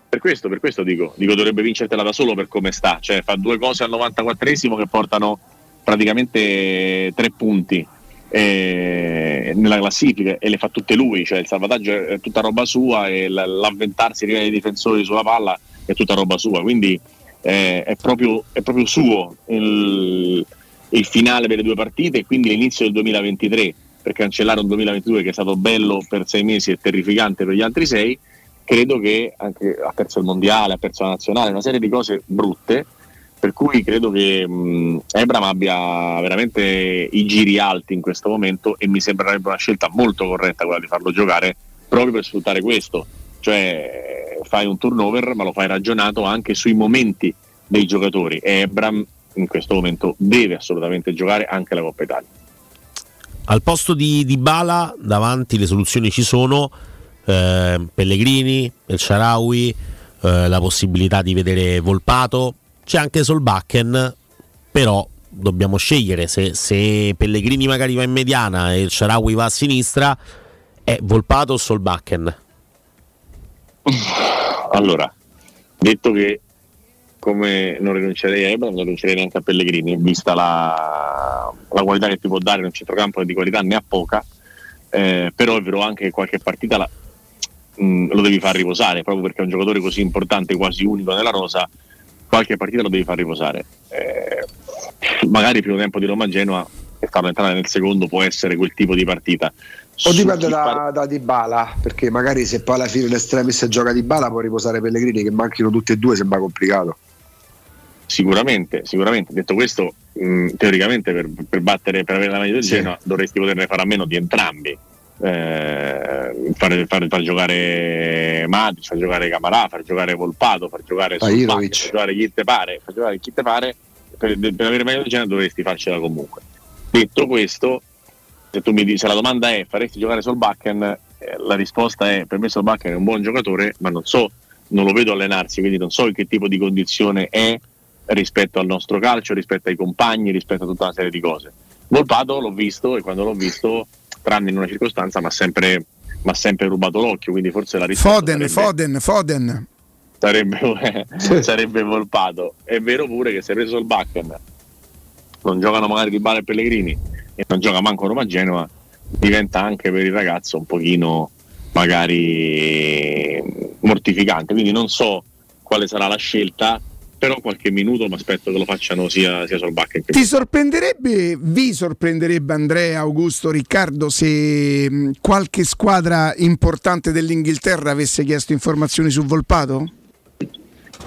Per questo, per questo dico, dico dovrebbe vincertela da solo per come sta, cioè fa due cose al 94esimo che portano praticamente tre punti eh, nella classifica e le fa tutte lui, cioè il salvataggio è tutta roba sua e l'avventarsi dei difensori sulla palla è tutta roba sua, quindi eh, è, proprio, è proprio suo il, il finale delle due partite e quindi l'inizio del 2023 per cancellare un 2022 che è stato bello per sei mesi e terrificante per gli altri sei credo che anche ha perso il mondiale, ha perso la nazionale, una serie di cose brutte, per cui credo che mh, Ebram abbia veramente i giri alti in questo momento e mi sembrerebbe una scelta molto corretta quella di farlo giocare proprio per sfruttare questo, cioè fai un turnover ma lo fai ragionato anche sui momenti dei giocatori e Ebram in questo momento deve assolutamente giocare anche la Coppa Italia. Al posto di, di Bala davanti le soluzioni ci sono, eh, Pellegrini, El Sharawi, eh, la possibilità di vedere Volpato, c'è anche Solbakken, però dobbiamo scegliere se, se Pellegrini magari va in mediana e il Sharawi va a sinistra, è Volpato o Solbakken? Allora, detto che come non rinuncerei a Ebra, non rinuncerei neanche a Pellegrini, vista la, la qualità che ti può dare in un centrocampo di qualità ne ha poca, eh, però è vero anche che qualche partita la, mh, lo devi far riposare, proprio perché è un giocatore così importante, quasi unico nella rosa, qualche partita lo devi far riposare. Eh, magari il primo tempo di Roma-Genoa e farlo entrare nel secondo può essere quel tipo di partita. O dipende da, par- da Dybala, perché magari se poi alla fine l'estremis gioca Dybala può riposare Pellegrini che manchino tutti e due sembra complicato. Sicuramente, sicuramente. Detto questo, mh, teoricamente per, per battere, per avere la maglia del Sì. Genoa dovresti poterne fare a meno di entrambi. Eh, fare- fare- far giocare Matic, far giocare Camarà, far giocare Volpato, far giocare. Solbakken, far giocare chi te pare, far giocare chi te pare, per, per avere la maglia del Genoa dovresti farcela comunque. Detto questo, se tu mi dici, se la domanda è faresti giocare Solbakken, eh, la risposta è per me Solbakken è un buon giocatore, ma non so, non lo vedo allenarsi, quindi non so in che tipo di condizione è rispetto al nostro calcio, rispetto ai compagni, rispetto a tutta una serie di cose. Volpato l'ho visto e quando l'ho visto, tranne in una circostanza, mi ha sempre, sempre rubato l'occhio, quindi forse la risposta Foden, sarebbe, Foden, Foden. sarebbe, sarebbe Volpato. È vero pure che se hai preso il Bakken, non giocano magari Di Bale e Pellegrini e non gioca manco Roma Genova, diventa anche per il ragazzo un pochino magari mortificante. Quindi non so quale sarà la scelta, però qualche minuto mi aspetto che lo facciano sia, sia Solbakken che Ti sorprenderebbe, vi sorprenderebbe Andrea, Augusto, Riccardo se mh, qualche squadra importante dell'Inghilterra avesse chiesto informazioni su Volpato?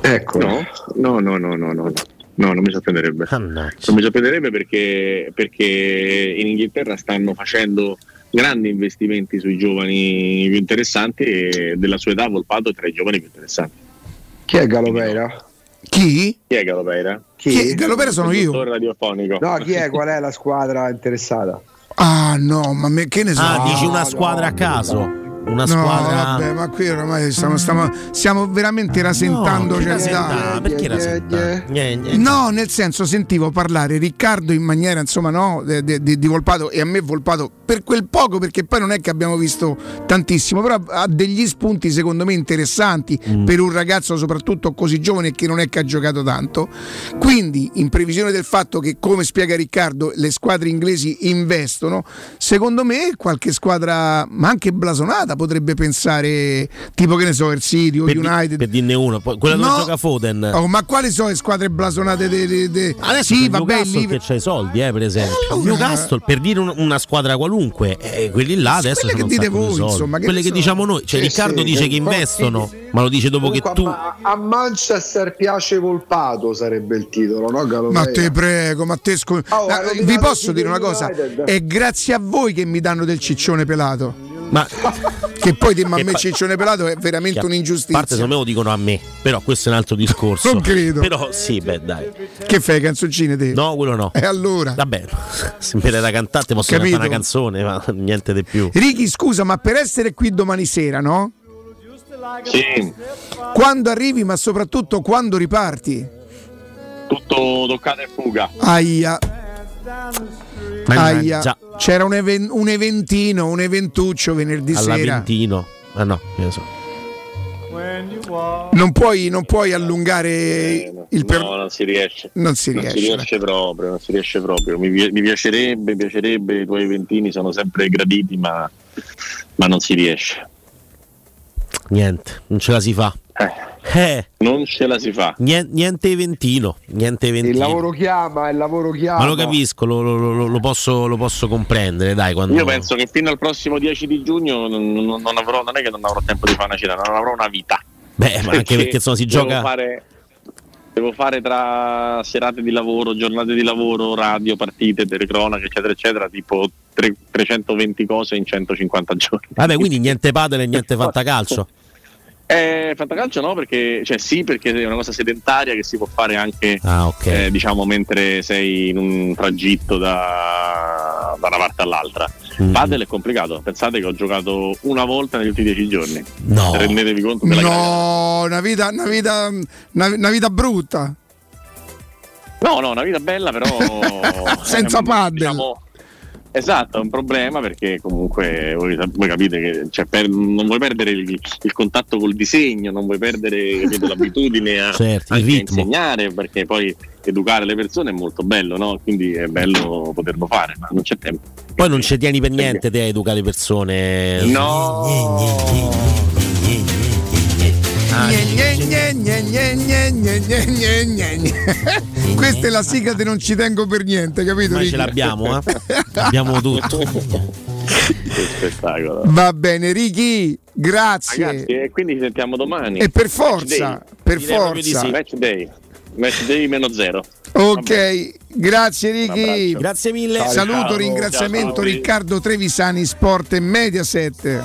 Ecco. No, no, no, no, no, no. No, non mi sorprenderebbe. Non mi sorprenderebbe perché, perché in Inghilterra stanno facendo grandi investimenti sui giovani più interessanti e della sua età Volpato è tra i giovani più interessanti. Chi è Galopeira? Chi? Chi è Galopeira? Chi? Galopeira sono io. Radiofonico. No, chi è? Qual è la squadra interessata? Ah no, ma me- che ne so? Ah, dici una squadra a caso? Una No, squadra. vabbè, ma qui oramai stiamo, stiamo- stiamo veramente rasentando No, certe rasenta- perché rasenta? No, nel senso sentivo parlare Riccardo in maniera insomma no, de- de- di Volpato e a me Volpato per quel poco perché poi non è che abbiamo visto tantissimo, però ha degli spunti secondo me interessanti Mm. per un ragazzo soprattutto così giovane che non è che ha giocato tanto. Quindi in previsione del fatto che come spiega Riccardo le squadre inglesi investono, secondo me qualche squadra ma anche blasonata potrebbe pensare tipo che ne so, il City o Per, di- United. per dirne uno, poi quella dove No. gioca Foden. Oh, ma quali sono le squadre blasonate? De, de- de- Adesso sì, c'è vabbè, Newcastle lì- che c'ha i soldi, eh, per esempio. allora- Newcastle, per dire un- una squadra qualunque, eh, quelli là adesso Quelle sono che dite di voi, soldi. insomma, che Quelle che so. diciamo noi. Cioè, Sì, Riccardo sì, dice che che- investono, ma lo dice dopo che Comunque, tu. a, a Manchester piace Volpato sarebbe il titolo, no Galopeira? Ma te prego, ma te scu- Oh, vi posso dire una cosa? United. È grazie a voi che mi danno del ciccione pelato. Ma Che poi dirmi a me pa- ciccione pelato è veramente che a un'ingiustizia. parte secondo me lo dicono a me, però questo è un altro discorso. Non credo. Però sì, beh, dai. Che fai, canzoncine te? No, quello no. E allora? Vabbè, se mi da cantante posso Capito. cantare una canzone, ma niente di più. Ricky, scusa, ma per essere qui domani sera, no? Sì, Quando arrivi, ma soprattutto quando riparti? tutto toccata e fuga. Aia. Aia. Già, C'era un, even- un eventino, un eventuccio venerdì sera. all'Aventino. Ah no, ne so. Non puoi, non puoi allungare il per... No, non si riesce. Non si Non riesce. si riesce proprio, non si riesce proprio. Mi, mi piacerebbe, mi piacerebbe, i tuoi ventini sono sempre graditi, ma, ma non si riesce. Niente, non ce la si fa. Eh, Non ce la si fa. niente, niente eventino, niente Il eventino. lavoro chiama, il lavoro chiama. Ma lo capisco, lo, lo- lo- posso, lo posso comprendere, dai, quando... Io penso che fino al prossimo 10 di giugno non, non- avrò, non è che non avrò tempo di fare una cena, non avrò una vita. Beh, ma anche perché insomma si gioca... Fare, devo fare tra serate di lavoro, giornate di lavoro, radio, partite, telecronache, eccetera, eccetera, tipo tre- 320 cose in 150 giorni. Vabbè, quindi niente padel e niente fantacalcio. Eh, fantacalcio no, perché cioè sì, perché è una cosa sedentaria che si può fare anche Ah, ok. eh, diciamo mentre sei in un tragitto da, da una parte all'altra. Mm. Padel è complicato, pensate che ho giocato una volta negli ultimi dieci giorni. No. Rendetevi conto della No, una vita, una vita, una, una vita brutta. No, no, una vita bella, però Senza ehm, paddle. diciamo, esatto, è un problema perché comunque voi, voi capite che cioè, per- non vuoi perdere il, il contatto col disegno, non vuoi perdere capito, l'abitudine a, Certo, a insegnare, perché poi educare le persone è molto bello, no? Quindi è bello poterlo fare, ma non c'è tempo. Poi non ci tieni per niente te a educare le persone. Ah, Questa è la sigla di non ci tengo per niente, capito? Ma ce l'abbiamo, eh? Abbiamo tutto. Che spettacolo. Va bene, Ricky, grazie. Ragazzi, e quindi ci sentiamo domani. E per forza, per Direi forza. sì. Match day. Match day meno zero. Ok, grazie Ricky. Grazie mille. Ciao, Saluto, ciao, ringraziamento ciao. Riccardo Trevisani, Sport e Mediaset.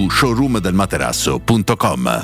showroomdelmaterasso.com.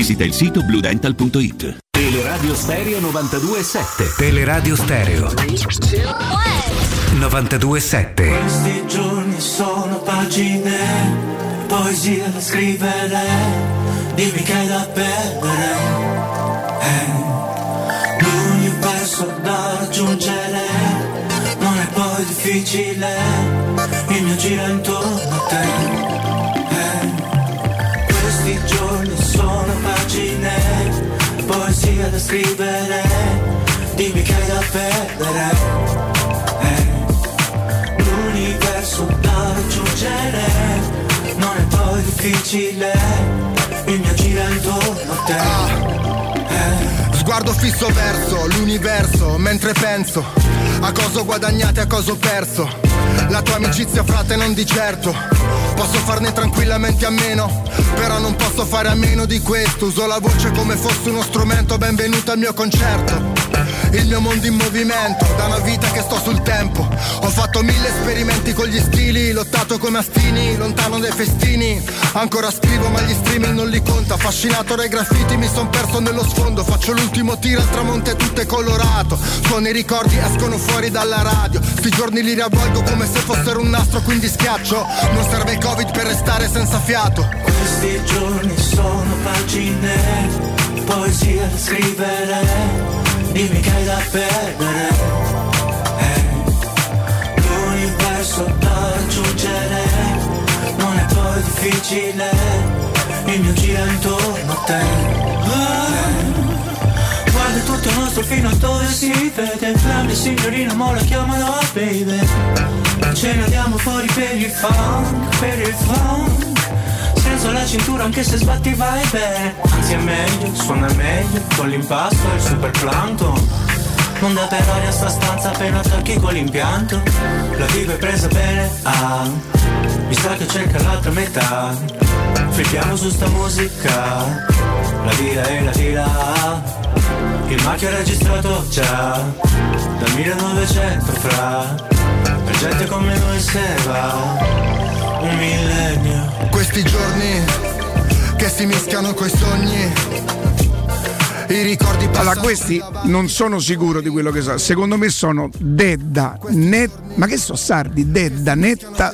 visita il sito bluedental.it. Teleradio Stereo 92.7 Teleradio Stereo 92.7 Questi giorni sono pagine, poesie da scrivere, dimmi che hai da perdere. Eh, l'universo da raggiungere, non è poi difficile, il mio giro è intorno a te. Poesie da scrivere, dimmi che hai da perdere. l'universo da raggiungere non è poi difficile il mio giro è intorno a te Sguardo fisso verso l'universo mentre penso a cosa ho guadagnato e a cosa ho perso. La tua amicizia frate non di certo. Posso farne tranquillamente a meno, però non posso fare a meno di questo. Uso la voce come fosse uno strumento, benvenuto al mio concerto. Il mio mondo in movimento, da una vita che sto sul tempo. Ho fatto mille esperimenti con gli stili, lottato come astini, lontano dai festini. Ancora scrivo ma gli streaming non li conta. Affascinato dai graffiti mi son perso nello sfondo. Faccio l'ultimo tiro al tramonto e tutto è colorato. Suoni i ricordi escono fuori dalla radio. Sti giorni li riavvolgo come se fossero un nastro, quindi schiaccio. Non serve il covid per restare senza fiato. questi giorni sono pagine poesia da scrivere dimmi che hai da perdere. Eh, l'universo da raggiungere non è poi difficile. Il mio giro è intorno a te. Eh, guarda tutto il nostro fino a dove si vede. Mia signorina mo la chiamano baby ce ne andiamo fuori per il funk per il funk senza la cintura anche se sbatti vai bene. Anzi è meglio, suona meglio Con l'impasto e il super plankton Non per aria sta stanza appena attacchi con l'impianto. La vivo è presa bene, ah. Mi sa che cerca l'altra metà. Flippiamo su sta musica. La vita e la vita Il marchio è registrato già Dal 1900 fra. Per gente come noi se va. Un millennio. Questi giorni che si mischiano coi sogni. I ricordi. Allora, questi non sono sicuro di quello che so. Secondo me sono Dedda, Net. Ma che so sardi? Dedda, Netta,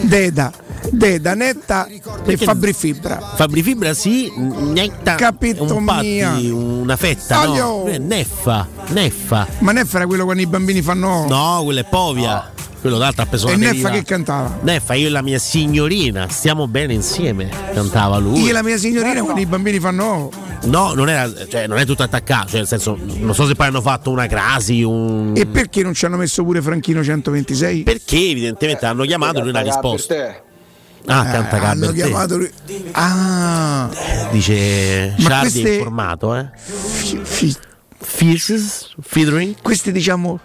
Deda, Deda, Netta e Fabri Fibra. Fabri Fibra sì, netta, Capito un patti, mia. una fetta, no? Aglio. Eh, Neffa, Neffa. Ma Neffa era quello quando i bambini fanno. No, quello è Povia. Quello d'altro ha preso E Neffa deriva. che cantava? Neffa, io e la mia signorina, stiamo bene insieme, cantava lui. Io e la mia signorina quando i bambini fanno. No, non, era, cioè, non è tutto attaccato, cioè, nel senso, non so se poi hanno fatto una crasi, un... E perché non ci hanno messo pure Franchino 126? Perché evidentemente hanno chiamato e lui non ha risposto. Ah, Eh, canta hanno per te. chiamato lui. Ah, Dice Ma Sciardi queste- è informato, eh. fi- fi- Fishes, featuring. questi diciamo.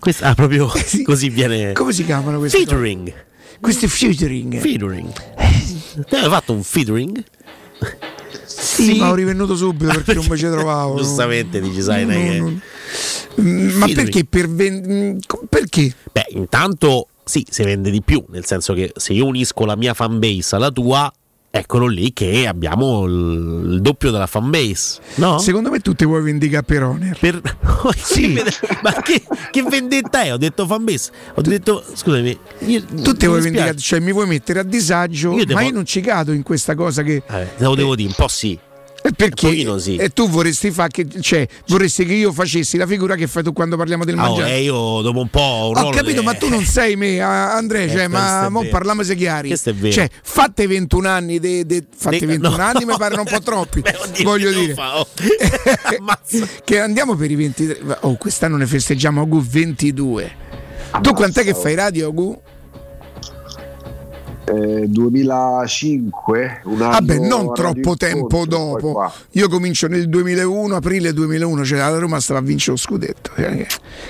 Questo, ah, proprio così viene. Come si chiamano questi? Featuring. Questi featuring. Featuring. Te hai fatto un featuring? Sì, ma ho rivenuto subito perché non mi ci trovavo. Giustamente dici, sai, è che- Mm, Ma Featuring. perché per ven- mm, perché? Beh, intanto sì, si vende di più, nel senso che se io unisco la mia fanbase alla tua, eccolo lì che abbiamo il, doppio della fanbase. No? Secondo me tu ti vuoi vendicare per Honor. Per... Sì. Ma che, che vendetta è? Ho detto fanbase. Ho detto, scusami, io, Tu ti vuoi vendicare, cioè mi vuoi mettere a disagio, Io ma po- io non ci cado in questa cosa che. Eh, te lo devo dire, un po' sì. Eh, Perché? Sì. E tu vorresti fa che, cioè, vorresti che io facessi la figura che fai tu quando parliamo del Ah, oh, mangiare. e io dopo un po' ho un Ho capito, de- ma tu non sei me, ah, Andrea. Eh, Cioè, questo ma mo parliamo se chiari. Questo è vero. Cioè, fatte 21 anni, de, de- fatte De- 21 no. anni mi parlano un po' troppi. Beh, oddio, voglio dire. fa, oh. che andiamo per i 23. Oh, quest'anno ne festeggiamo Agu 22. Tu quant'è che fai radio, Agu? Eh, 2005. Un anno Vabbè, non troppo tempo dopo. Io comincio nel 2001, aprile 2001, cioè la Roma stava a vincere lo scudetto. Eh,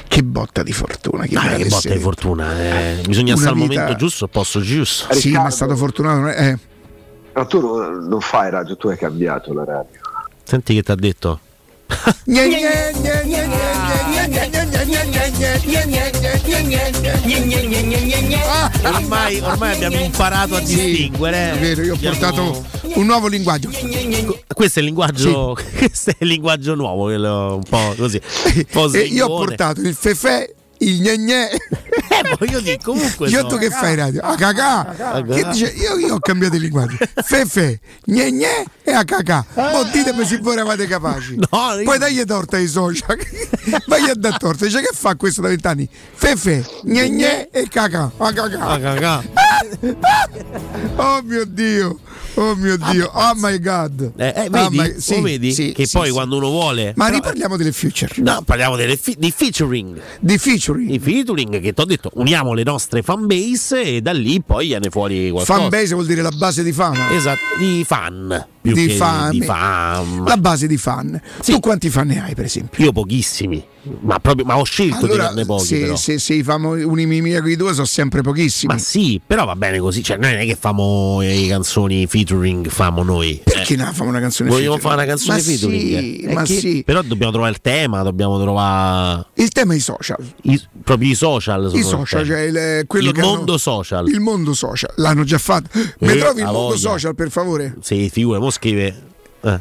Che botta di fortuna. Che, Ah, che botta di detto. fortuna. eh. Bisogna Una stare al vita- momento giusto, al posto giusto. Sì, ma è stato fortunato. Eh. Ma tu non, non fai radio, tu hai cambiato la radio. Senti che ti ha detto. Ah, ormai, ormai abbiamo imparato a distinguere. Sì, è vero, io ho portato un nuovo linguaggio. Questo è il linguaggio, sì. questo è il linguaggio nuovo, un po' così. Un po io ho portato il fefè il gne gne. Eh, voglio dire, comunque. Io tu che fai radio? A cacà. Che dice? Io, io ho cambiato il linguaggio. Fefe, gne gne e a cacà. Ma ditemi se voi eravate capaci. No, io- Poi dagli torta ai social. Vai a dar torta. Dice che fa questo da vent'anni? Fefe, gne gne e cacà. A cacà. Ah, cacà. Oh mio Dio. Oh mio Dio. Oh my god. Eh, eh, Oh vedi, my- sì, vedi? sì, che sì, poi quando uno vuole. Ma Però- riparliamo delle future. No, parliamo delle fi- di featuring. Di featuring. I featuring che ti ho detto, uniamo le nostre fanbase e da lì poi viene fuori qualcosa. Fanbase vuol dire la base di fama. Esatto, di fan. Più Di fan. di fan. La base di fan. Tu quanti fan ne hai, per esempio? Io pochissimi, ma, proprio, ma ho scelto di Allora, farne pochi. se, però. se, se famo un'imimia con i due sono sempre pochissimi. Ma sì, però va bene così. Cioè, noi non è che famo le canzoni featuring, famo noi. Perché ne famo una canzone Vogliamo featuring? fare una canzone Ma featuring? sì, È ma che- sì. Però dobbiamo trovare il tema, dobbiamo trovare Il tema è i social. i- proprio i social. sono I social, cioè il, quello Il che hanno- mondo social. Il mondo social. L'hanno già fatto. Mi Eh, trovi il mondo voglia. social, per favore? Sì, figura, mo scrive. eh.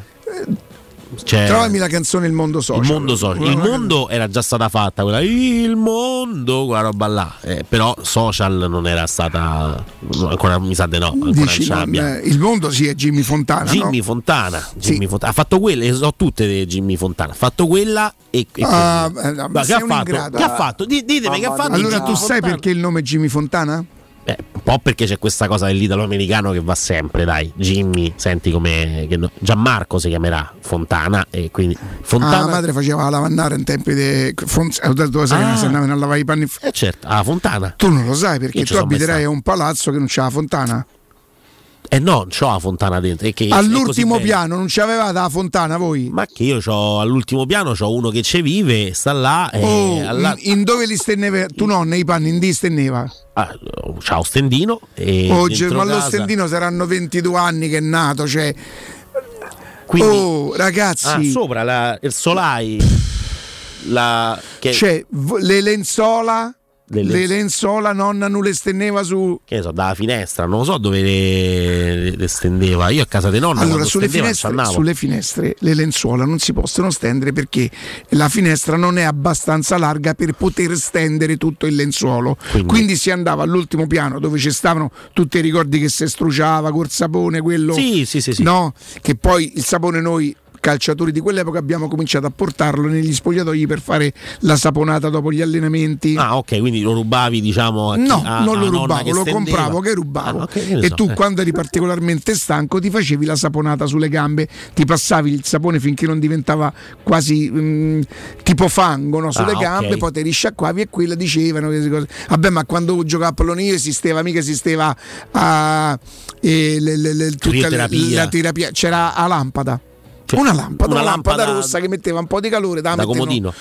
Cioè, Trovami la canzone Il mondo social. il mondo social. Il mondo era già stata fatta, quella il mondo, quella roba là. Eh, però social non era stata. Ancora mi sa di no. Dici, non il mondo sì è Jimmy Fontana. Jimmy no? Fontana, Jimmy Fontana ha fatto quelle, le so tutte di Jimmy Fontana. Ha fatto quella e, e eh, no, che ha fatto? ingrato. Che ha fatto? Di- ditemi che ha fatto. Allora tu sai Fontana. perché il nome è Jimmy Fontana? Eh, un po' perché c'è questa cosa dell'italo americano che va sempre, dai. Jimmy, senti come. no- Gianmarco si chiamerà Fontana e quindi. Ah, Fontana. la madre faceva la lavannare in tempi di. Dove sai Ah. che si andavano a lavare i panni? Eh certo, a Fontana. Tu non lo sai perché tu abiterai a un palazzo che non c'ha la fontana. Eh no, non c'ho la fontana dentro. che All'ultimo piano non c'aveva la fontana voi? Ma che io c'ho all'ultimo piano c'ho uno che ci vive, sta là e Oh, alla- in, in dove li stenneva? Tu no, nei panni, in di stenneva. ah, c'ha lo stendino e Oh, dentro ma lo casa- stendino saranno 22 anni che è nato, cioè. Quindi- oh, ragazzi. Ah, sopra la- il solai la che, Cioè, le lenzola, Le le, lenz- lenzola nonna non le stenneva su. che ne so, dalla finestra, non lo so dove le, le stendeva. Io a casa di nonna Allora, sulle stendeva finestre, sulle finestre le lenzuola non si possono stendere perché la finestra non è abbastanza larga per poter stendere tutto il lenzuolo. Quindi- Quindi, si andava all'ultimo piano dove ci stavano tutti i ricordi che si struciava col sapone, quello. Sì, sì, sì, sì. No, che poi il sapone noi calciatori di quell'epoca abbiamo cominciato a portarlo negli spogliatoi per fare la saponata dopo gli allenamenti. Ah, ok, quindi lo rubavi, diciamo, a chi- No, a- non lo rubavo, lo stendeva. compravo che rubavo. Ah, ok, che e so, tu eh. quando eri particolarmente stanco ti facevi la saponata sulle gambe, ti passavi il sapone finché non diventava quasi mm, tipo fango no, sulle Ah, gambe, poi te risciacquavi e quella dicevano cose. Vabbè, ma quando giocavo a pallone io esisteva, mica esisteva a, eh, le- le- le- tutta la terapia, c'era a lampada. Una lampada, una una lampada, lampada rossa che metteva un po' di calore da, da comodino.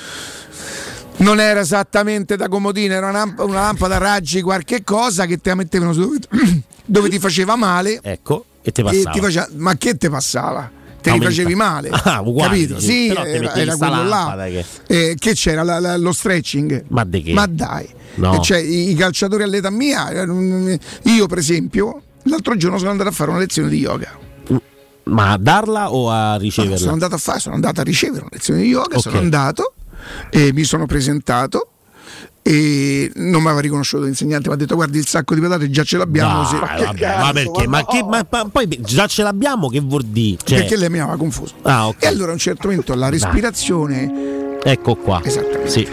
non era esattamente da comodino, era una, una lampada a raggi, qualche cosa che te la mettevano dove, dove ti faceva male. Ecco, e ti e passava. ti faceva- ma che ti passava? Te li facevi male. Ah, uguale, capito? Sì, Però te era, era quello lampada là. che- Eh, che c'era La- la- lo stretching. Ma? Ma dai. No. E cioè, i, i calciatori all'età mia, eh, io per esempio, l'altro giorno sono andato a fare una lezione di yoga. Ma a darla o a No, riceverla? sono andato a fare, sono andato a ricevere una lezione di yoga, Ok. sono andato e mi sono presentato e non mi aveva riconosciuto l'insegnante, mi ha detto guardi il sacco di patate già ce l'abbiamo. Dai, sì." vabbè, ma perché? Ma, che, ma- ma poi già ce l'abbiamo, che vuol dire? Cioè- Perché lei mi aveva confuso. Ah, ok. E allora a un certo momento la respirazione Ecco qua. Esattamente. Sì.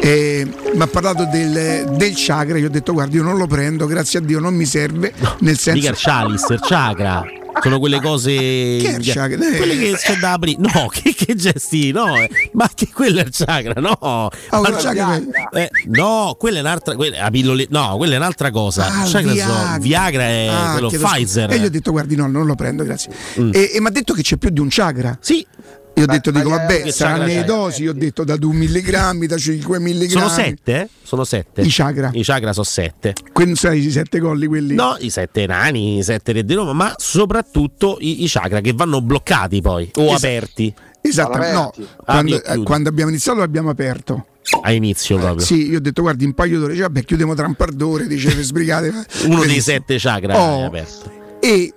eh, mi ha parlato del, del chakra, io ho detto guardi io non lo prendo, grazie a Dio non mi serve, nel senso... Mica il chalice, il chakra. Sono quelle cose. Quelle che c'è da aprire. No, che, che gesti, no. eh. Ma che quello è il chakra, no. Ma il no, chakra eh, no, quella è un'altra. Quella, la pillole- no, quella è un'altra cosa. Ah, chakra Viagra. so- Viagra è Ah, quello. Pfizer. E gli ho detto, guardi, no, non lo prendo, grazie. Mm. E, e mi ha detto che c'è più di un chakra. Sì. Io ho detto, dico, vabbè, saranno le dosi, io ho detto da 2 milligrammi, da 5 milligrammi. Sono sette? eh? Sono sette. I chakra. I chakra sono sette. Quindi non sai i sette colli quelli. No, i sette nani, i sette re di Roma, ma soprattutto i, i chakra che vanno bloccati poi o Esatto. aperti Esatto, no. Aperti. Quando, eh, quando abbiamo iniziato l'abbiamo aperto. a inizio proprio. Sì, io ho detto, guardi, un paio d'ore, dice, vabbè, chiudiamo tra un par d'ore, dice, sbrigate. Uno dei sette chakra Oh. aperto. E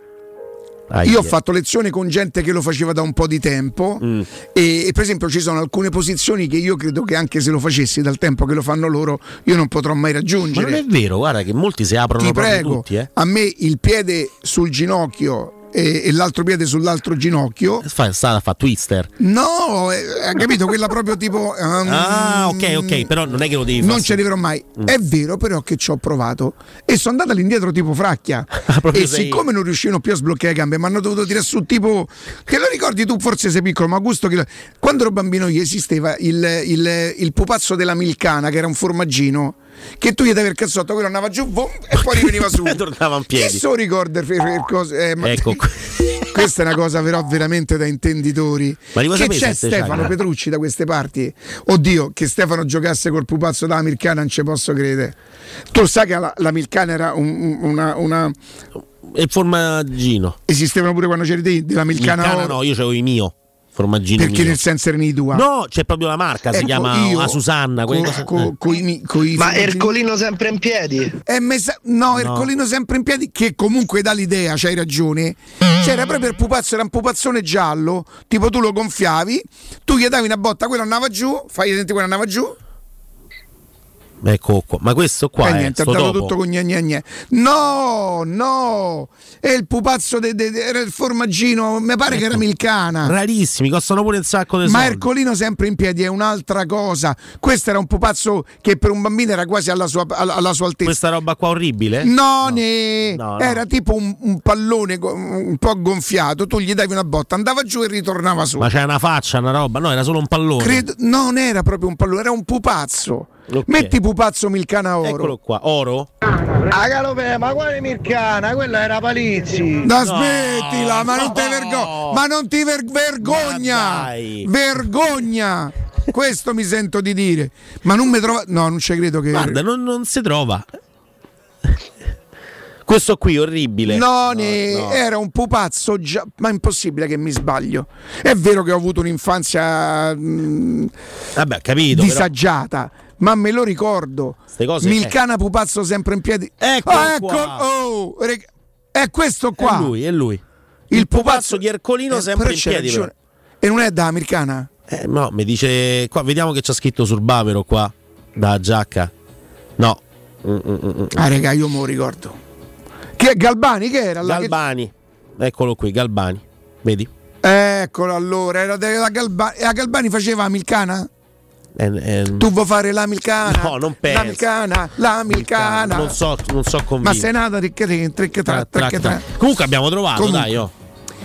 Ahia. io ho fatto lezione con gente che lo faceva da un po' di tempo Mm. e, e per esempio ci sono alcune posizioni che io credo che anche se lo facessi dal tempo che lo fanno loro io non potrò mai Ma raggiungere. non è vero, guarda che molti si aprono Ti prego, tutti, eh. a me il piede sul ginocchio e, e l'altro piede sull'altro ginocchio. Fa, sta, fa twister. No, eh, hai capito? Quella proprio tipo. um, Ah, ok, ok, però non è che lo devi Non fare. ci arriverò mai. Mm. È vero, però, che ci ho provato e sono andata all'indietro tipo fracchia. Ah, e sei- siccome non riuscivano più a sbloccare le gambe, mi hanno dovuto tirare su tipo. Che lo ricordi tu? Forse sei piccolo, ma Augusto. Che... Quando ero bambino io esisteva il, il- il pupazzo della Milcana, che era un formaggino. Che tu gli davi il cazzotto, quello andava giù vom, e poi riveniva su. E tornava in piedi. Che so ricorda il- il eh, Ecco. Questa è una cosa però veramente da intenditori. Ma che pensa c'è ste Stefano? Petrucci da queste parti? Oddio, che Stefano giocasse col pupazzo della Milcana non ci posso credere. Tu sai che la, la Milcana era un- un- una, una- E il formaggino. Esistevano pure quando c'eri te della Milcana, Milcana no, io c'avevo i mio. Formaggino perché mio. nel senso erano i due. No, c'è proprio la marca, si Ecco, chiama io la Susanna. co- cose- co- eh. coi coi Ma Ercolino sempre in piedi? È messa- no, Ercolino sempre in piedi, che comunque dà l'idea, c'hai ragione. C'era proprio il pupazzo, era un pupazzone giallo, tipo tu lo gonfiavi, tu gli davi una botta, quello andava giù, fai vedere quello andava giù, Ecco qua. Ma questo qua e è niente, sto dopo. tutto con gne gne gne. No, no, è il pupazzo, de- de- de- era il formaggino, mi pare che era Milcana. Rarissimi, costano pure un sacco di Ma soldi. Ercolino sempre in piedi è un'altra cosa. Questo era un pupazzo che per un bambino era quasi alla sua, alla- alla sua altezza. Questa roba qua orribile? No, ne- No, no. era tipo un, un pallone un po' gonfiato, tu gli davi una botta, andava giù e ritornava su. Ma c'è una faccia, una roba? No, era solo un pallone. Credo- non era proprio un pallone, era un pupazzo. Ok. Metti pupazzo Milcana Oro. Eccolo qua, oro? Ah, Galopè, ma quale Mircana? Quella era Palizzi. Da No, smettila, ma non ti no. vergogna, ma non ti ver- vergogna, vergogna. Questo mi sento di dire, ma non mi trova, no, non ci credo che. Guarda, non, non si trova. Questo qui orribile. No, no. era un pupazzo già, ma è impossibile che mi sbaglio. È vero che ho avuto un'infanzia mm, Vabbè, capito. però- disagiata, ma me lo ricordo. Cose- Milcana pupazzo sempre in piedi. Eccolo Ah, ecco, qua. oh, reg- è questo qua. È lui, è lui. Il, pupazzo di Ercolino Eh, sempre in piedi. però. E non è da americana? Eh, no, mi dice qua, vediamo che c'è scritto sul bavero qua, da giacca. No. Mm, mm, mm. Ah, raga, io me lo ricordo. Che Galbani che era? là che- Galbani. Eccolo qui, Galbani. Vedi? Eccolo allora, era della Galbani. E a Galbani faceva Milcana? Eh, eh, Tu vuoi fare la Milcana? No, non penso. La Milcana, la Milcana. Non so, non so convinto. Ma sei nata ricca tricca tra, Tra- tricca tra- tra. Comunque abbiamo trovato, Comunque. dai, oh.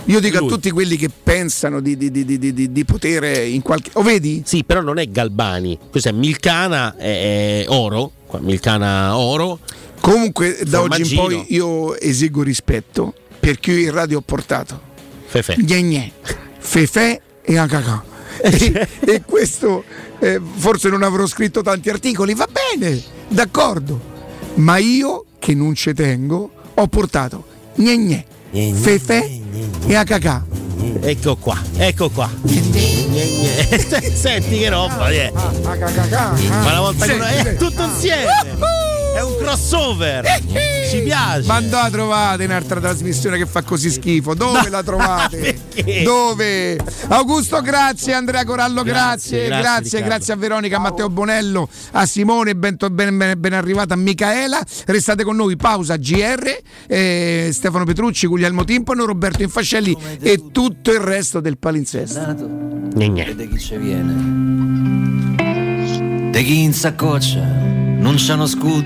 Io dico Lui. a tutti quelli che pensano di, di, di, di, di, di poter in qualche. O vedi? Sì, però non è Galbani. Questo è Milcana è, oro. Milcana oro. Comunque, da oggi in poi io esigo rispetto perché io in radio ho portato Fefe. gne gne, Fefe e Acacà. E, e questo eh, forse non avrò scritto tanti articoli, va bene, d'accordo. Ma io che non ci tengo ho portato gne gne, Fefe e Acacà. Ecco qua, ecco qua. Senti che roba, eh. Ma una volta che è tutto insieme. È un crossover. Ci piace. Ma dove la trovate un'altra trasmissione che fa così schifo? Dove No, la trovate? Dove? Augusto, grazie, Andrea Corallo, grazie, Grazie, grazie, grazie, a Veronica, a Matteo Bonello, a Simone, ben, ben, ben, ben arrivata a Micaela. Restate con noi, pausa GR, eh, Stefano Petrucci, Guglielmo Timpano, Roberto Infascelli e tutto il resto del palinsesto. Vede chi ci viene. De chi in saccoccia non c'hanno scudi.